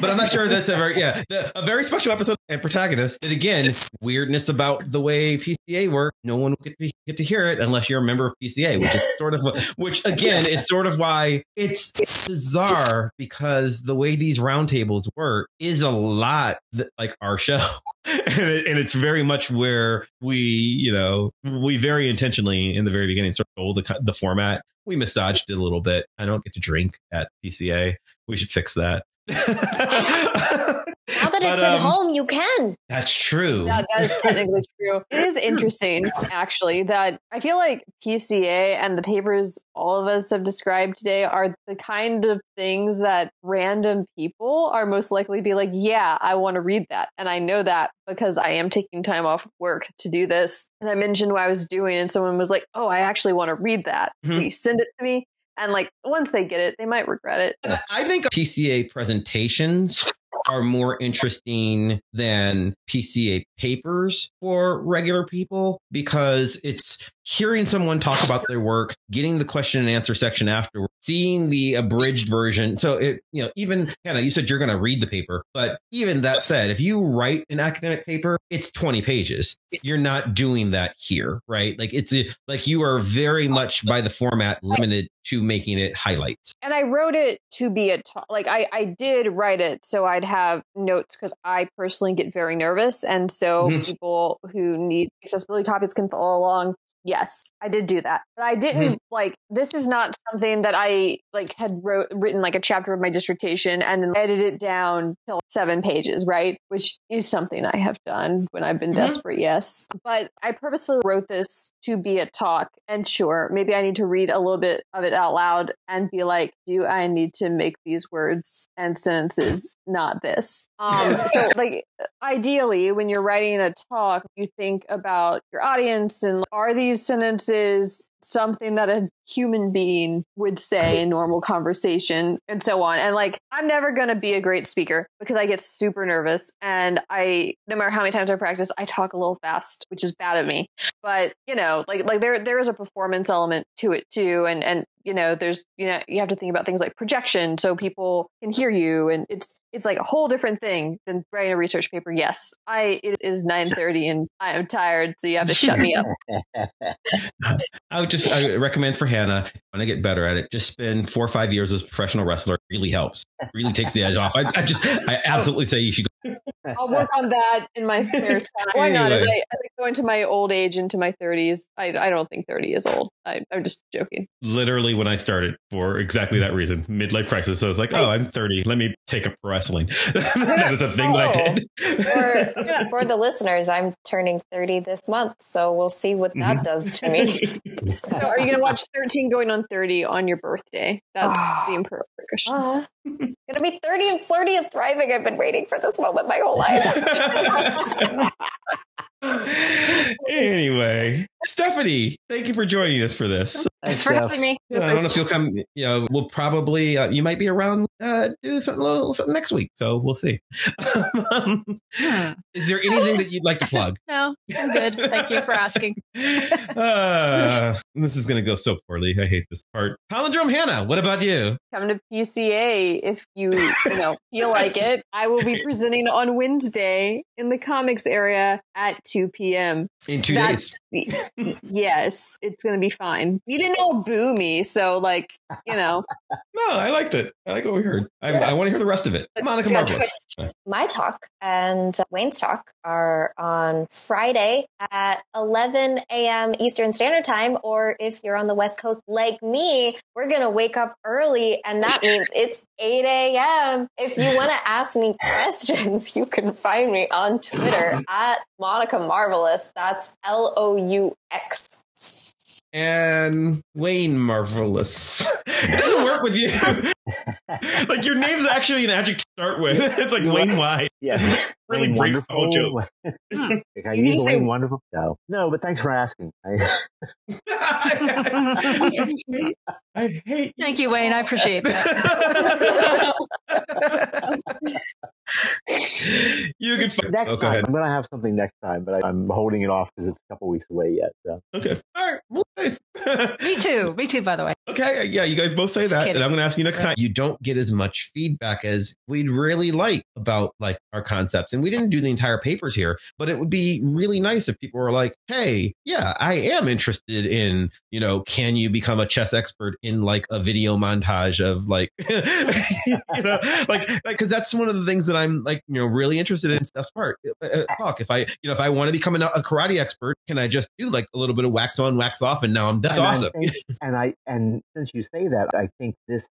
A: but I'm not sure that's a very yeah the, a very special episode and protagonist. And again, weirdness about the way PCA works. No one will get to, get to hear it unless you're a member of PCA, which is sort of which again is sort of why it's bizarre because the way these roundtables work is a lot like our show, and, it, and it's very much where we you know we very intentionally in the very beginning told the the format. We massaged it a little bit. I don't get to drink at PCA. We should fix that.
E: Now that
A: But,
E: it's at
A: um,
E: home, you can.
A: That's true.
C: Yeah, that is technically true. It is interesting, actually, that I feel like PCA and the papers all of us have described today are the kind of things that random people are most likely to be like, yeah, I want to read that. And I know that because I am taking time off work to do this. And I mentioned what I was doing, and someone was like, oh, I actually want to read that.
A: Mhm.
C: Will you send it to me? And like, once they get it, they might regret it.
A: I think PCA presentations are more interesting than PCA papers for regular people because it's hearing someone talk about their work, getting the question and answer section afterward, seeing the abridged version. So it, you know, even Hannah, you said you're going to read the paper, but even that said, if you write an academic paper, it's 20 pages. You're not doing that here, right? Like it's a, like you are very much by the format limited to making it highlights.
C: and I wrote it to be a talk. Like I, I did write it so I'd have notes because I personally get very nervous, and so
A: Mhm.
C: people who need accessibility copies can follow along. Yes, I did do that, but I didn't like. This is not something that I like had wrote written like a chapter of my dissertation and then edited it down to seven pages, right? Which is something I have done when I've been
A: Mhm.
C: desperate. Yes, but I purposefully wrote this to be a talk, and sure, maybe I need to read a little bit of it out loud and be like, do I need to make these words and sentences not this? Um, so, like, ideally, when you're writing a talk, you think about your audience and like, are these sentences something that a human being would say in normal conversation and so on. And like, I'm never going to be a great speaker because I get super nervous and I, no matter how many times I practice, I talk a little fast, which is bad of me. But, you know, like, like there, there is a performance element to it too. And, and, you know, there's, you know, you have to think about things like projection so people can hear you. And it's, it's like a whole different thing than writing a research paper. Yes, I, it is 930 and I am tired. So you have to shut me up.
A: just I recommend for Hannah when I get better at it, just spend four or five years as a professional wrestler. Really helps. Really takes the edge off. I, I just I absolutely say you should go
C: I'll work on that in my spare time. Why not? As I, as I go into my old age, into my 30s, I, I don't think 30 is old. I, I'm just joking.
A: Literally, when I started for exactly that reason, midlife crisis. So it's like, oh, I'm 30. Let me take up wrestling. that is a thing that I did.
E: For, for the listeners, I'm turning 30 this month, so we'll see what that
A: Mhm.
E: does to me.
C: So are you going to watch 13 going on 30 on your birthday? That's the appropriate question.
E: Gonna be 30 and flirty and thriving. I've been waiting for this moment my whole life.
A: anyway, Stephanie, thank you for joining us for this.
D: Thanks for having me.
A: I don't know if you'll come. You know, we'll probably uh, you might be around uh, do something, a little, something next week, so we'll see. um,
D: Hmm.
A: is there anything that you'd like to plug?
D: No, I'm good. Thank you for asking.
A: Uh, this is going to go so poorly. I hate this part. Palindrome Hannah, what about you?
C: Come to PCA if you you know feel like it. I will be presenting on Wednesday in the comics area at 2 p.m.
A: In two
C: That's-
A: days.
C: Yes, it's gonna be fine. You didn't all boo me, so like you know.
A: No, I liked it. I like what we heard. I, I want to hear the rest of it. Monica
C: It's got a
A: Marvelous.
C: twist.
E: my talk and Wayne's talk are on Friday at 11 a.m. Eastern Standard Time. Or if you're on the West Coast like me, we're going to wake up early and that means it's 8 a.m. If you want to ask me questions, you can find me on Twitter at Monica Marvelous. That's L O U X.
A: And Wayne Marvelous. it doesn't work with you. like your name's actually an adjective to start with. It's like Wayne White.
B: Yes.
A: Really
B: Wayne
A: breaks the whole joke. Hmm.
B: Can I
C: You
B: use the Wayne Wonderful? No. No, but thanks for asking. I,
A: I hate you.
D: Thank you, Wayne. I appreciate that.
A: you can find.
B: next
A: Oh, go
B: time,
A: ahead.
B: I'm going to have something next time, but I, I'm holding it off because it's a couple weeks away yet. So.
A: Okay. All right.
D: Me too. Me too, by the way.
A: Okay, yeah, you guys both say that,
D: kidding.
A: and I'm going to ask you next time. You don't get as much feedback as we'd really like about like our concepts, and we didn't do the entire papers here, but it would be really nice if people were like, "Hey, yeah, I am interested in, you know, can you become a chess expert in like a video montage of like, you know, like because that's one of the things that I'm like, you know, really interested in. Stuff part. Uh, Talk if I, you know, if I want to become a, a karate expert, can I just do like a little bit of wax on, wax off, and now I'm that's
B: And I
A: awesome.
B: think- and I and since you say that, I think this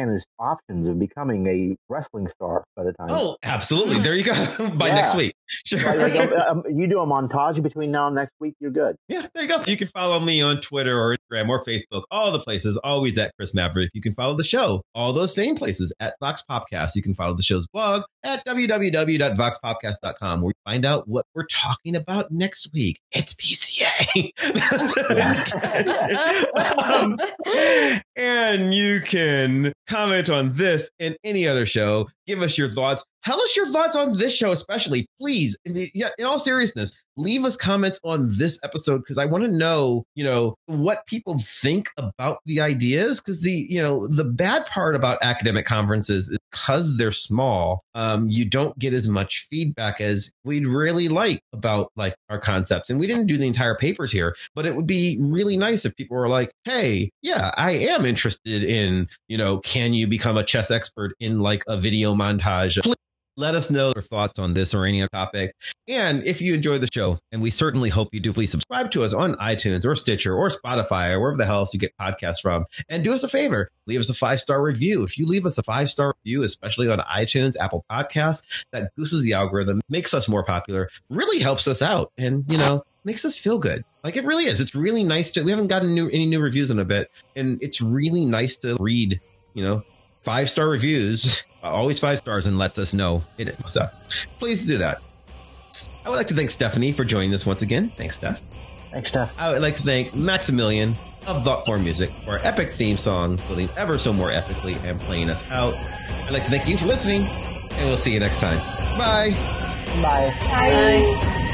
B: Hannah's options of becoming a wrestling star by the time.
A: Oh, absolutely. There you go. By
B: Yeah.
A: next week. Sure.
B: Like, like, um, you do a montage between now and next week, you're good.
A: Yeah, there you go. You can follow me on Twitter or Instagram or Facebook, all the places, always at Chris Maverick. You can follow the show, all those same places at Vox Popcast. You can follow the show's blog at www.voxpopcast.com where you find out what we're talking about next week. It's PCA. Um, and you can comment on this and any other show. Give us your thoughts. Tell us your thoughts on this show, especially, please. In, the- yeah, in all seriousness, leave us comments on this episode because I want to know, you know, what people think about the ideas. Because the, you know, the bad part about academic conferences is because they're small, um, you don't get as much feedback as we'd really like about like our concepts. And we didn't do the entire papers here, but it would be really nice if people were like, "Hey, yeah, I am interested in, you know, can you become a chess expert in like a video montage?" Please Let us know your thoughts on this or any other topic. And if you enjoy the show, and we certainly hope you do, please subscribe to us on iTunes or Stitcher or Spotify or wherever the hell else you get podcasts from. And do us a favor, leave us a five star review. If you leave us a five star review, especially on iTunes, Apple Podcasts, that boosters the algorithm, makes us more popular, really helps us out, and you know makes us feel good. Like it really is. It's really nice to. We haven't gotten new, any new reviews in a bit, and it's really nice to read. You know, five star reviews, uh, always five stars, and lets us know it is. So please do that. I would like to thank Stephanie for joining us once again. Thanks, Steph.
B: Thanks, Steph.
A: I would like to thank Maximilian of Thought Form Music for our epic theme song, building ever so more epically and playing us out. I'd like to thank you for listening, and we'll see you next time. Bye.
B: Bye.
C: Bye.